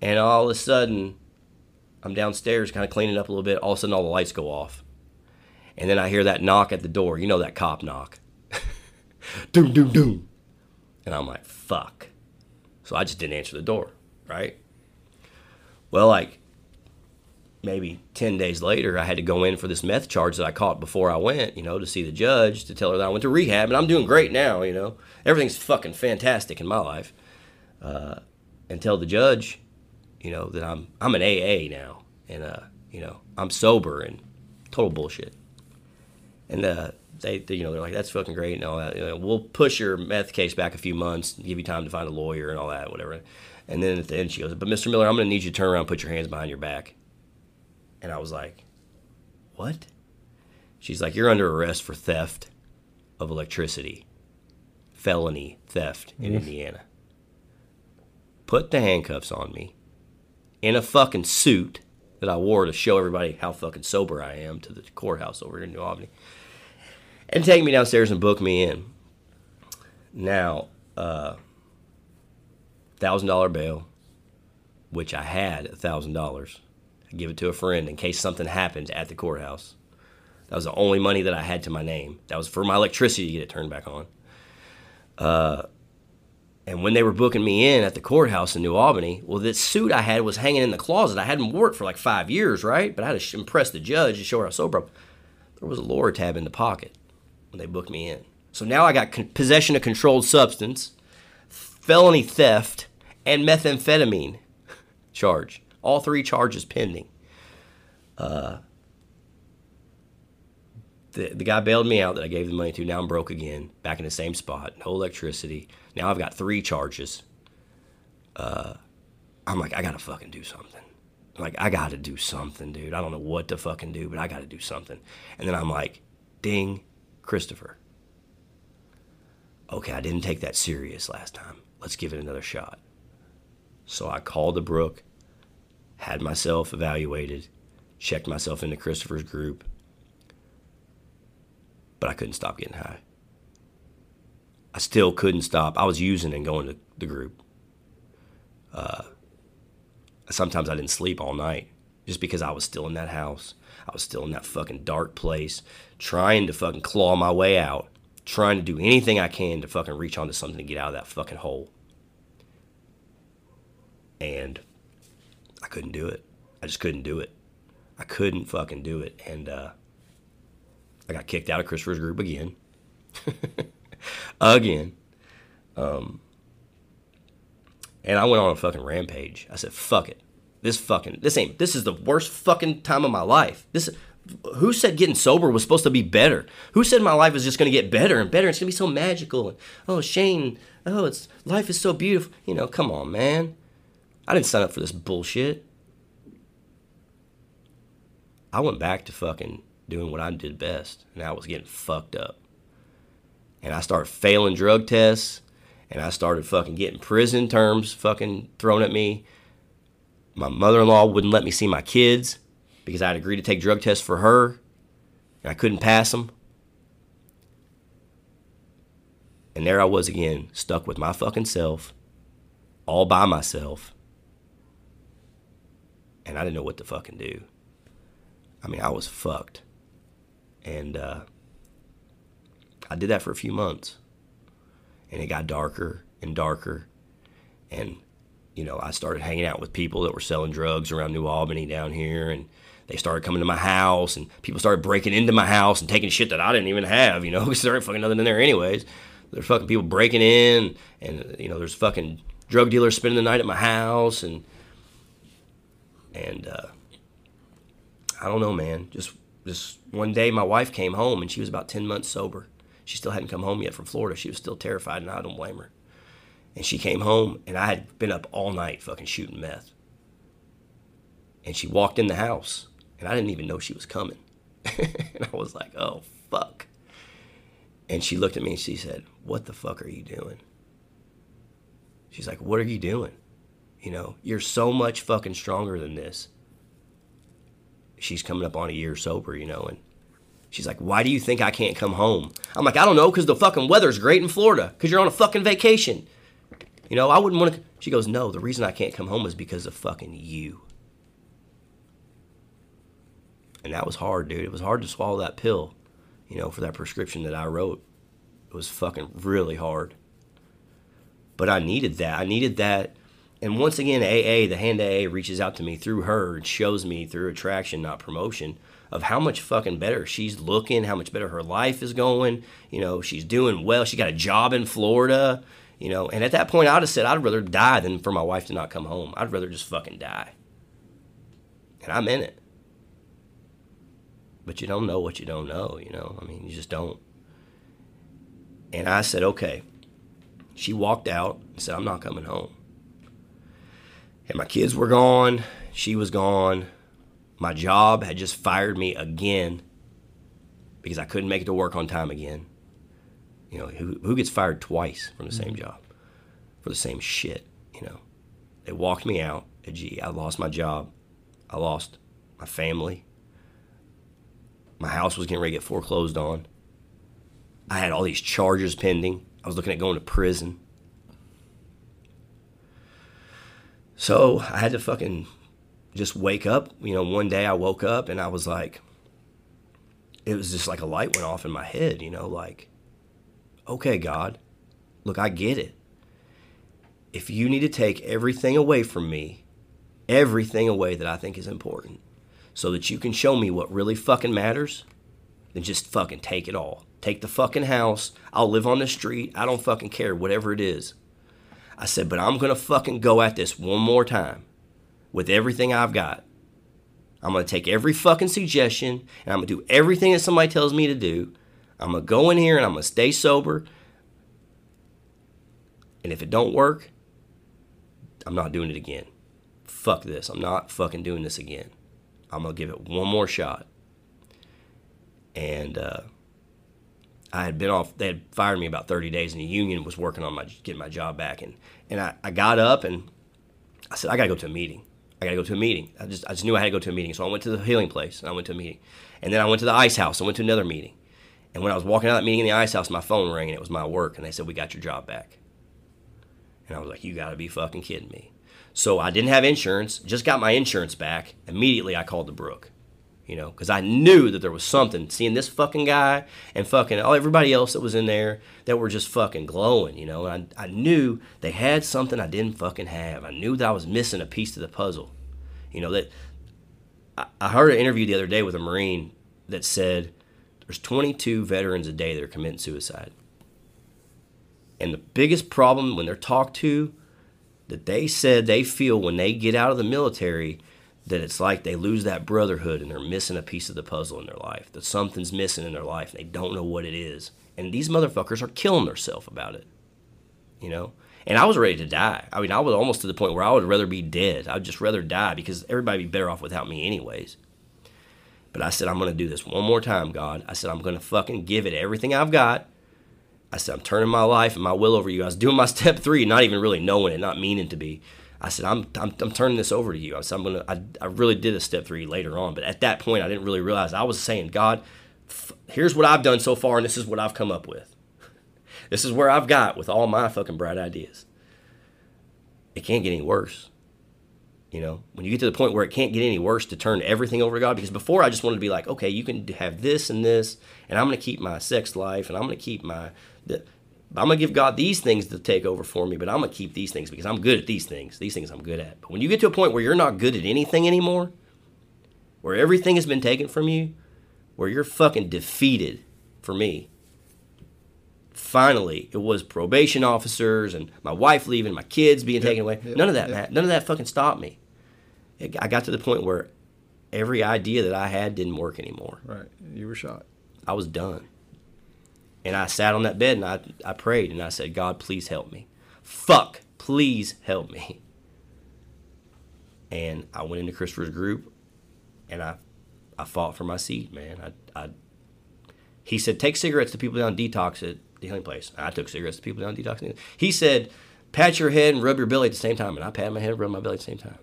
and all of a sudden, I'm downstairs, kind of cleaning up a little bit. All of a sudden, all the lights go off. And then I hear that knock at the door. You know that cop knock. doom, doom, doom. And I'm like, fuck. So I just didn't answer the door, right? Well, like maybe 10 days later, I had to go in for this meth charge that I caught before I went, you know, to see the judge to tell her that I went to rehab and I'm doing great now, you know. Everything's fucking fantastic in my life. Uh, and tell the judge, you know, that I'm I'm an AA now and uh, you know, I'm sober and total bullshit. And uh, they, they, you know, they're like, that's fucking great and all that. You know, we'll push your meth case back a few months, give you time to find a lawyer and all that, whatever. And then at the end, she goes, but Mr. Miller, I'm going to need you to turn around and put your hands behind your back. And I was like, what? She's like, you're under arrest for theft of electricity, felony theft in mm-hmm. Indiana. Put the handcuffs on me in a fucking suit that I wore to show everybody how fucking sober I am to the courthouse over in New Albany and take me downstairs and book me in. Now, uh, thousand dollar bail, which I had thousand dollars. I give it to a friend in case something happens at the courthouse. That was the only money that I had to my name. That was for my electricity to get it turned back on. Uh, and when they were booking me in at the courthouse in New Albany, well, this suit I had was hanging in the closet. I hadn't worn it for like five years, right? But I had to impress the judge to show her how sober. There was a Lortab in the pocket they booked me in. So now I got con- possession of controlled substance, felony theft, and methamphetamine charge. All three charges pending. Uh, the, the guy bailed me out that I gave the money to. Now I'm broke again, back in the same spot. No electricity. Now I've got three charges. Uh, I'm like, I gotta fucking do something. Like, I gotta do something, dude. I don't know what to fucking do, but I gotta do something. And then I'm like, ding, Christopher. Okay, I didn't take that serious last time. Let's give it another shot. So I called the Brook, had myself evaluated, checked myself into Christopher's group, but I couldn't stop getting high. I still couldn't stop. I was using and going to the group. Uh, sometimes I didn't sleep all night just because I was still in that house. I was still in that fucking dark place, trying to fucking claw my way out, trying to do anything I can to fucking reach onto something to get out of that fucking hole. And I couldn't do it. I just couldn't do it. I couldn't fucking do it. And uh, I got kicked out of Christopher's group again. again. Um, and I went on a fucking rampage. I said, fuck it. This fucking, this ain't, this is the worst fucking time of my life. This, who said getting sober was supposed to be better? Who said my life is just going to get better and better? It's going to be so magical. And, oh, Shane, oh, it's, life is so beautiful. You know, come on, man. I didn't sign up for this bullshit. I went back to fucking doing what I did best, and I was getting fucked up. And I started failing drug tests, and I started fucking getting prison terms fucking thrown at me. My mother in law wouldn't let me see my kids because I'd agreed to take drug tests for her, and I couldn't pass them. And there I was again, stuck with my fucking self, all by myself. And I didn't know what to fucking do. I mean, I was fucked. And uh, I did that for a few months. And it got darker and darker. And, you know, I started hanging out with people that were selling drugs around New Albany down here. And they started coming to my house. And people started breaking into my house and taking shit that I didn't even have, you know, because there ain't fucking nothing in there anyways. There's fucking people breaking in. And, you know, there's fucking drug dealers spending the night at my house. And, and, uh, I don't know, man. Just just one day, my wife came home and she was about ten months sober. She still hadn't come home yet from Florida. She was still terrified, and I don't blame her. And she came home, and I had been up all night fucking shooting meth. And she walked in the house, and I didn't even know she was coming. and I was like, oh, fuck. And she looked at me and she said, What the fuck are you doing? She's like, What are you doing? You know, you're so much fucking stronger than this she's coming up on a year sober, you know, and she's like, "Why do you think I can't come home?" I'm like, "I don't know, because the fucking weather's great in Florida, because you're on a fucking vacation." You know, I wouldn't want to. She goes, "No, the reason I can't come home is because of fucking you." And that was hard, dude. It was hard to swallow that pill, you know, for that prescription that I wrote. It was fucking really hard. But I needed that. I needed that and once again, AA, the hand AA reaches out to me through her and shows me through attraction, not promotion, of how much fucking better she's looking, how much better her life is going. You know, she's doing well. She got a job in Florida. You know, and at that point, I'd have said I'd rather die than for my wife to not come home. I'd rather just fucking die. And I'm in it. But you don't know what you don't know, you know? I mean, you just don't. And I said, okay. She walked out and said, I'm not coming home. And my kids were gone. She was gone. My job had just fired me again because I couldn't make it to work on time again. You know, who, who gets fired twice from the same mm-hmm. job for the same shit? You know, they walked me out. And gee, I lost my job. I lost my family. My house was getting ready to get foreclosed on. I had all these charges pending. I was looking at going to prison. So I had to fucking just wake up. You know, one day I woke up and I was like, it was just like a light went off in my head, you know, like, okay, God, look, I get it. If you need to take everything away from me, everything away that I think is important, so that you can show me what really fucking matters, then just fucking take it all. Take the fucking house. I'll live on the street. I don't fucking care, whatever it is. I said, but I'm going to fucking go at this one more time with everything I've got. I'm going to take every fucking suggestion and I'm going to do everything that somebody tells me to do. I'm to go in here and I'm to stay sober. And if it don't work, I'm not doing it again. Fuck this. I'm not fucking doing this again. I'm to give it one more shot. And uh, I had been off. They had fired me about 30 days, and the union was working on my getting my job back. And and I, I got up and I said, I gotta go to a meeting. I gotta go to a meeting. I just I just knew I had to go to a meeting. So I went to the healing place and I went to a meeting. And then I went to the ice house. I went to another meeting. And when I was walking out of that meeting in the ice house, my phone rang and it was my work. And they said, We got your job back. And I was like, You gotta be fucking kidding me. So I didn't have insurance, just got my insurance back. Immediately I called the Brook you know, because I knew that there was something. Seeing this fucking guy and fucking all everybody else that was in there that were just fucking glowing, you know, and I, I knew they had something I didn't fucking have. I knew that I was missing a piece to the puzzle, you know. That I, I heard an interview the other day with a Marine that said there's 22 veterans a day that are committing suicide, and the biggest problem when they're talked to, that they said they feel when they get out of the military that it's like they lose that brotherhood and they're missing a piece of the puzzle in their life. That something's missing in their life and they don't know what it is. And these motherfuckers are killing themselves about it. You know? And I was ready to die. I mean, I was almost to the point where I would rather be dead. I'd just rather die because everybody would be better off without me, anyways. But I said, I'm going to do this one more time, God. I said, I'm going to fucking give it everything I've got. I said, I'm turning my life and my will over you. I was doing my step three, not even really knowing it, not meaning to be. I said, I'm, I'm, I'm turning this over to you. I said, I'm gonna, I, I really did a step three later on, but at that point, I didn't really realize I was saying, God, f- here's what I've done so far, and this is what I've come up with. this is where I've got with all my fucking bright ideas. It can't get any worse. You know, when you get to the point where it can't get any worse to turn everything over to God, because before I just wanted to be like, okay, you can have this and this, and I'm going to keep my sex life, and I'm going to keep my, the, I'm gonna give God these things to take over for me, but I'm gonna keep these things because I'm good at these things. These things I'm good at. But when you get to a point where you're not good at anything anymore, where everything has been taken from you, where you're fucking defeated, for me, finally it was probation officers and my wife leaving, my kids being taken away. yep, none of that, yep. man. None of that fucking stopped me. It- I got to the point where every idea that I had didn't work anymore. Right. You were shot. I was done. And I sat on that bed and I, I prayed and I said, God, please help me. Fuck, please help me. And I went into Christopher's group and I I fought for my seat, man. I, I he said, take cigarettes to people down detox at the healing place. I took cigarettes to people down detoxing. He said, pat your head and rub your belly at the same time. And I pat my head and rub my belly at the same time.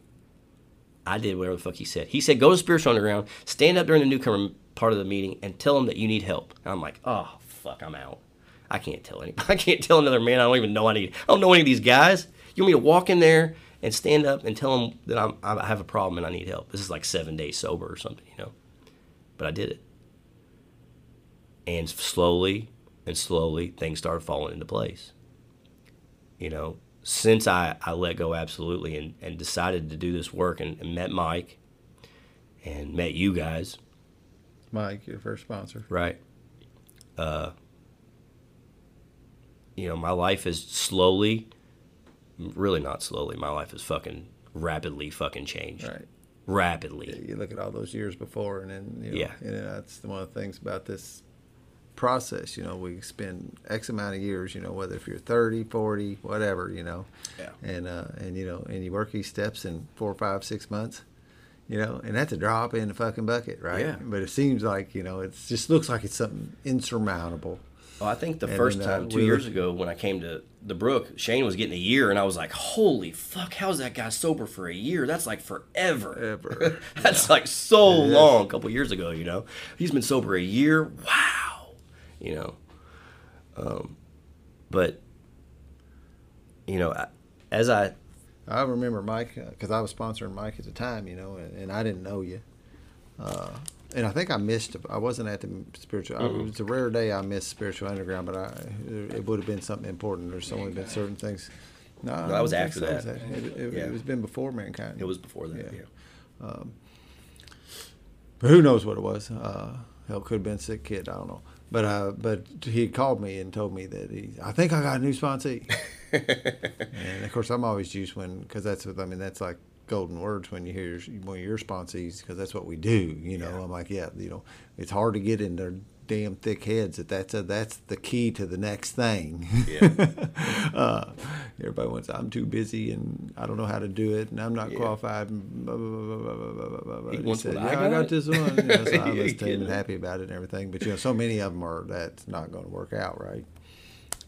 I did whatever the fuck he said. He said, go to Spiritual Underground, stand up during the newcomer part of the meeting, and tell them that you need help. And I'm like, oh, fuck, I'm out. I can't tell anybody. I can't tell another man I don't even know I need. I don't know any of these guys. You want me to walk in there and stand up and tell them that I'm, I have a problem and I need help? This is like seven days sober or something, you know? But I did it. And slowly and slowly, things started falling into place. You know, since I, I let go absolutely and, and decided to do this work and, and met Mike and met you guys, Mike, your first sponsor. right? Uh, you know, my life is slowly, really not slowly, my life is fucking rapidly fucking changed. Right. Rapidly. You look at all those years before, and then you know, Yeah. and that's one of the things about this process. You know, we spend X amount of years. You know, whether if you're 30, 40, whatever. You know, Yeah. and uh, and you know, and you work these steps in four, five, six months. You know, and that's a drop in the fucking bucket, right? Yeah. But it seems like you know, it just looks like it's something insurmountable. Well, I think the And first then, uh, time two years ago when I came to the Brook, Shane was getting a year, and I was like, "Holy fuck! How's that guy sober for a year? That's like forever. Ever. That's like so is. long. A couple years ago, you know, he's been sober a year. Wow, you know. Um, but you know, I- as I I remember Mike because I was sponsoring Mike at the time, you know, and, and I didn't know you. Uh, and I think I missed. I wasn't at the spiritual. I, it's a rare day I missed spiritual underground, but I it would have been something important. There's only been certain things. No, I that was after so. that. It, it, Yeah. it was been before mankind. it was before that. Yeah. Yeah. But who knows what it was? Uh, hell, could have been sick kid. I don't know. But uh, but he called me and told me that he. I think I got a new sponsee. and of course, I'm always juiced when because that's what I mean. That's like golden words when you hear of your sponsees because that's what we do. You know, Yeah. I'm like, yeah, you know, it's hard to get in their damn thick heads that that's a, that's the key to the next thing. Yeah. uh, everybody wants. I'm too busy and I don't know how to do it and I'm not yeah. qualified. He wants I yeah, got. I got this one. You know, so I was totally happy about it and everything. But you know, so many of them are that's not going to work out, right?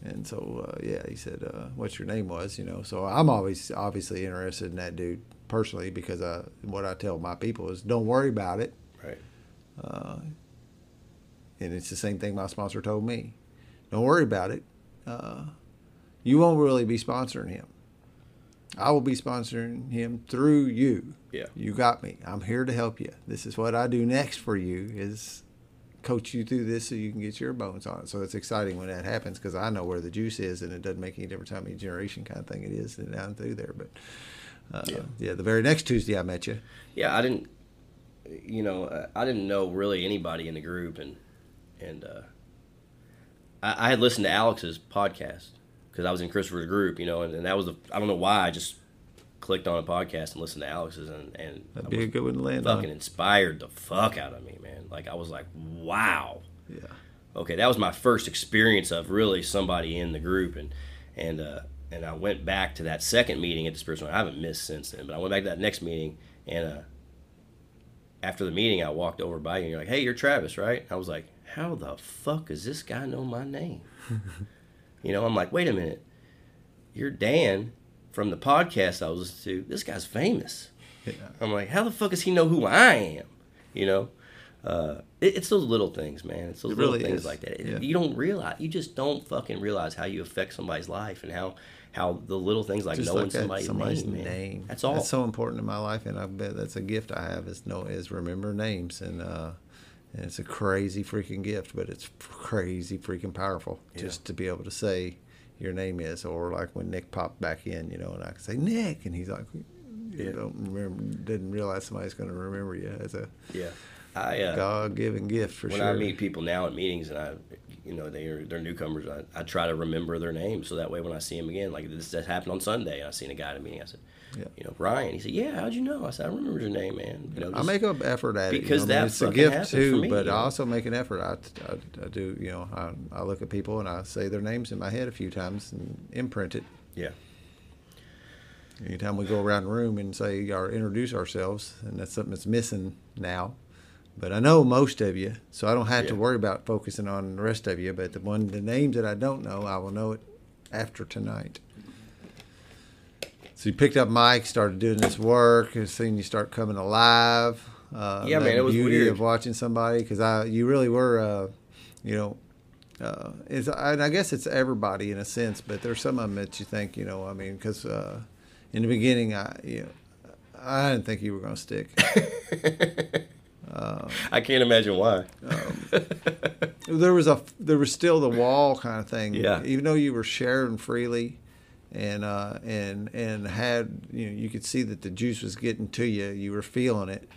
And so uh, yeah, he said, uh, "What's your name?" Was you know. So I'm always obviously interested in that dude personally because I, what I tell my people is, don't worry about it. Right. Uh, and it's the same thing my sponsor told me. Don't worry about it. Uh, you won't really be sponsoring him. I will be sponsoring him through you. Yeah. You got me. I'm here to help you. This is what I do next for you is coach you through this so you can get your bones on it. So it's exciting when that happens because I know where the juice is and it doesn't make any difference how many generation kind of thing it is and down through there. But uh, Yeah. yeah. the very next Tuesday I met you. yeah, I didn't, you know, I didn't know really anybody in the group, and and uh, I, I had listened to Alex's podcast because I was in Christopher's group, you know, and, and that was the I don't know why I just clicked on a podcast and listened to Alex's, and and That'd be was a good one to land fucking on. inspired the fuck out of me, man. Like I was like, wow. Yeah. okay, that was my first experience of really somebody in the group, and and uh, and I went back to that second meeting at the spiritual. I haven't missed since then, but I went back to that next meeting, and uh, after the meeting, I walked over by you, and you're like, "Hey, you're Travis, right?" I was like, "How the fuck does this guy know my name?" you know, I'm like, "Wait a minute, you're Dan from the podcast I was listening to. This guy's famous." Yeah. I'm like, how the fuck does he know who I am? You know, uh, it, it's those little things, man. It's those It little things is. like that. Yeah. You don't realize, you just don't fucking realize how you affect somebody's life and how how the little things like just knowing like somebody's, somebody's name, name. That's all. That's so important in my life, and I bet that's a gift I have is know is remember names, and uh, and it's a crazy freaking gift, but it's crazy freaking powerful Yeah. just to be able to say your name is, or like when Nick popped back in, you know, and I can say Nick, and he's like, you Yeah. don't remember, didn't realize somebody's going to remember you as a yeah, I uh, God-given gift for when sure. When I meet people now at meetings and I, you know, they're they're newcomers. I, I try to remember their names so that way when I see them again, like this that happened on Sunday. I seen a guy at a meeting. I said, Yeah. you know, Ryan. He said, yeah, how'd you know? I said, I remember your name, man. You know, I make an effort at it because you know, I mean, it's a gift too. me, but you I also make an effort. I, I, I do, you know, I, I look at people and I say their names in my head a few times and imprint it. yeah, Anytime we go around the room and say or introduce ourselves, and that's something that's missing now. But I know most of you, so I don't have to worry about focusing on the rest of you. But the one, the names that I don't know, I will know it after tonight. So you picked up Mike, started doing this work, and seeing you start coming alive. Uh, Yeah, man, it was beauty weird. of watching somebody because I, you really were, uh, you know, uh, it's, and I guess it's everybody in a sense, but there's some of them that you think, you know, I mean, because uh, in the beginning, I, you know, I didn't think you were going to stick. I can't imagine why. there was a, there was still the wall kind of thing. Yeah. Even though you were sharing freely, and uh, and and had you know you could see that the juice was getting to you. You were feeling it.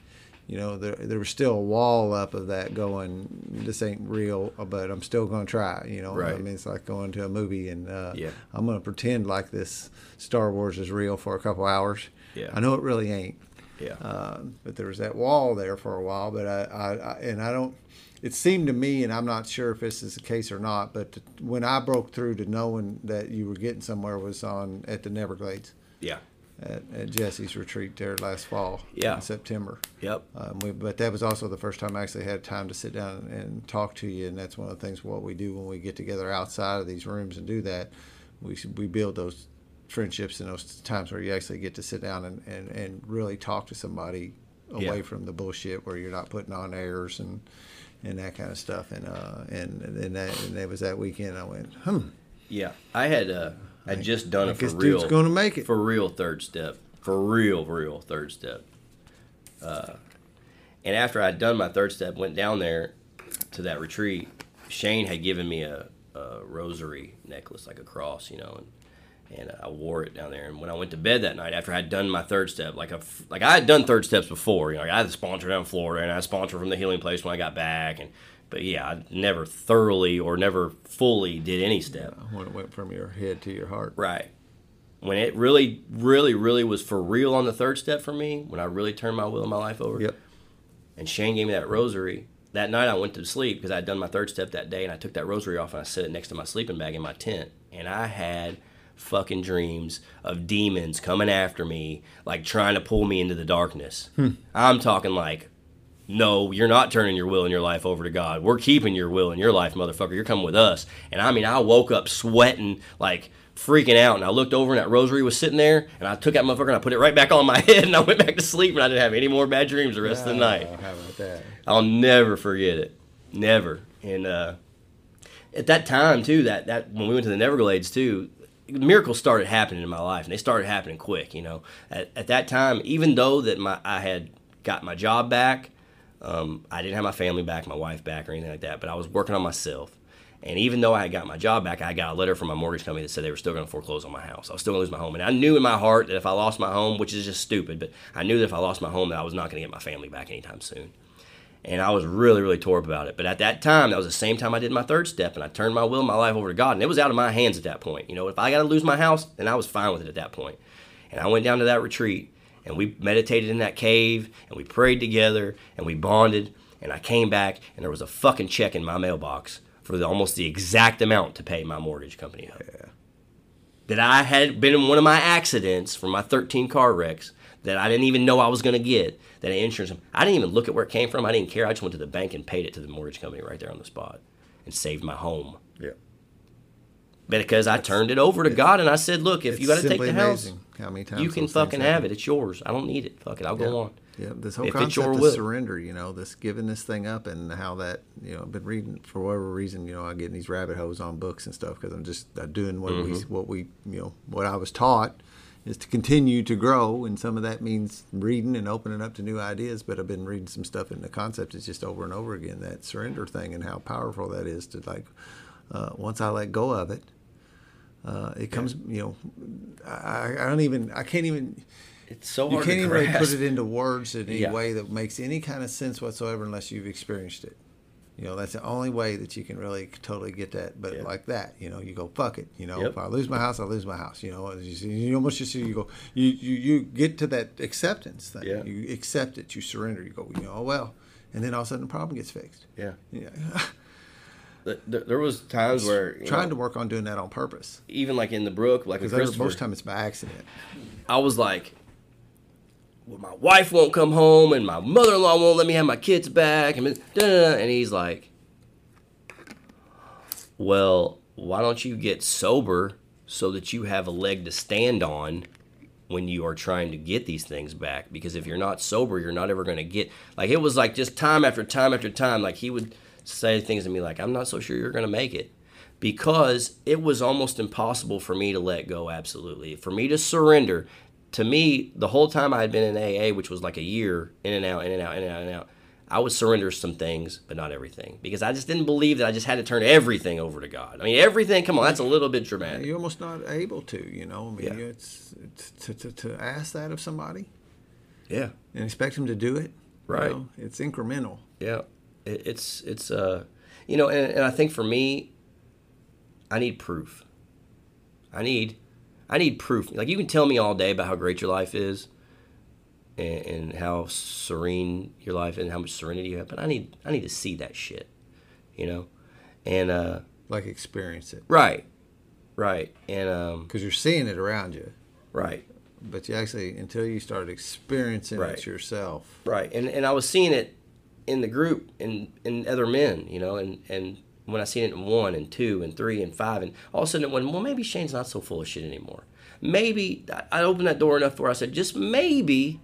You know, there there was still a wall up of that going. This ain't real, but I'm still gonna try. You know, right. I mean, it's like going to a movie and uh, Yeah. I'm gonna pretend like this Star Wars is real for a couple hours. Yeah. I know it really ain't. Yeah. Uh, but there was that wall there for a while. But I, I, I, and I don't. It seemed to me, and I'm not sure if this is the case or not. But when I broke through to knowing that you were getting somewhere was on at the Neverglades yeah. at, at Jesse's retreat there last fall. Yeah. In September. Yep. Um, we, but that was also the first time I actually had time to sit down and talk to you, and that's one of the things what we do when we get together outside of these rooms and do that. We we build those friendships and those times where you actually get to sit down and, and, and really talk to somebody away Yeah. from the bullshit where you're not putting on airs and and that kind of stuff. And uh and and that and that was that weekend. I went, hmm, Yeah. I had uh I just done it for real. dude's gonna make it. For real third step. For real, real third step. Uh, and after I'd done my third step, went down there to that retreat. Shane had given me a, a rosary necklace, like a cross, you know, and and I wore it down there. And when I went to bed that night, after I had done my third step, like a, like I had done third steps before, you know, like I had a sponsor down in Florida, and I had a sponsor from the healing place when I got back, and but yeah, I never thoroughly or never fully did any step. when it went from your head to your heart. Right. When it really, really, really was for real on the third step for me, when I really turned my will and my life over, Yep. and Shane gave me that rosary. That night I went to sleep because I had done my third step that day, and I took that rosary off and I set it next to my sleeping bag in my tent, and I had fucking dreams of demons coming after me, like trying to pull me into the darkness. I'm talking like, no, you're not turning your will and your life over to God. We're keeping your will and your life, motherfucker. You're coming with us. And I mean, I woke up sweating, like freaking out, and I looked over and that rosary was sitting there, and I took that motherfucker and I put it right back on my head, and I went back to sleep, and I didn't have any more bad dreams the rest of the night. Oh, how about that? I'll never forget it. Never. And uh, at that time too, that that when we went to the Neverglades too, miracles started happening in my life, and they started happening quick. You know, at, at that time, even though that my I had got my job back, um, I didn't have my family back, my wife back, or anything like that. But I was working on myself. And even though I had got my job back, I got a letter from my mortgage company that said they were still going to foreclose on my house. I was still going to lose my home. And I knew in my heart that if I lost my home, which is just stupid, but I knew that if I lost my home, that I was not going to get my family back anytime soon and I was really, really tore up about it. But at that time, that was the same time I did my third step, and I turned my will and my life over to God, and it was out of my hands at that point. You know, if I got to lose my house, then I was fine with it at that point. And I went down to that retreat, and we meditated in that cave, and we prayed together, and we bonded, and I came back, and there was a fucking check in my mailbox for the, almost the exact amount to pay my mortgage company up. That I had been in one of my accidents from my 13 car wrecks that I didn't even know I was going to get. That insurance, I didn't even look at where it came from. I didn't care. I just went to the bank and paid it to the mortgage company right there on the spot, and saved my home. Yeah. Because I turned it over to God and I said, "Look, if you got to take the house, how many times you can fucking have it. It's yours. I don't need it. Fuck it. I'll go on." Yeah, this whole If concept of will. surrender, you know, this giving this thing up, and how that, you know, I've been reading for whatever reason, you know, I get in these rabbit holes on books and stuff because I'm just doing what we, Mm-hmm. what we, you know, what I was taught is to continue to grow, and some of that means reading and opening up to new ideas. But I've been reading some stuff, and the concept is just over and over again that surrender thing and how powerful that is to like, uh, once I let go of it, uh, it comes, you know, I, I don't even, I can't even It's so hard you can't even really put it into words in any Yeah. way that makes any kind of sense whatsoever unless you've experienced it. You know, that's the only way that you can really totally get that. But Yeah. like that, you know, you go fuck it. You know, Yep. if I lose my house, I lose my house. You know, just- you almost just you go you you, you get to that acceptance thing. Yeah. You accept it. You surrender. You go, you know, oh well, and then all of a sudden the problem gets fixed. Yeah. Yeah. There, was times where you Trying know, to work on doing that on purpose even like in the brook, like most time it's by accident. I was like, well, my wife won't come home and my mother-in-law won't let me have my kids back, and and he's like, well, why don't you get sober so that you have a leg to stand on when you are trying to get these things back? Because if you're not sober, you're not ever going to get. Like it was like just time after time after time. Like he would say things to me like, "I'm not so sure you're going to make it." because it was almost impossible for me to let go absolutely for me to surrender to me the whole time i had been in aa which was like a year in and out in and out in and out in and out I would surrender some things, but not everything, because I just didn't believe that I just had to turn everything over to God. I mean, everything. Come on, that's a little bit dramatic. You're almost not able to, you know. I mean, Yeah. it's, it's to, to, to ask that of somebody Yeah, and expect them to do it. you Right. know, it's incremental. yeah. It, it's it's uh, you know, and, and I think for me, I need proof. I need, I need proof. Like you can tell me all day about how great your life is, and, and how serene your life and how much serenity you have, but I need I need to see that shit, you know, and uh, Like experience it right, right, and um, because you're seeing it around you, right. but you actually until you start experiencing Right. it yourself. Right, and and I was seeing it in the group and in other men, you know, and and when I seen it in one and two and three and five, and all of a sudden it went, well, maybe Shane's not so full of shit anymore. Maybe I- opened that door enough where I said, just maybe,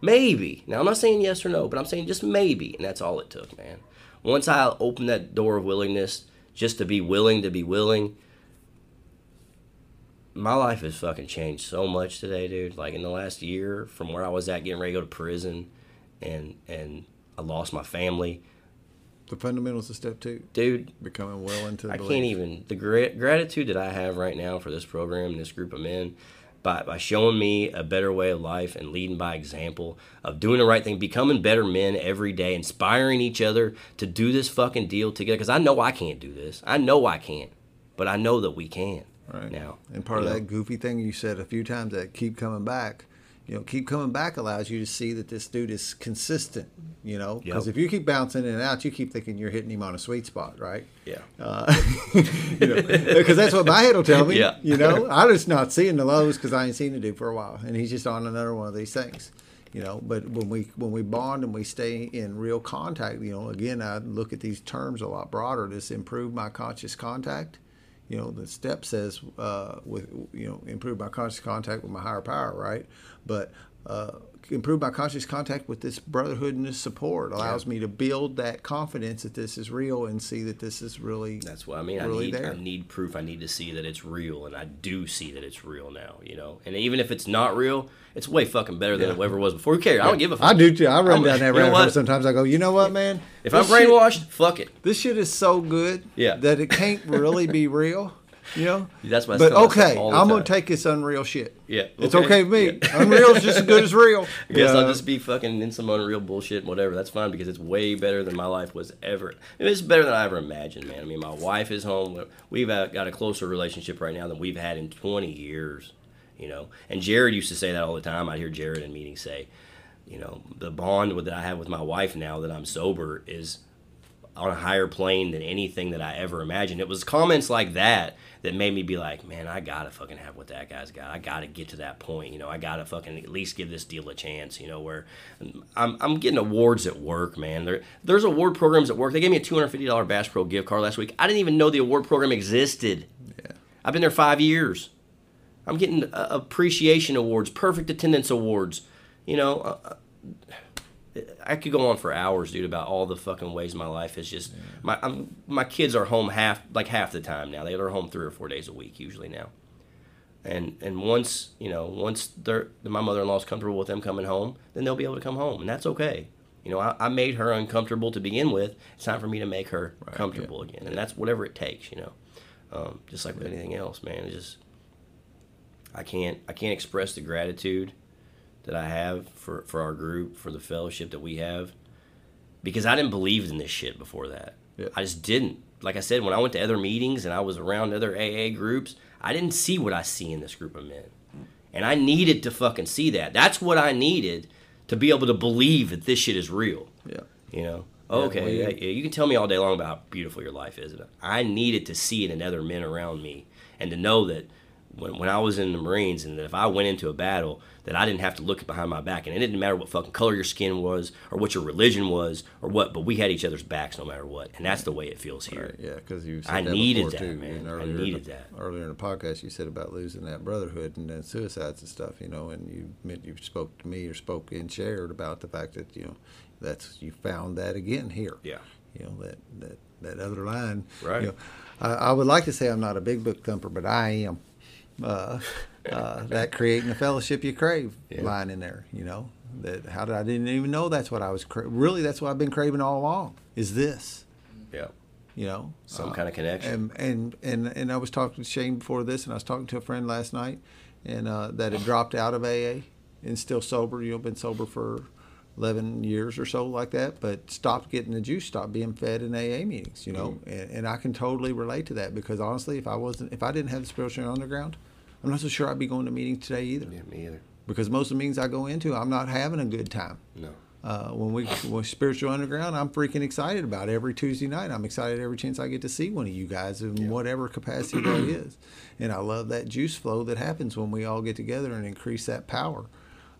maybe. Now I'm not saying yes or no, but I'm saying just maybe, and that's all it took, man. Once I opened that door of willingness, just to be willing to be willing, my life has fucking changed so much today, dude. Like in the last year, from where I was at getting ready to go to prison, and and I lost my family, The fundamentals of step two, dude. becoming willing to. I believe. can't even the gra- gratitude that I have right now for this program and this group of men. By, by showing me a better way of life and leading by example of doing the right thing, becoming better men every day, inspiring each other to do this fucking deal together. Because I know I can't do this. I know I can't, but I know that we can Right. now. And part of know? that goofy thing you said a few times that keep coming back, you know, keep coming back allows you to see that this dude is consistent, you know, because Yep. if you keep bouncing in and out, you keep thinking you're hitting him on a sweet spot, right? Yeah. Uh, you know, because that's what my head will tell me. Yeah. You know, I'm just not seeing the lows because I ain't seen the dude for a while, and he's just on another one of these things. You know, but when we when we bond and we stay in real contact, you know, again, I look at these terms a lot broader. This improve my conscious contact. You know, the step says uh, with you know improve my conscious contact with my higher power, right? But uh, improve my conscious contact with this brotherhood and this support allows me to build that confidence that this is real and see that this is really That's what I mean. really I need there. I need proof. I need to see that it's real, and I do see that it's real now. You know, and even if it's not real, it's way fucking better than Yeah. it ever was before. Who cares? I don't give a fuck. I do too. I run I'm- down that rabbit sometimes. I go, you know what, man? If I'm This shit- brainwashed, fuck it. this shit is so good Yeah. that it can't really be real. You know? That's I But okay, I'm gonna take this unreal shit. Yeah, It's okay. okay with me. Yeah. Unreal is just as good as real. I guess Yeah. I'll just be fucking in some unreal bullshit and whatever. That's fine because it's way better than my life was ever. I mean, it's better than I ever imagined, man. I mean, my wife is home. We've uh, got a closer relationship right now than we've had in 20 years, you know. And Jared used to say that all the time. I'd hear Jared in meetings say, you know, the bond that I have with my wife now that I'm sober is on a higher plane than anything that I ever imagined. It was comments like that that made me be like, man, I gotta fucking have what that guy's got. I gotta get to that point. You know, I gotta fucking at least give this deal a chance. You know, where I'm, I'm getting awards at work, man. There, there's award programs at work. They gave me a $250 Bass Pro gift card last week. I didn't even know the award program existed. Yeah. I've been there five years. I'm getting uh, appreciation awards, perfect attendance awards. You know, uh, I could go on for hours, dude, about all the fucking ways my life is just my I'm, my kids are home half like half the time now. They are home three or four days a week usually now. And and once you know once they're my mother in law's comfortable with them coming home, then they'll be able to come home, and that's okay. You know, I, I made her uncomfortable to begin with. It's time for me to make her comfortable again, and that's whatever it takes. You know, um, just like with anything else, man. It's just I can't I can't express the gratitude that I have for, for our group, for the fellowship that we have, because I didn't believe in this shit before that. Yeah. I just didn't. Like I said, when I went to other meetings and I was around other AA groups, I didn't see what I see in this group of men. And I needed to fucking see that. That's what I needed to be able to believe that this shit is real. Yeah. You know? Okay, well, you- yeah, yeah, you can tell me all day long about how beautiful your life is. I needed to see it in other men around me and to know that when, when I was in the Marines and that if I went into a battle, that I didn't have to look behind my back. And it didn't matter what fucking color your skin was or what your religion was or what, but we had each other's backs no matter what. And that's the way it feels here. Right, yeah, because you said I that needed that, too. man. I earlier in needed the- that. Earlier in the podcast, you said about losing that brotherhood and then suicides and stuff, you know, and you meant you spoke to me or spoke and shared about the fact that you know that's you found that again here. Yeah. You know that that that other line. Right. You know, I, I would like to say I'm not a big book thumper, but I am. Uh, uh, that creating the fellowship you crave Yeah. line in there, you know. that how did I didn't even know that's what I was cra- really that's what I've been craving all along is this Yeah. you know Some kind of connection. and and and and I was talking to Shane before this, and I was talking to a friend last night, and uh, that had dropped out of AA and still sober. You know, been sober for eleven years or so, like that, but stopped getting the juice, stopped being fed in AA meetings. You know, and, and I can totally relate to that because honestly, if I wasn't, if I didn't have the spiritual underground, I'm not so sure I'd be going to meetings today either. yeah, me either. Because most of the meetings I go into, I'm not having a good time. No. Uh, when we when spiritual underground, I'm freaking excited about it every Tuesday night. I'm excited every chance I get to see one of you guys in whatever capacity that is, and I love that juice flow that happens when we all get together and increase that power.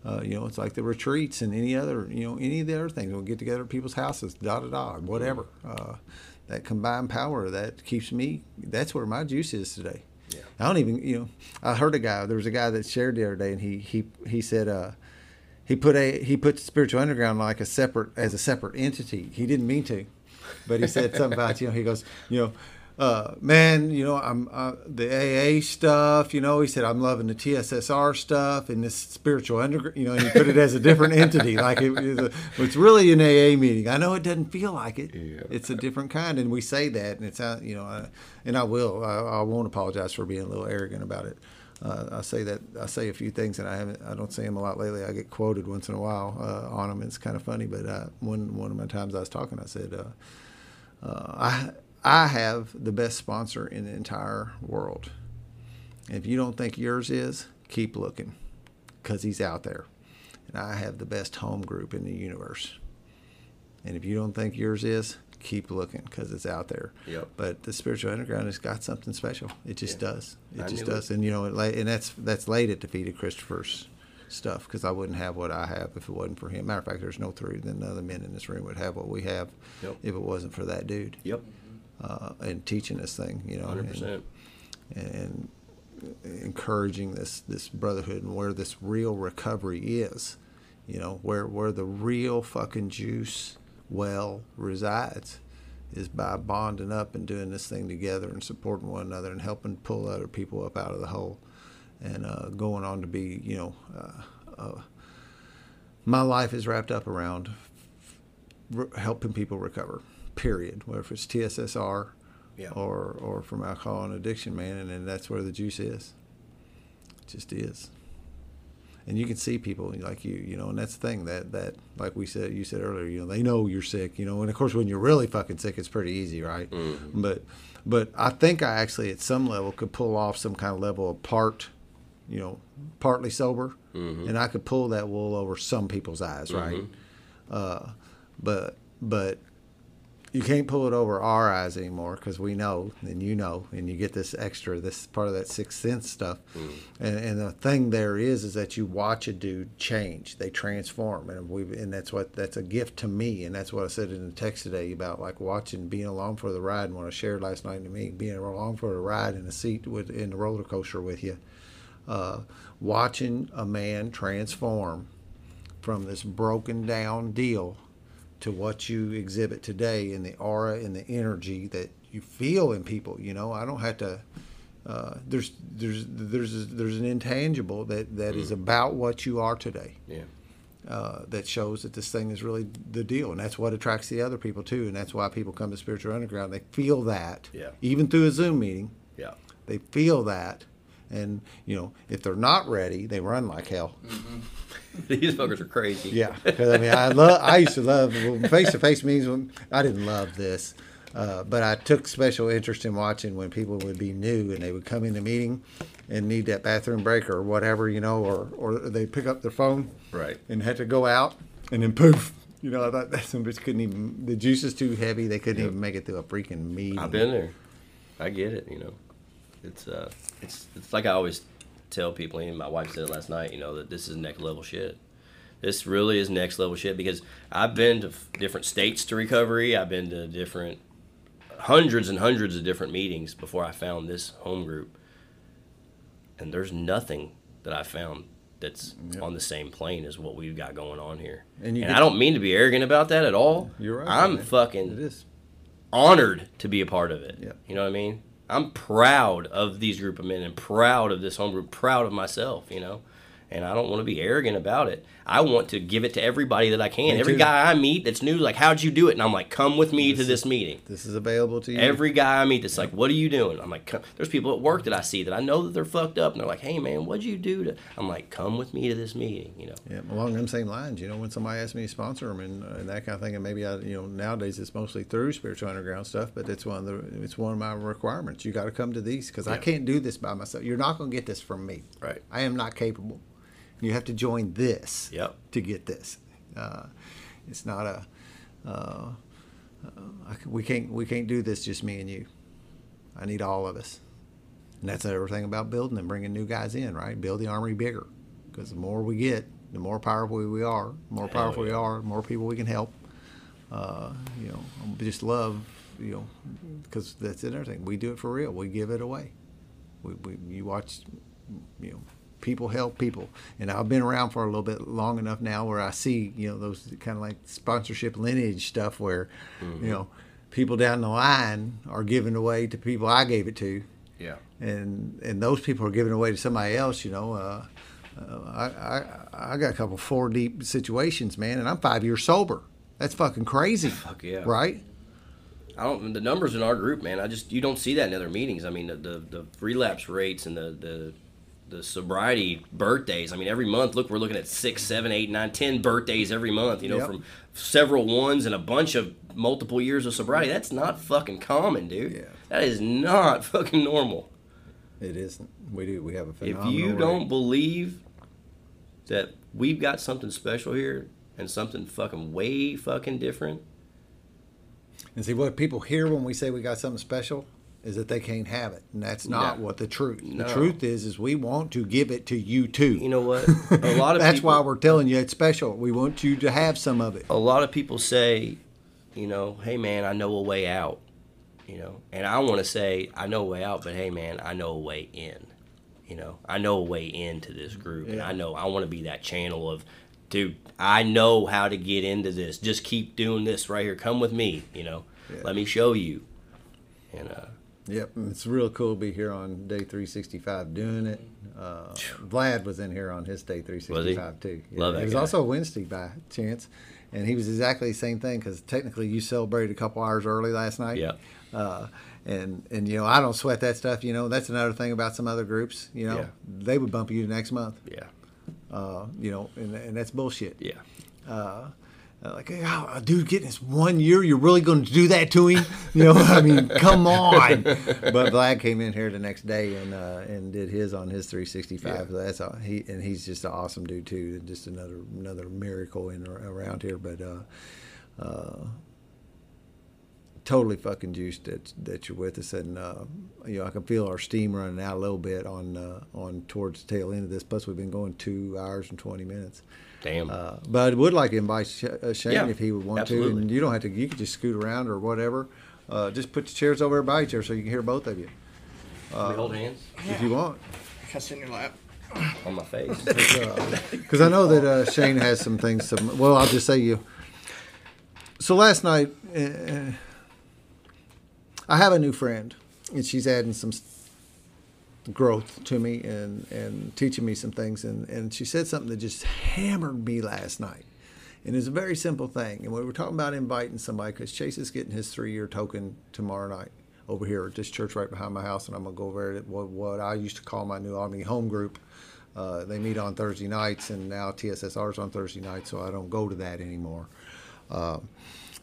Uh, you know, it's like the retreats and any other, you know, any of the other things. We'll get together at people's houses, da da da, whatever. Uh, that combined power that keeps me. That's where my juice is today. Yeah. I don't even, you know, I heard a guy. There was a guy that shared the other day, and he he he said, uh, he put a he put spiritual underground like a separate as a separate entity. He didn't mean to, but he said something about you know he goes you know. Uh, man, you know, I'm uh, the AA stuff. You know, he said I'm loving the TSSR stuff and this spiritual underground. You know, and he put it as a different entity, like it, it's, a, it's really an AA meeting. I know it doesn't feel like it. Yeah. It's a different kind, and we say that, and it's uh, you know, I, and I will. I, I won't apologize for being a little arrogant about it. Uh, I say that I say a few things, and I haven't. I don't say them a lot lately. I get quoted once in a while uh, on them. It's kind of funny, but uh, one one of my times I was talking, I said, uh, uh, "I I have the best sponsor in the entire world. If you don't think yours is, keep looking, because he's out there. And I have the best home group in the universe. And if you don't think yours is, keep looking, because it's out there. Yep. But the spiritual underground has got something special. It just Yeah. does. It I just knew it. does. And you know, it, la- and that's that's laid at the feet of Christopher's stuff because I wouldn't have what I have if it wasn't for him. Matter of fact, there's no three than other men in this room would have what we have Yep. if it wasn't for that dude Yep. Uh, and teaching this thing, you know, Hundred and, percent. and encouraging this this brotherhood and where this real recovery is, you know, where where the real fucking juice well resides is by bonding up and doing this thing together and supporting one another and helping pull other people up out of the hole and uh, going on to be, you know, uh, uh, my life is wrapped up around re- helping people recover. Period. Whether it's TSSR Yeah. or or from alcohol and addiction, man, and, and that's where the juice is. It just is. And you can see people like you, you know, and that's the thing that that like we said, you said earlier, you know, they know you're sick, you know, and of course when you're really fucking sick, it's pretty easy, right? Mm-hmm. But but I think I actually at some level could pull off some kind of level of part, you know, partly sober, mm-hmm. and I could pull that wool over some people's eyes, right? Mm-hmm. Uh, but but you can't pull it over our eyes anymore because we know and you know and you get this extra this part of that sixth sense stuff. And, and the thing there is is that you watch a dude change. They transform and we and that's what that's a gift to me and that's what i said in the text today about like watching being along for the ride and what i shared last night to me being along for the ride in a seat with in the roller coaster with you. Uh, watching a man transform from this broken down deal to what you exhibit today in the aura and the energy that you feel in people. You know, I don't have to. Uh, there's there's there's there's an intangible that that is about what you are today. Yeah. Uh, that shows that this thing is really the deal, and that's what attracts the other people too, and that's why people come to spiritual underground. They feel that, Yeah. even through a Zoom meeting, Yeah. they feel that, and you know if they're not ready, they run like hell. These fuckers are crazy. Yeah, because I mean, I love. I used to love face to face meetings. When I didn't love this, uh, but I took special interest in watching when people would be new and they would come in the meeting and need that bathroom break or whatever, you know, or or they pick up their phone Right. and had to go out and then poof. You know, I thought that some bitch couldn't even. The juice is too heavy. They couldn't even make it through a freaking meeting. I've been there. I get it. You know, it's uh, it's it's like I always tell people. And my wife said it last night. You know that this is next level shit. This really is next level shit because I've been to f- different states to recovery. I've been to different hundreds and hundreds of different meetings before I found this home group. And there's nothing that I found that's on the same plane as what we've got going on here. And And, I don't mean to be arrogant about that at all. You're right, I'm man. fucking It is. honored to be a part of it. Yeah. You know what I mean? I'm proud of these group of men and proud of this home group, proud of myself, you know? And I don't want to be arrogant about it. I want to give it to everybody that I can. Me Every too. guy I meet that's new, like, how'd you do it? And I'm like, come with me to this meeting. This is available to you. Every guy I meet that's like, what are you doing? I'm like, come. there's people at work that I see that I know that they're fucked up, and they're like, hey man, what'd you do to? I'm like, come with me to this meeting, you know. Yeah, along them same lines, you know, when somebody asks me to sponsor them and, uh, and that kind of thing, and maybe I, you know, nowadays it's mostly through spiritual underground stuff, but it's one of the, it's one of my requirements. You got to come to these because I can't do this by myself. You're not going to get this from me. Right. I am not capable. You have to join this Yep. to get this. Uh, it's not a. Uh, uh, we can't we can't do this just me and you. I need all of us. And that's everything about building and bringing new guys in, right? Build the army bigger. Because the more we get, the more powerful we are. The more powerful we are, the more people we can help. Uh, you know, just love, you know, because that's another thing. We do it for real. We give it away. We, we you watch, you know, people help people. And I've been around for a little bit long enough now where I see, you know, those kind of like sponsorship lineage stuff where, you know, people down the line are giving away to people I gave it to Yeah. and and those people are giving away to somebody else. You know, uh, uh, I, I I got a couple four deep situations, man, and I'm five years sober. That's fucking crazy. Fuck yeah. Right? I don't. The numbers in our group, man. I just you don't see that in other meetings. I mean, the the, the relapse rates and the the the sobriety birthdays. I mean, every month, look, we're looking at six, seven, eight, nine, ten birthdays every month. You know, Yep. from several ones and a bunch of multiple years of sobriety. That's not fucking common, dude. Yeah. That is not fucking normal. It isn't. We do. We have a If you rate. don't believe that we've got something special here and something fucking way fucking different, and see what people hear when we say we got something special is that they can't have it, and that's not No. what the truth. No. The truth is, is we want to give it to you too. you know what? A lot of that's people, why we're telling you it's special. We want you to have some of it. a lot of people say, you know, hey man, I know a way out, you know, and I want to say I know a way out, but hey man, I know a way in, you know, I know a way into this group, and I know I want to be that channel of, dude, I know how to get into this. Just keep doing this right here. Come with me, you know, Yeah. let me show you, and uh, Yep, it's real cool to be here on day 365 doing it. Uh, Vlad was in here on his day 365 too. Love that It was guy. also Wednesday by chance, and he was exactly the same thing because technically you celebrated a couple hours early last night. Yeah. Uh, and and you know I don't sweat that stuff. You know that's another thing about some other groups. You know Yeah. they would bump you next month. yeah, Uh, you know, and, and that's bullshit. yeah. Uh, like, hey, oh, dude getting this one year, you're really going to do that to him? You know, I mean, come on. But Vlad came in here the next day and uh, and did his on his 365. So that's all, he and he's just an awesome dude too. and Just another another miracle in around here. But uh, uh, totally fucking juiced that that you're with us, and uh, you know I can feel our steam running out a little bit on uh, on towards the tail end of this. Plus, we've been going two hours and 20 minutes. Damn. Uh, but I would like to invite uh, Shane Yeah, if he would want to, and you don't have to. You can just scoot around or whatever. Uh, just put the chairs over by each other so you can hear both of you Can we hold hands if you want. Can I sit in your lap? on my face. Because I know that uh, Shane has some things. To, well, I'll just say you. So last night, uh, I have a new friend, and she's adding some s- growth to me and, and teaching me some things. And, and she said something that just hammered me last night. And it's a very simple thing. And we were talking about inviting somebody because Chase is getting his three year token tomorrow night over here at this church right behind my house. And I'm going to go over at what, what I used to call my new Army home group. Uh, they meet on Thursday nights, and now TSSR is on Thursday nights, so I don't go to that anymore. Uh,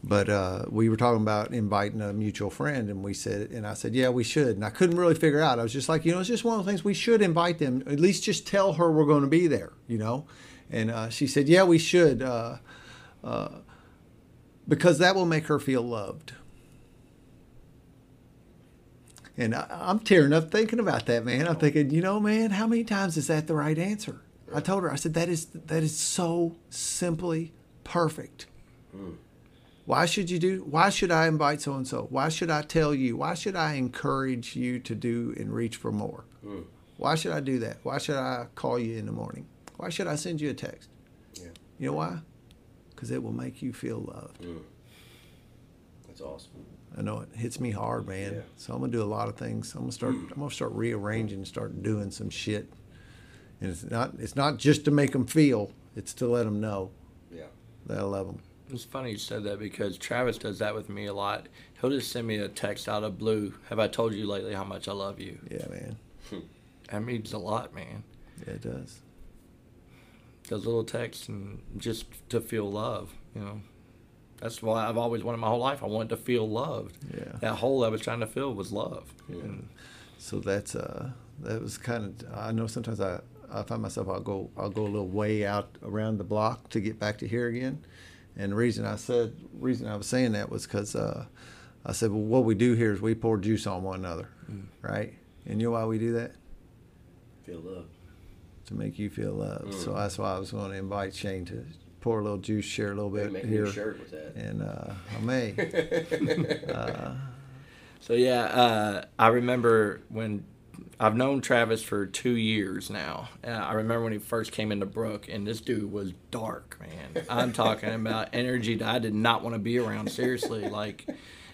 but uh, we were talking about inviting a mutual friend, and we said, and I said, yeah, we should. And I couldn't really figure out. I was just like, you know, it's just one of the things we should invite them. At least just tell her we're going to be there, you know. And uh, she said, yeah, we should, uh, uh, because that will make her feel loved. And I, I'm tearing up thinking about that, man. I'm thinking, you know, man, how many times is that the right answer? I told her, I said, that is that is so simply perfect. Why should you do? Why should I invite so and so? Why should I tell you? Why should I encourage you to do and reach for more? Hmm. Why should I do that? Why should I call you in the morning? Why should I send you a text? Yeah. You know why? Because it will make you feel loved. Hmm. That's awesome. I know it hits me hard, man. Yeah. So I'm gonna do a lot of things. I'm gonna start. Hmm. I'm gonna start rearranging, start doing some shit, and it's not it's not just to make them feel; it's to let them know Yeah. that I love them. It's funny you said that because Travis does that with me a lot. He'll just send me a text out of blue. Have I told you lately how much I love you? Yeah, man. That means a lot, man. Yeah, it does. Those little texts and just to feel love, you know. That's why I've always wanted my whole life. I wanted to feel loved. Yeah. That hole I was trying to fill was love. Yeah. And So that's uh that was kind of I know sometimes I I find myself I'll go I'll go a little way out around the block to get back to here again, and the reason I said reason I was saying that was because uh, I said well what we do here is we pour juice on one another, right? And you know why we do that? Feel love. To make you feel loved. So that's why I was going to invite Shane to pour a little juice, share a little bit Make here, me a shirt with that. and uh, I may. So yeah, uh, I remember when I've known Travis for two years now. Uh, I remember when he first came into Brook, and this dude was dark, man. I'm talking about energy that I did not want to be around. Seriously, like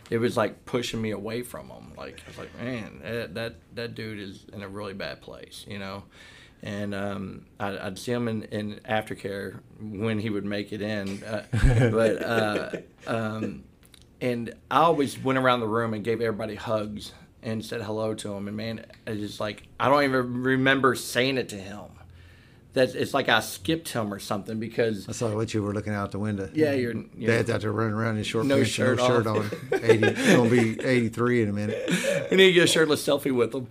it was like pushing me away from him. Like I was like, man, that that, that dude is in a really bad place, you know. And um, I'd, I'd see him in, in aftercare when he would make it in, uh, but. Uh, um, and I always went around the room and gave everybody hugs and said hello to him. And man, it's just like I don't even remember saying it to him. That it's like I skipped him or something because I saw what you were looking out the window. yeah, you're you Dad's out there running around in short No pants, shirt no shirt on. Eighty, gonna be eighty-three in a minute. we need to get a shirtless selfie with them.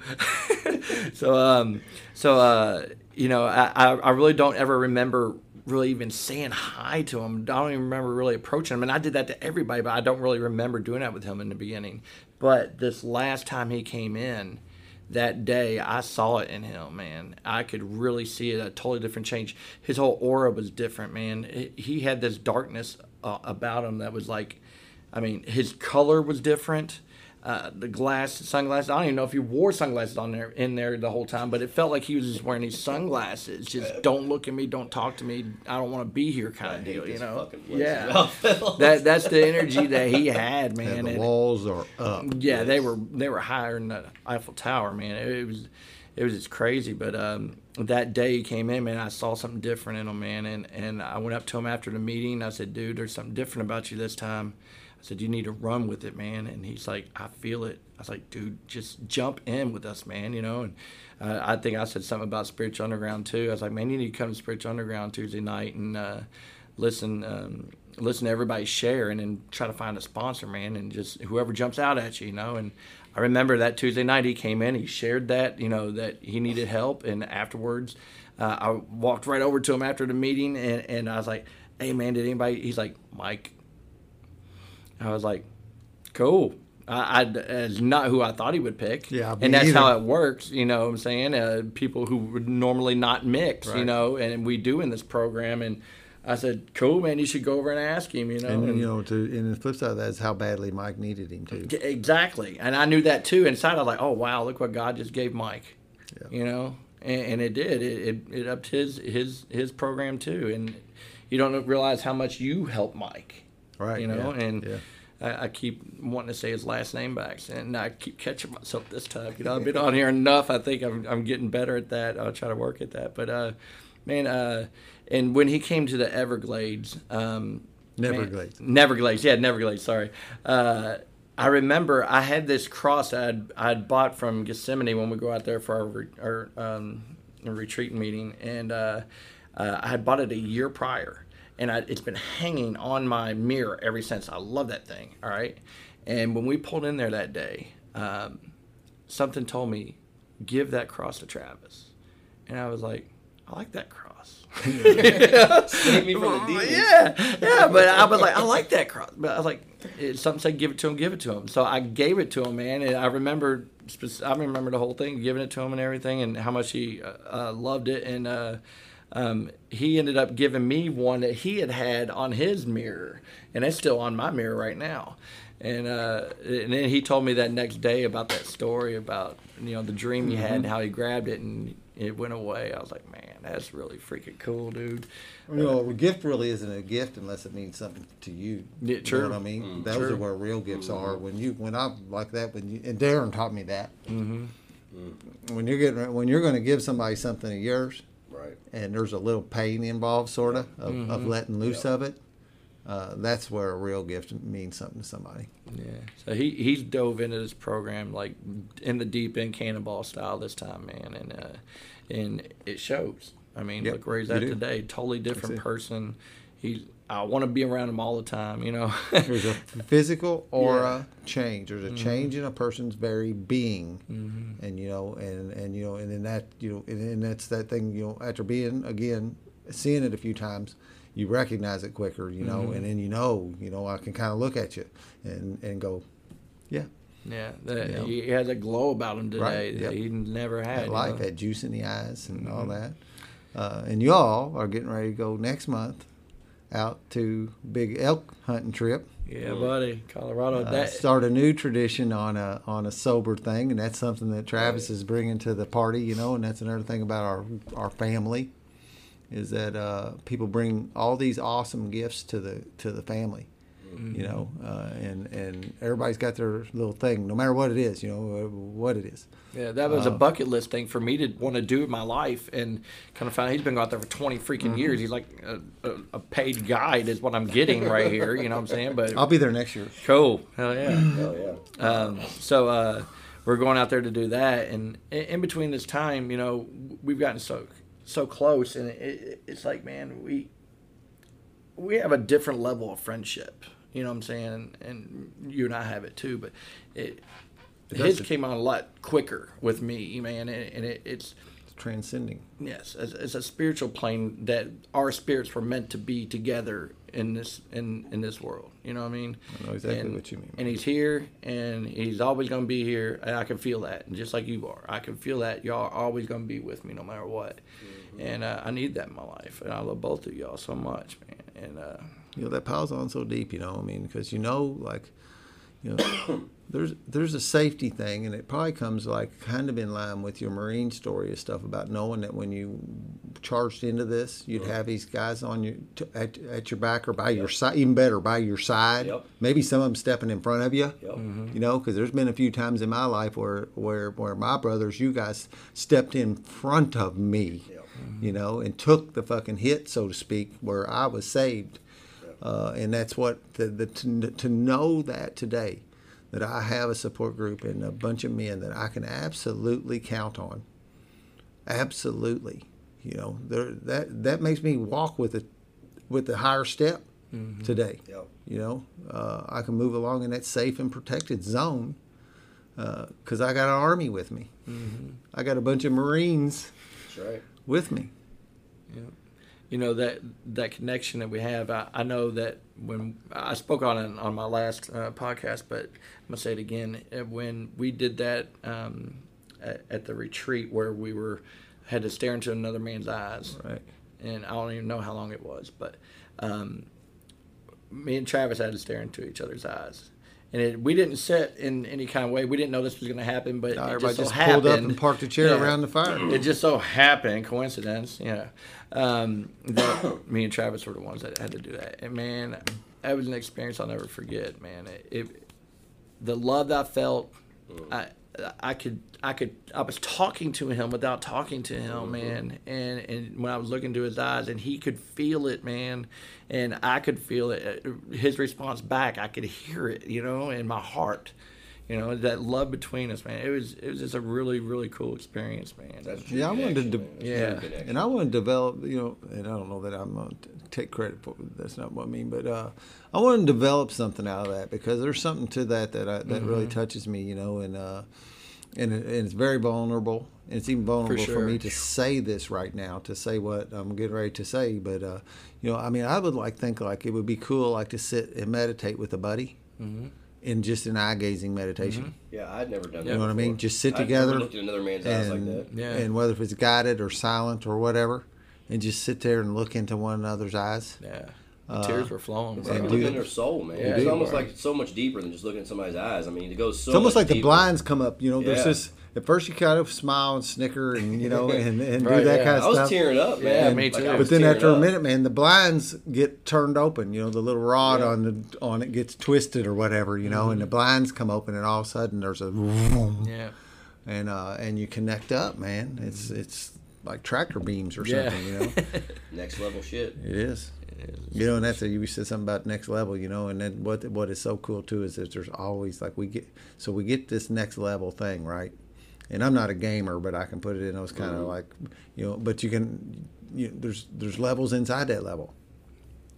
so um, so uh, you know, I I really don't ever remember really even saying hi to him. I don't even remember really approaching him, and I did that to everybody, but I don't really remember doing that with him in the beginning. But this last time he came in, that day I saw it in him, man. I could really see it, a totally different change. His whole aura was different, man. He- had this darkness uh, about him that was like, I mean, his color was different. Uh, the glass, sunglasses. I don't even know if he wore sunglasses on there in there the whole time, but it felt like he was just wearing these sunglasses. Just don't look at me, don't talk to me. I don't want to be here, kind of deal. You know? Yeah, that that's the energy that he had, And man. the and- walls are up. yeah, they were they were higher than the Eiffel Tower, man. It, it was it was just crazy. But um, that day he came in, man, I saw something different in him, man. And and I went up to him after the meeting. I said, dude, there's something different about you this time. I said, you need to run with it, man. And he's like, I feel it. I was like, dude, just jump in with us, man. You know. And uh, I think I said something about Spiritual Underground too. I was like, man, you need to come to Spiritual Underground Tuesday night and. Uh, listen um, listen to everybody share and then try to find a sponsor man and just whoever jumps out at you you know and i remember that tuesday night he came in he shared that you know that he needed help and afterwards uh, i walked right over to him after the meeting and, and i was like hey man did anybody he's like mike i was like cool I, I it's not who I thought he would pick. Yeah, and that's either. how it works. You know, what I'm saying uh, people who would normally not mix. You know, and we do in this program. And I said, "Cool, man. You should go over and ask him." You know, And and- you know, to and the flip side of that is how badly Mike needed him too. Exactly, and I knew that too. Inside, I was like, "Oh wow, look what God just gave Mike," Yeah. you know, and, and it did. It, it it upped his his his program too, and you don't realize how much you helped Mike, Right. you know. yeah, And yeah. I, I keep wanting to say his last name back, and I keep catching myself this time. You know, I've been on here enough. I think I'm I'm getting better at that. I'll try to work at that. But uh, man, uh, and when he came to the Everglades, um, man- Neverglades. Neverglades, yeah, Neverglades. Sorry. Uh, I remember I had this cross I'd I'd bought from Gethsemani when we go out there for our, re- our um, retreat meeting, and uh, uh, I had bought it a year prior, and I, it's been hanging on my mirror ever since. I love that thing. All right, and when we pulled in there that day, um, something told me, give that cross to Travis, and I was like, I like that cross. Save me from the. Yeah, yeah, but I was like, I like that cross. But I was like, it, something said, give it to him, give it to him. So I gave it to him, man. And I remember, I remember the whole thing, giving it to him and everything, and how much he uh, uh, loved it. And uh, um, he ended up giving me one that he had had on his mirror, and it's still on my mirror right now. And uh, and then he told me that next day about that story about you know the dream he had and how he grabbed it and it went away. I was like, man, that's really freaking cool, dude. You know, a gift really isn't a gift unless it means something to you. Yeah, You true. know what I mean? Mm, Those true. are where real gifts are. When you, when I like that, when you and Darren taught me that. Mm-hmm. When you're getting, when you're going to give somebody something of yours, Right. and there's a little pain involved, sort of, of, Mm-hmm. of letting loose of it. Uh, that's where a real gift means something to somebody. Yeah. So he he's dove into this program like in the deep end cannonball style this time, man, and uh, and it shows. I mean, Yep, look where he's at today. Totally different person. He I want to be around him all the time. You know. There's a physical aura Yeah. change. There's a Mm-hmm. change in a person's very being, and you know, and and you know, and then that you know, and, and that's that thing. You know, after being again, seeing it a few times, you recognize it quicker. You know, Mm-hmm. and then you know, you know, I can kind of look at you and and go, yeah, yeah. That, Yeah. He has a glow about him today Right, that yep. he never had. that you life, know? Mm-hmm. that juice in the eyes, and all that. Uh, and y'all are getting ready to go next month out to big elk hunting trip. Yeah, buddy. Colorado. uh, that start a new tradition on a on a sober thing, and that's something that Travis is bringing to the party. You know, and that's another thing about our our family is that uh, people bring all these awesome gifts to the to the family. You know, uh, and and everybody's got their little thing, no matter what it is. You know, uh, what it is. Yeah, that was Uh, a bucket list thing for me to want to do in my life, and kind of found he's been out there for twenty freaking Mm-hmm. years. He's like a, a, a paid guide is what I'm getting right here. You know what I'm saying? But I'll be there next year. cool, hell yeah. Hell yeah. Um, so uh, we're going out there to do that, and in, between this time, you know, we've gotten so so close, and it, it's like, man, we we have a different level of friendship. You know what I'm saying? And you and I have it too, but it. His came on a lot quicker with me, man, and, and it, it's Transcending. yes, it's, it's a spiritual plane that our spirits were meant to be together in this in in this world. You know what I mean? I know exactly And- what you mean. And he's here, and he's always going to be here. And I can feel that, and just like you are, I can feel that y'all are always going to be with me no matter what. And uh, I need that in my life, and I love both of y'all so much, man. And uh, you know that piles on so deep you know what i mean because you know like you know there's there's a safety thing and it probably comes like kind of in line with your marine story and stuff about knowing that when you charged into this you'd have these guys on your t- at, at your back or by your side even better by your side. Yep. maybe some of them stepping in front of you Yep. you know because there's been a few times in my life where where where my brothers you guys stepped in front of me Yep. you know and took the fucking hit so to speak where i was saved. Uh, and that's what the, the to, to know that today that I have a support group and a bunch of men that I can absolutely count on. Absolutely, you know, that that makes me walk with a with a higher step mm-hmm. today. Yep. You know, uh, I can move along in that safe and protected zone uh, because I got an army with me. Mm-hmm. I got a bunch of Marines That's right. with me. you know that that connection that we have. I, I know that when I spoke on it on my last uh, podcast, but I'm gonna say it again. uh, When we did that um, at, at the retreat, where we were had to stare into another man's eyes, Right. and I don't even know how long it was, but um, me and Travis had to stare into each other's eyes. And it, we didn't sit in any kind of way. We didn't know this was going to happen, but it Everybody just, just, so pulled up happened- and parked a chair Yeah. around the fire. It just so happened, coincidence, yeah, um, that me and Travis were the ones that had to do that. And man, that was an experience I'll never forget. Man, it, it the love that I felt, I I could I could I was talking to him without talking to him, man. And and when I was looking to his eyes, and he could feel it, man, and I could feel it. uh, His response back, I could hear it, you know, in my heart. You know that love between us, man. It was it was just a really really cool experience, man. That's Yeah, I wanted to connection, de- Yeah. And I want to develop, you know, and I don't know that I'm going to take credit for that's not what I mean, but uh, I want to develop something out of that because there's something to that that I, that really touches me, you know, and uh, and, it, and it's very vulnerable. And it's even vulnerable for, sure. me to say this right now, to say what I'm getting ready to say. But uh, you know, I mean, I would like think like it would be cool, like to sit and meditate with a buddy, in just an eye gazing meditation. Mm-hmm. Yeah, I'd never done that. You know what I mean? Just sit I'd together Never looked at another man's eyes like and, that. Yeah. and whether if it's guided or silent or whatever, and just sit there and look into one another's eyes. Yeah, the uh, tears were flowing. It's bro. like looking in their soul, man. Yeah, it's almost are. like so much deeper than just looking at somebody's eyes. I mean, it goes so. It's almost much like the blinds come up. You know, there's Yeah. this. At first, you kind of smile and snicker and you know and, and Right, do that yeah. kind of stuff. I was stuff. tearing up, man. Yeah, me too. I But then tearing after a minute, man, the blinds get turned open. You know, the little rod Yeah. on the on it gets twisted or whatever. You know, and the blinds come open, and all of a sudden there's a vroom, Yeah, and uh, and you connect up, man. It's it's like tractor beams or Yeah. something. You know, Next level shit. it is. You know, and that's a, you said something about next level. You know, and then what what is so cool too is that there's always like we get so we get this next level thing right. And I'm not a gamer, but I can put it in those kind of Mm-hmm. like, you know. But you can, you there's there's levels inside that level.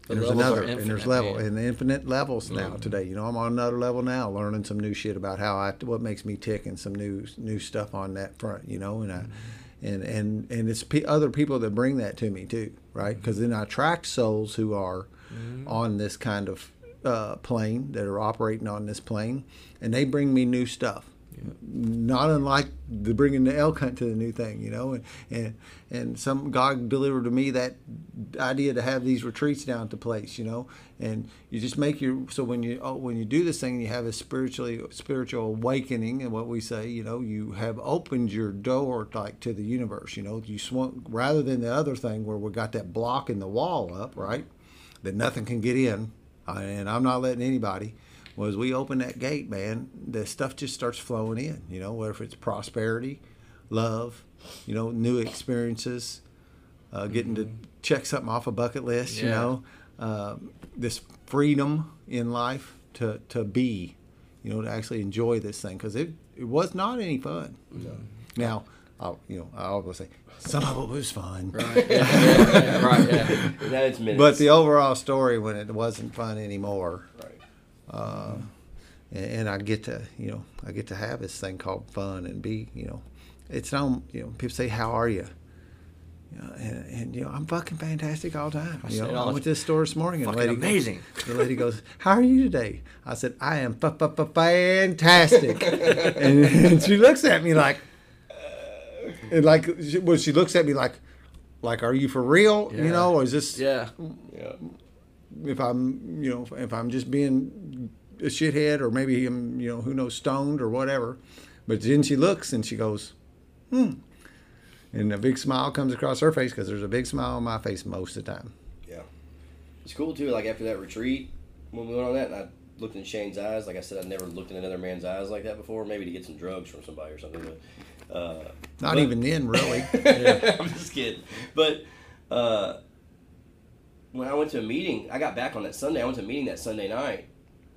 The And there's another, and there's infinite, level, man. and infinite levels now today. You know, I'm on another level now, learning some new shit about how I, what makes me tick, and some new new stuff on that front. You know, and I, and and and it's pe- other people that bring that to me too, right? Because then I attract souls who are on this kind of uh, plane that are operating on this plane, and they bring me new stuff. Not unlike the bringing the elk hunt to the new thing, you know, and and and some God delivered to me that idea to have these retreats down to place, you know, and you just make your so when you oh, when you do this thing, you have a spiritually spiritual awakening, and what we say, you know, you have opened your door like to the universe, you know, you swung rather than the other thing where we got that block in the wall up, right, that nothing can get in, and I'm not letting anybody was we open that gate, man, the stuff just starts flowing in. You know, whether it's prosperity, love, you know, new experiences, uh, getting to check something off a bucket list. You know, uh, this freedom in life to to be, you know, to actually enjoy this thing because it it was not any fun. No. Now, I'll, you know, I always say some of it was fun. Right. Yeah, yeah, right. Yeah. Now it's minutes. But the overall story, when it wasn't fun anymore, right. Um, and, and I get to you know I get to have this thing called fun and be you know it's not you know people say how are you you know, and, and you know I'm fucking fantastic all the time. You say know, I oh, went to the store this morning and the Fucking lady goes- amazing. the lady goes, "How are you today?" I said, "I am fa- fa- fa- fantastic," and, and she looks at me like, and like she, well, she looks at me like, like, are you for real? You know, or is this Yeah. Yeah. If I'm, you know, if I'm just being a shithead or maybe I'm, you know, who knows, stoned or whatever. But then she looks and she goes, hmm. And a big smile comes across her face because there's a big smile on my face most of the time. Yeah. It's cool too. Like after that retreat, when we went on that, and I looked in Shane's eyes. Like I said, I'd never looked in another man's eyes like that before. Maybe to get some drugs from somebody or something. But, uh, Not but- even then, really. I'm just kidding. But uh, when I went to a meeting, I got back on that Sunday. I went to a meeting that Sunday night,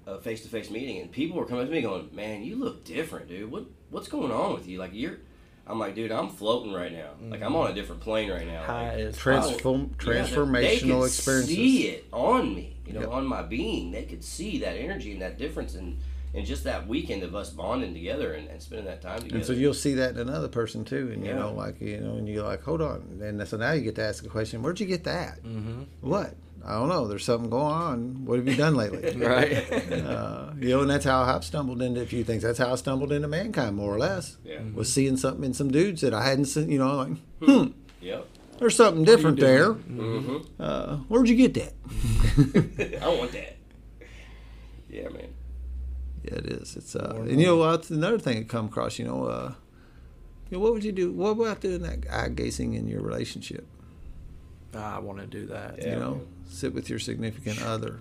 a face to face meeting, and people were coming up to me going, "Man, you look different, dude. What what's going on with you? Like you're." I'm like, dude, I'm floating right now. Like I'm on a different plane right now. High Like, Transform, yeah, they- they transformational could experiences. See it on me, you know, Yep. on my being. They could see that energy and that difference, and and just that weekend of us bonding together and, and spending that time together. And so you'll see that in another person too, and you Yeah. know, like you know, and you're like, hold on, and so now you get to ask the question, where'd you get that? Mm-hmm. What? I don't know. There's something going on. What have you done lately? Right. uh, you know, and that's how I've stumbled into a few things. That's how I stumbled into mankind, more or less. Yeah. Was seeing something in some dudes that I hadn't seen. You know, like, hmm, Yep. there's something different there. hmm Uh, where'd you get that? I want that. Yeah, man. Yeah, it is. It's uh, and you know what's another thing that come across. You know, uh, you know, what would you do? What about doing that eye gazing in your relationship? I want to do that. Yeah. you know, sit with your significant other,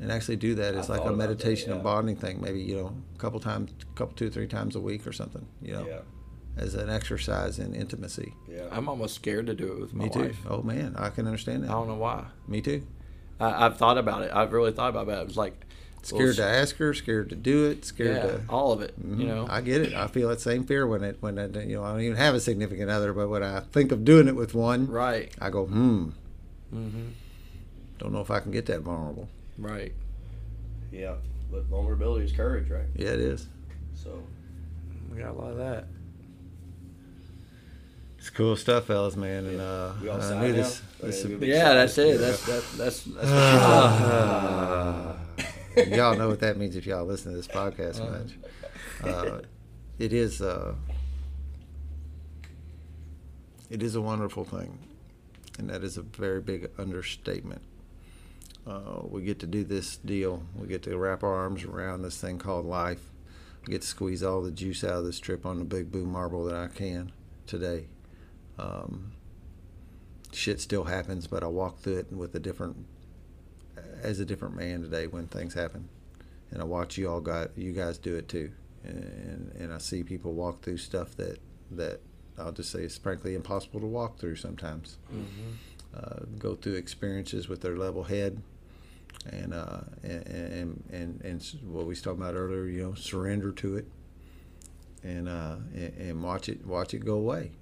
and actually do that It's I like a about that, meditation yeah. and bonding thing. Maybe you know, a couple times, couple two three times a week or something. You know, Yeah. as an exercise in intimacy. Yeah. I'm almost scared to do it with my Me too. wife. Oh man, I can understand that. I don't know why. Me too. I, I've thought about it. I've really thought about it. It was like Scared to ask her, scared to do it, scared yeah, to. all of it. Mhm. You know. I get it. I feel that same fear when it when I, you know I don't even have a significant other, but when I think of doing it with one, right. I go, hmm, Mm-hmm. don't know if I can get that vulnerable. Right. Yeah. But vulnerability is courage, right? Yeah, it is. So We got a lot of that. It's cool stuff, fellas, man. And uh, We all I knew now? this. This do we would Big yeah, that's it. That's that, that's that's what Uh, y'all know what that means if y'all listen to this podcast much. Uh, it is. Uh, it is a wonderful thing, and that is a very big understatement. Uh, we get to do this deal. We get to wrap our arms around this thing called life. We get to squeeze all the juice out of this trip on the big blue marble that I can today. Um, shit still happens, but I walk through it with a different, as a different man today when things happen, and I watch you all got you guys do it too, and and I see people walk through stuff that that I'll just say it's frankly impossible to walk through sometimes. Uh, go through experiences with their level head, and uh, and, and and and what we was talking about earlier, you know, surrender to it, and uh, and, and watch it watch it go away.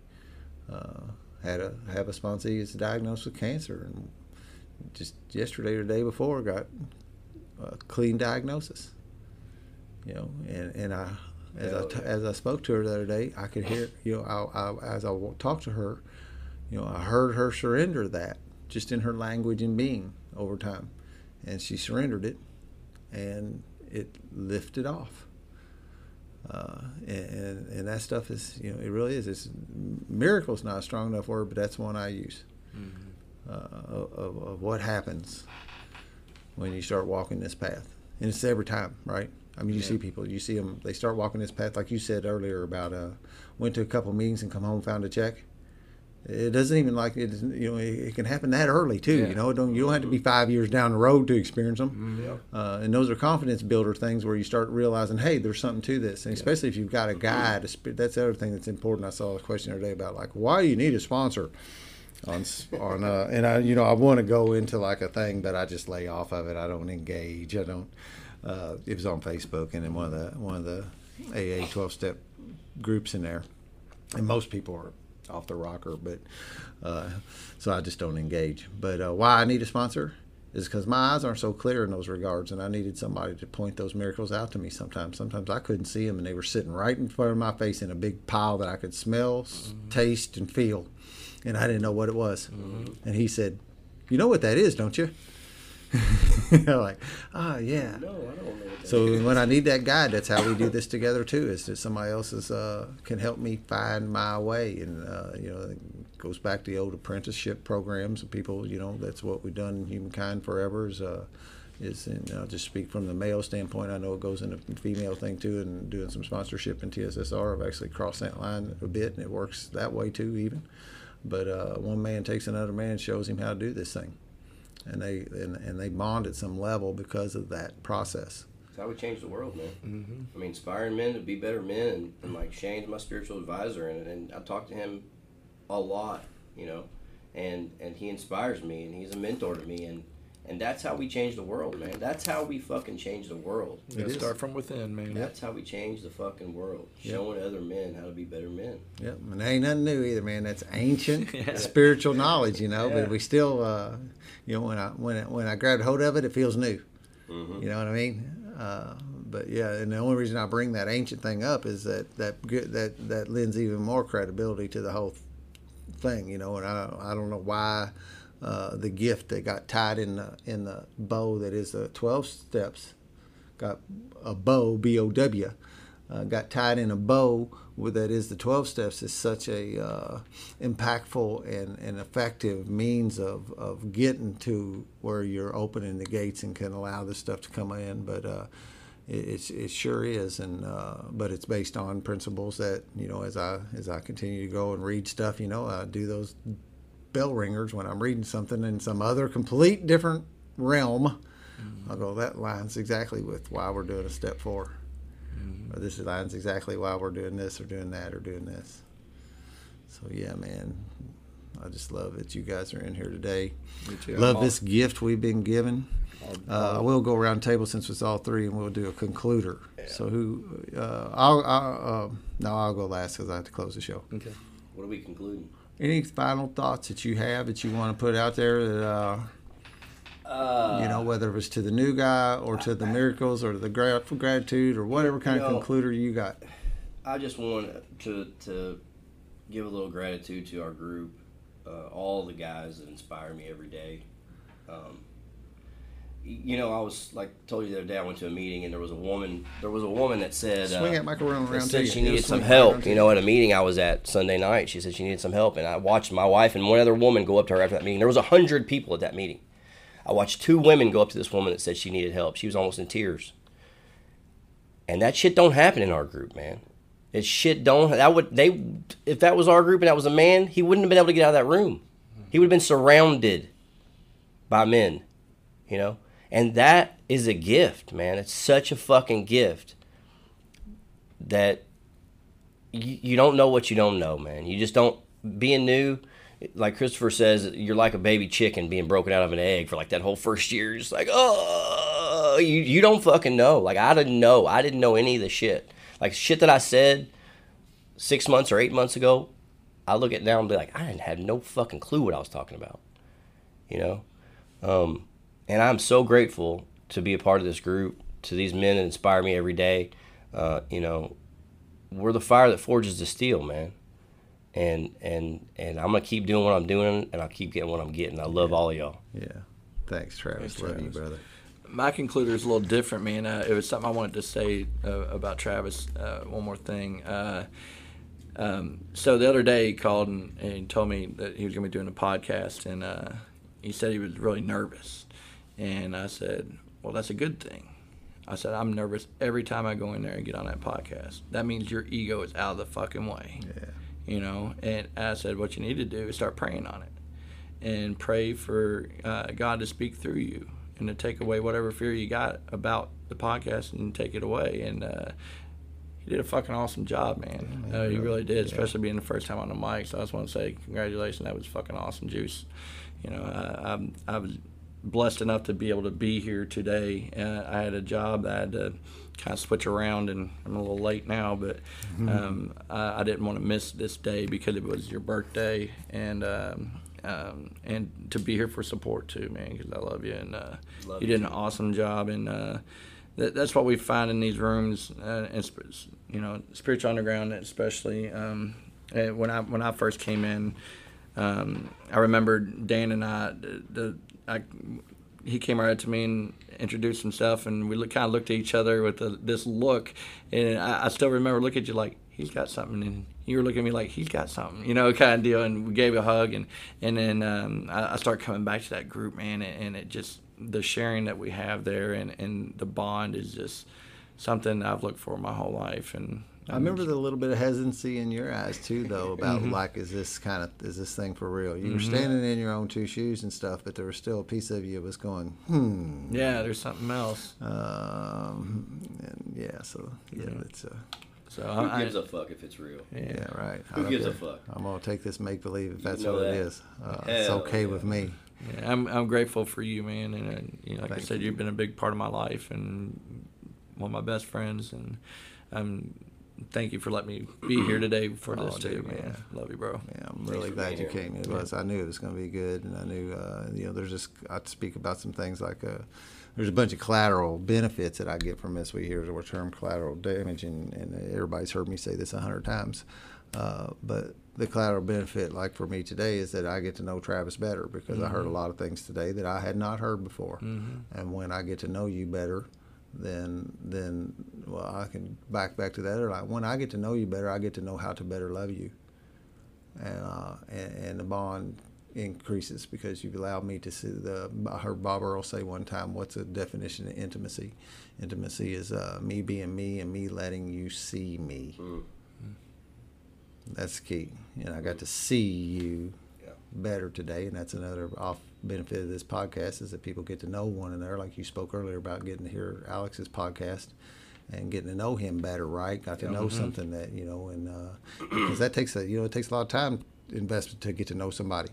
Uh, had a have a sponsor that's diagnosed with cancer, and just yesterday or the day before got a clean diagnosis. You know, and and I as I yeah. as I spoke to her the other day, I could hear you know I, I, as I talked to her, you know, I heard her surrender that just in her language and being over time, and she surrendered it, and it lifted off. Uh, and, and and that stuff is you know it really is it's miracle's not a strong enough word but that's one I use uh, of, of what happens when you start walking this path. And it's every time right? I mean you see people you see them they start walking this path like you said earlier about uh went to a couple meetings and come home found a check. It doesn't even like it you know it, can happen that early too Yeah. you know don't you don't have to be five years down the road to experience them uh, and those are confidence builder things where you start realizing hey there's something to this. And especially if you've got a guide that's the other thing that's important. I saw a question the other day about like why do you need a sponsor on on uh, and I you know I want to go into like a thing but I just lay off of it. I don't engage. I don't uh, it was on Facebook and in one of the one of the AA 12 step groups in there. And most people are off the rocker, but uh, so I just don't engage. But uh, why I need a sponsor is because my eyes aren't so clear in those regards, and I needed somebody to point those miracles out to me. Sometimes, sometimes I couldn't see them, and they were sitting right in front of my face in a big pile that I could smell, s taste, and feel, and I didn't know what it was. And he said, "You know what that is, don't you?" I'm like, oh yeah. No, I don't know. So when I need that guide, that's how we do this together too. Is that somebody else is, uh, can help me find my way, and uh, you know, it goes back to the old apprenticeship programs. And people, you know, that's what we've done in humankind forever. Is uh, is and I'll just speak from the male standpoint. I know it goes in the female thing too, and doing some sponsorship in TSSR. I've actually crossed that line a bit, and it works that way too, even. But uh, one man takes another man, and shows him how to do this thing, and they and, and they bond at some level because of that process. That's how we change the world, man. Mm-hmm. I mean, inspiring men to be better men, and, and like Shane's my spiritual advisor, and, and I talk to him a lot, you know, and and he inspires me, and he's a mentor to me, and and that's how we change the world, man. That's how we fucking change the world. You start from within, man. That's how we change the fucking world. Yep. Showing other men how to be better men. Yep, and that ain't nothing new either, man. That's ancient Yeah. spiritual knowledge, you know. Yeah. But we still, uh, you know, when I when I, when I grabbed hold of it, it feels new. Mm-hmm. You know what I mean? Uh, but yeah, and the only reason I bring that ancient thing up is that that good- that that lends even more credibility to the whole thing, you know. And I I don't know why uh, the gift that got tied in the in the bow that is the twelve steps got a bow B O W uh, got tied in a bow that is the 12 steps is such a uh, impactful and, and effective means of, of getting to where you're opening the gates and can allow this stuff to come in but uh, it, it's, it sure is and uh, but it's based on principles that you know as I as I continue to go and read stuff you know I do those bell ringers when I'm reading something in some other complete different realm I'll go that lines exactly with why we're doing a step four or this lines exactly why we're doing this or doing that or doing this. So yeah, man, I just love that you guys are in here today. Me too. Love I'm this gift we've been given. Uh, we'll go around the table since it's all three, and we'll do a concluder. So who? Uh, I'll, I'll uh, no, I'll go last because I have to close the show. Okay. What are we concluding? Any final thoughts that you have that you want to put out there that uh, Uh, you know, whether it was to the new guy or to the miracles or to the gra- gratitude or whatever kind of know, concluder you got? I just want to to give a little gratitude to our group, uh, all the guys that inspire me every day. Um, you know, I was like told you the other day. I went to a meeting and there was a woman. There was a woman that said Swing uh, that microphone around said she needed some swing right around help. You know, at a meeting I was at Sunday night, she said she needed some help, and I watched my wife and one other woman go up to her after that meeting. There was a hundred people at that meeting. I watched two women go up to this woman that said she needed help. She was almost in tears. And that shit don't happen in our group, man. It shit don't. That would they if that was our group and that was a man, he wouldn't have been able to get out of that room. He would have been surrounded by men, you know. And that is a gift, man. It's such a fucking gift that you, you don't know what you don't know, man. You just don't being new. Like Christopher says, you're like a baby chicken being broken out of an egg for like that whole first year. You're just like, oh, you you don't fucking know. Like I didn't know. I didn't know any of the shit. Like shit that I said six months or eight months ago. I look at now and be like, I didn't have no fucking clue what I was talking about. You know, um, and I'm so grateful to be a part of this group. To these men that inspire me every day. Uh, you know, we're the fire that forges the steel, man. And and and I'm gonna keep doing what I'm doing, and I'll keep getting what I'm getting. I love all of y'all. Yeah. Thanks, Travis. Thanks, Love you, brother. my concluder is a little different, man. Uh, it was something I wanted to say uh, about Travis. Uh, one more thing. Uh, um, so the other day he called and, and told me that he was going to be doing a podcast, and uh, he said he was really nervous. And I said, "Well, that's a good thing." I said, "I'm nervous every time I go in there and get on that podcast. That means your ego is out of the fucking way." Yeah. you know and i said what you need to do is start praying on it and pray for uh, god to speak through you and to take away whatever fear you got about the podcast and take it away and uh, he did a fucking awesome job man, man, uh, he really. did Yeah. especially being the first time on the mic so i just want to say congratulations that was fucking awesome juice you know I, I'm, I was blessed enough to be able to be here today uh, i had a job that i had to kind of switch around and i'm a little late now but um, I, I didn't want to miss this day because it was your birthday and um, um, and to be here for support too man because i love you and uh, Love you did an too. awesome job and uh, that, that's what we find in these rooms uh, and you know spiritual underground especially um, when i when i first came in um, I remember Dan and I, the, the I, he came right to me and introduced himself, and we look, kind of looked at each other with this look, and I, I still remember looking at you like he's got something, and you were looking at me like he's got something, you know, kind of deal, and we gave a hug, and and then um, I, I started coming back to that group, man, and, and it just the sharing that we have there, and and the bond is just something I've looked for my whole life, and I remember the little bit of hesitancy in your eyes too, though, about Mm-hmm. like, is this kind of is this thing for real? You were standing in your own two shoes and stuff, but there was still a piece of you that was going, hmm. yeah, there's something else. Um, and yeah, so yeah, Yeah. it's uh, So Who I, gives a fuck if it's real? yeah. yeah, right. I Who don't gives a fuck? I'm gonna take this make believe if that's know what it that. is. Uh, it's okay yeah. with me. Yeah, I'm I'm grateful for you, man, and, and you know, like I said, you. you've been a big part of my life and one of my best friends, and um, thank you for letting me be here today for Oh, this too, dude, man. Love you, bro. Yeah, I'm really glad you here. came. It was. I knew it was going to be good, and I knew, uh, you know, there's just I speak about some things like uh, there's a bunch of collateral benefits that I get from this. We hear the term collateral damage, and, and everybody's heard me say this a hundred times. Uh, but the collateral benefit, like for me today, is that I get to know Travis better because I heard a lot of things today that I had not heard before. And when I get to know you better, then then well, I can back back to that. Or like when I get to know you better, I get to know how to better love you and, uh, and and the bond increases because you've allowed me to see the. I heard Bob Earll say one time, "What's the definition of intimacy? Intimacy is uh, me being me and me letting you see me. Mm. That's key. And I got to see you Yeah. better today, and that's another off benefit of this podcast is that people get to know one another. Like you spoke earlier about getting to hear Alex's podcast and getting to know him better, right? Got to know something that you know, and uh, because that takes a you know it takes a lot of time investment to get to know somebody,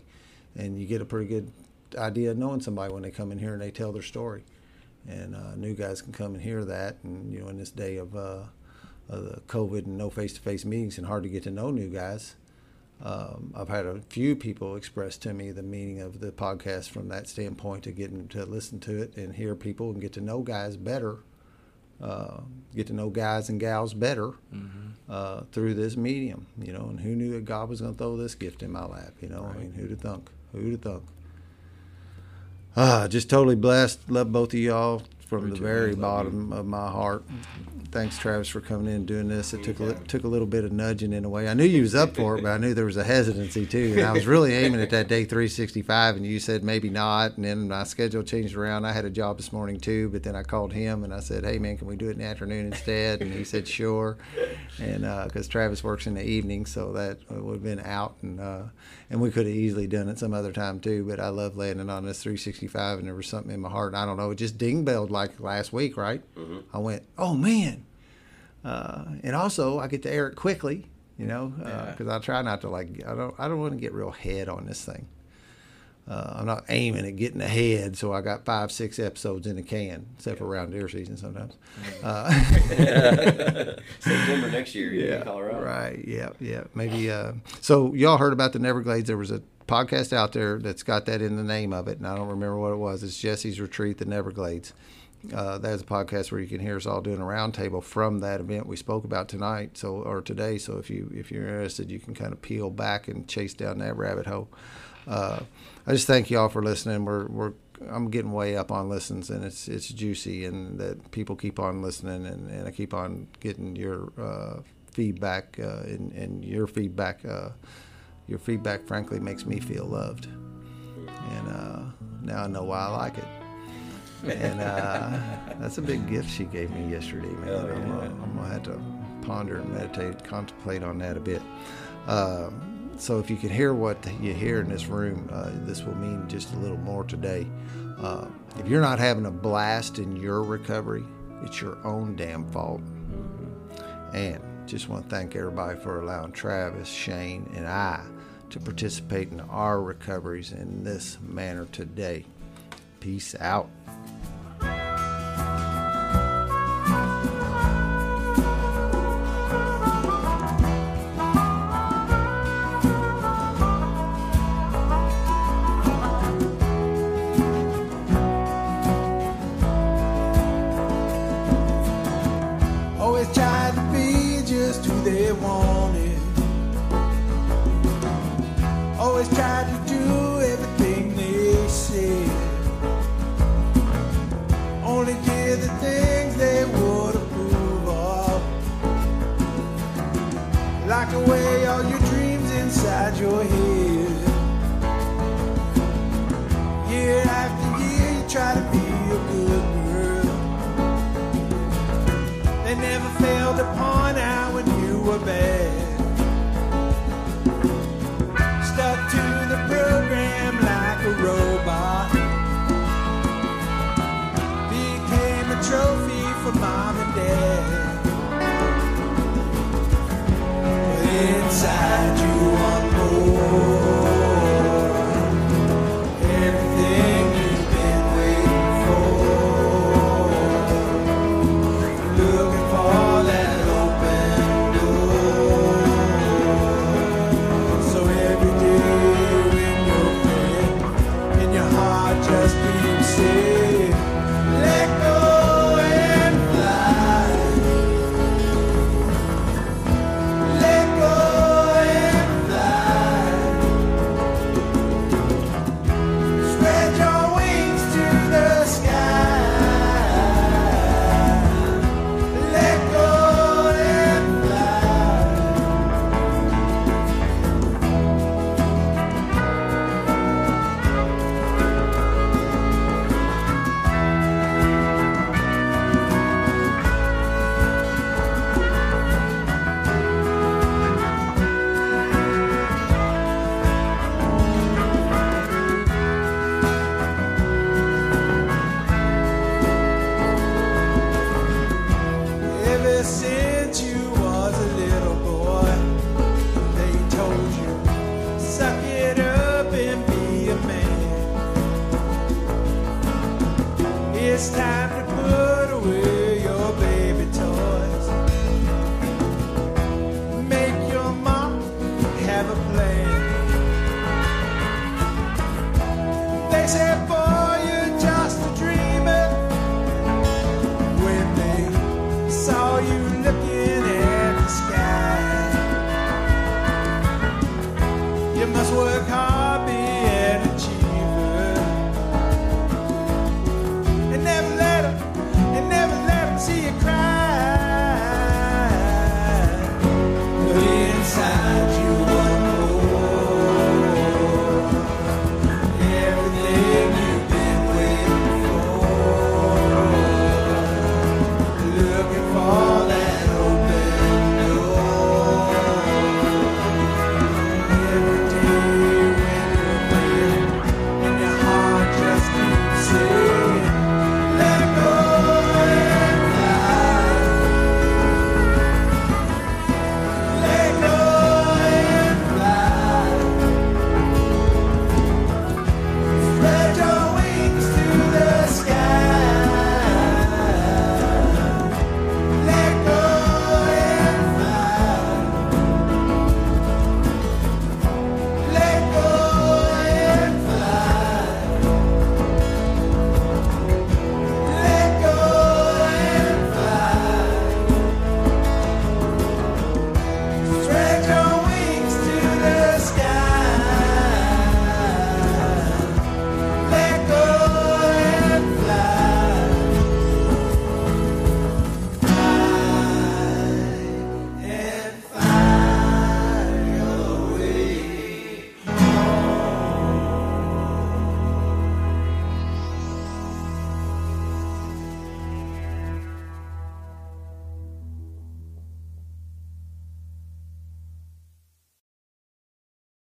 and you get a pretty good idea of knowing somebody when they come in here and they tell their story, and uh, new guys can come and hear that, and you know in this day of uh, of the COVID and no face-to-face meetings and hard to get to know new guys. Um, I've had a few people express to me the meaning of the podcast from that standpoint to getting to listen to it and hear people and get to know guys better, uh, get to know guys and gals better uh, through this medium, you know. And who knew that God was going to throw this gift in my lap, you know? I mean, who'd have thunk? Who'd have thunk? Ah, just totally blessed. Love both of y'all from the very bottom of my heart. Thanks, Travis, for coming in and doing this. It took a, took a little bit of nudging in a way. I knew you was up for it, but I knew there was a hesitancy too. And I was really aiming at that day 365, and you said maybe not. And then my schedule changed around. I had a job this morning too, but then I called him and I said, "Hey man, can we do it in the afternoon instead?" And he said, "Sure." And because Travis works in the evening, so that would have been out, and uh, and we could have easily done it some other time too. But I love landing on this 365, and there was something in my heart. I don't know, it just ding belled like last week, right? I went, "Oh man." Uh, and also, I get to air it quickly You know, because I try not to like. I don't. I don't want to get real head on this thing. Uh, I'm not aiming at getting ahead, so I got five, six episodes in the can, except for around deer season sometimes. Uh, September next year in Colorado. Right. Yeah. Yeah. Maybe. Uh, so y'all heard about the Neverglades? There was a podcast out there that's got that in the name of it, and I don't remember what it was. It's Jesse's Retreat, the Neverglades. Uh, that's a podcast where you can hear us all doing a roundtable from that event we spoke about tonight, so or today. So if you if you're interested, you can kind of peel back and chase down that rabbit hole. Uh, I just thank y'all for listening. We're we're I'm getting way up on listens, and it's it's juicy, and that people keep on listening, and, and I keep on getting your uh, feedback, uh, and, and your feedback, uh, your feedback, frankly, makes me feel loved, and uh, now I know why I like it. And uh, that's a big gift she gave me yesterday, man. Oh, I'm, gonna, I'm gonna have to ponder and meditate, contemplate on that a bit. Uh, so if you can hear what you hear in this room, uh, this will mean just a little more today. Uh, if you're not having a blast in your recovery, it's your own damn fault. And just want to thank everybody for allowing Travis, Shane, and I to participate in our recoveries in this manner today. Peace out.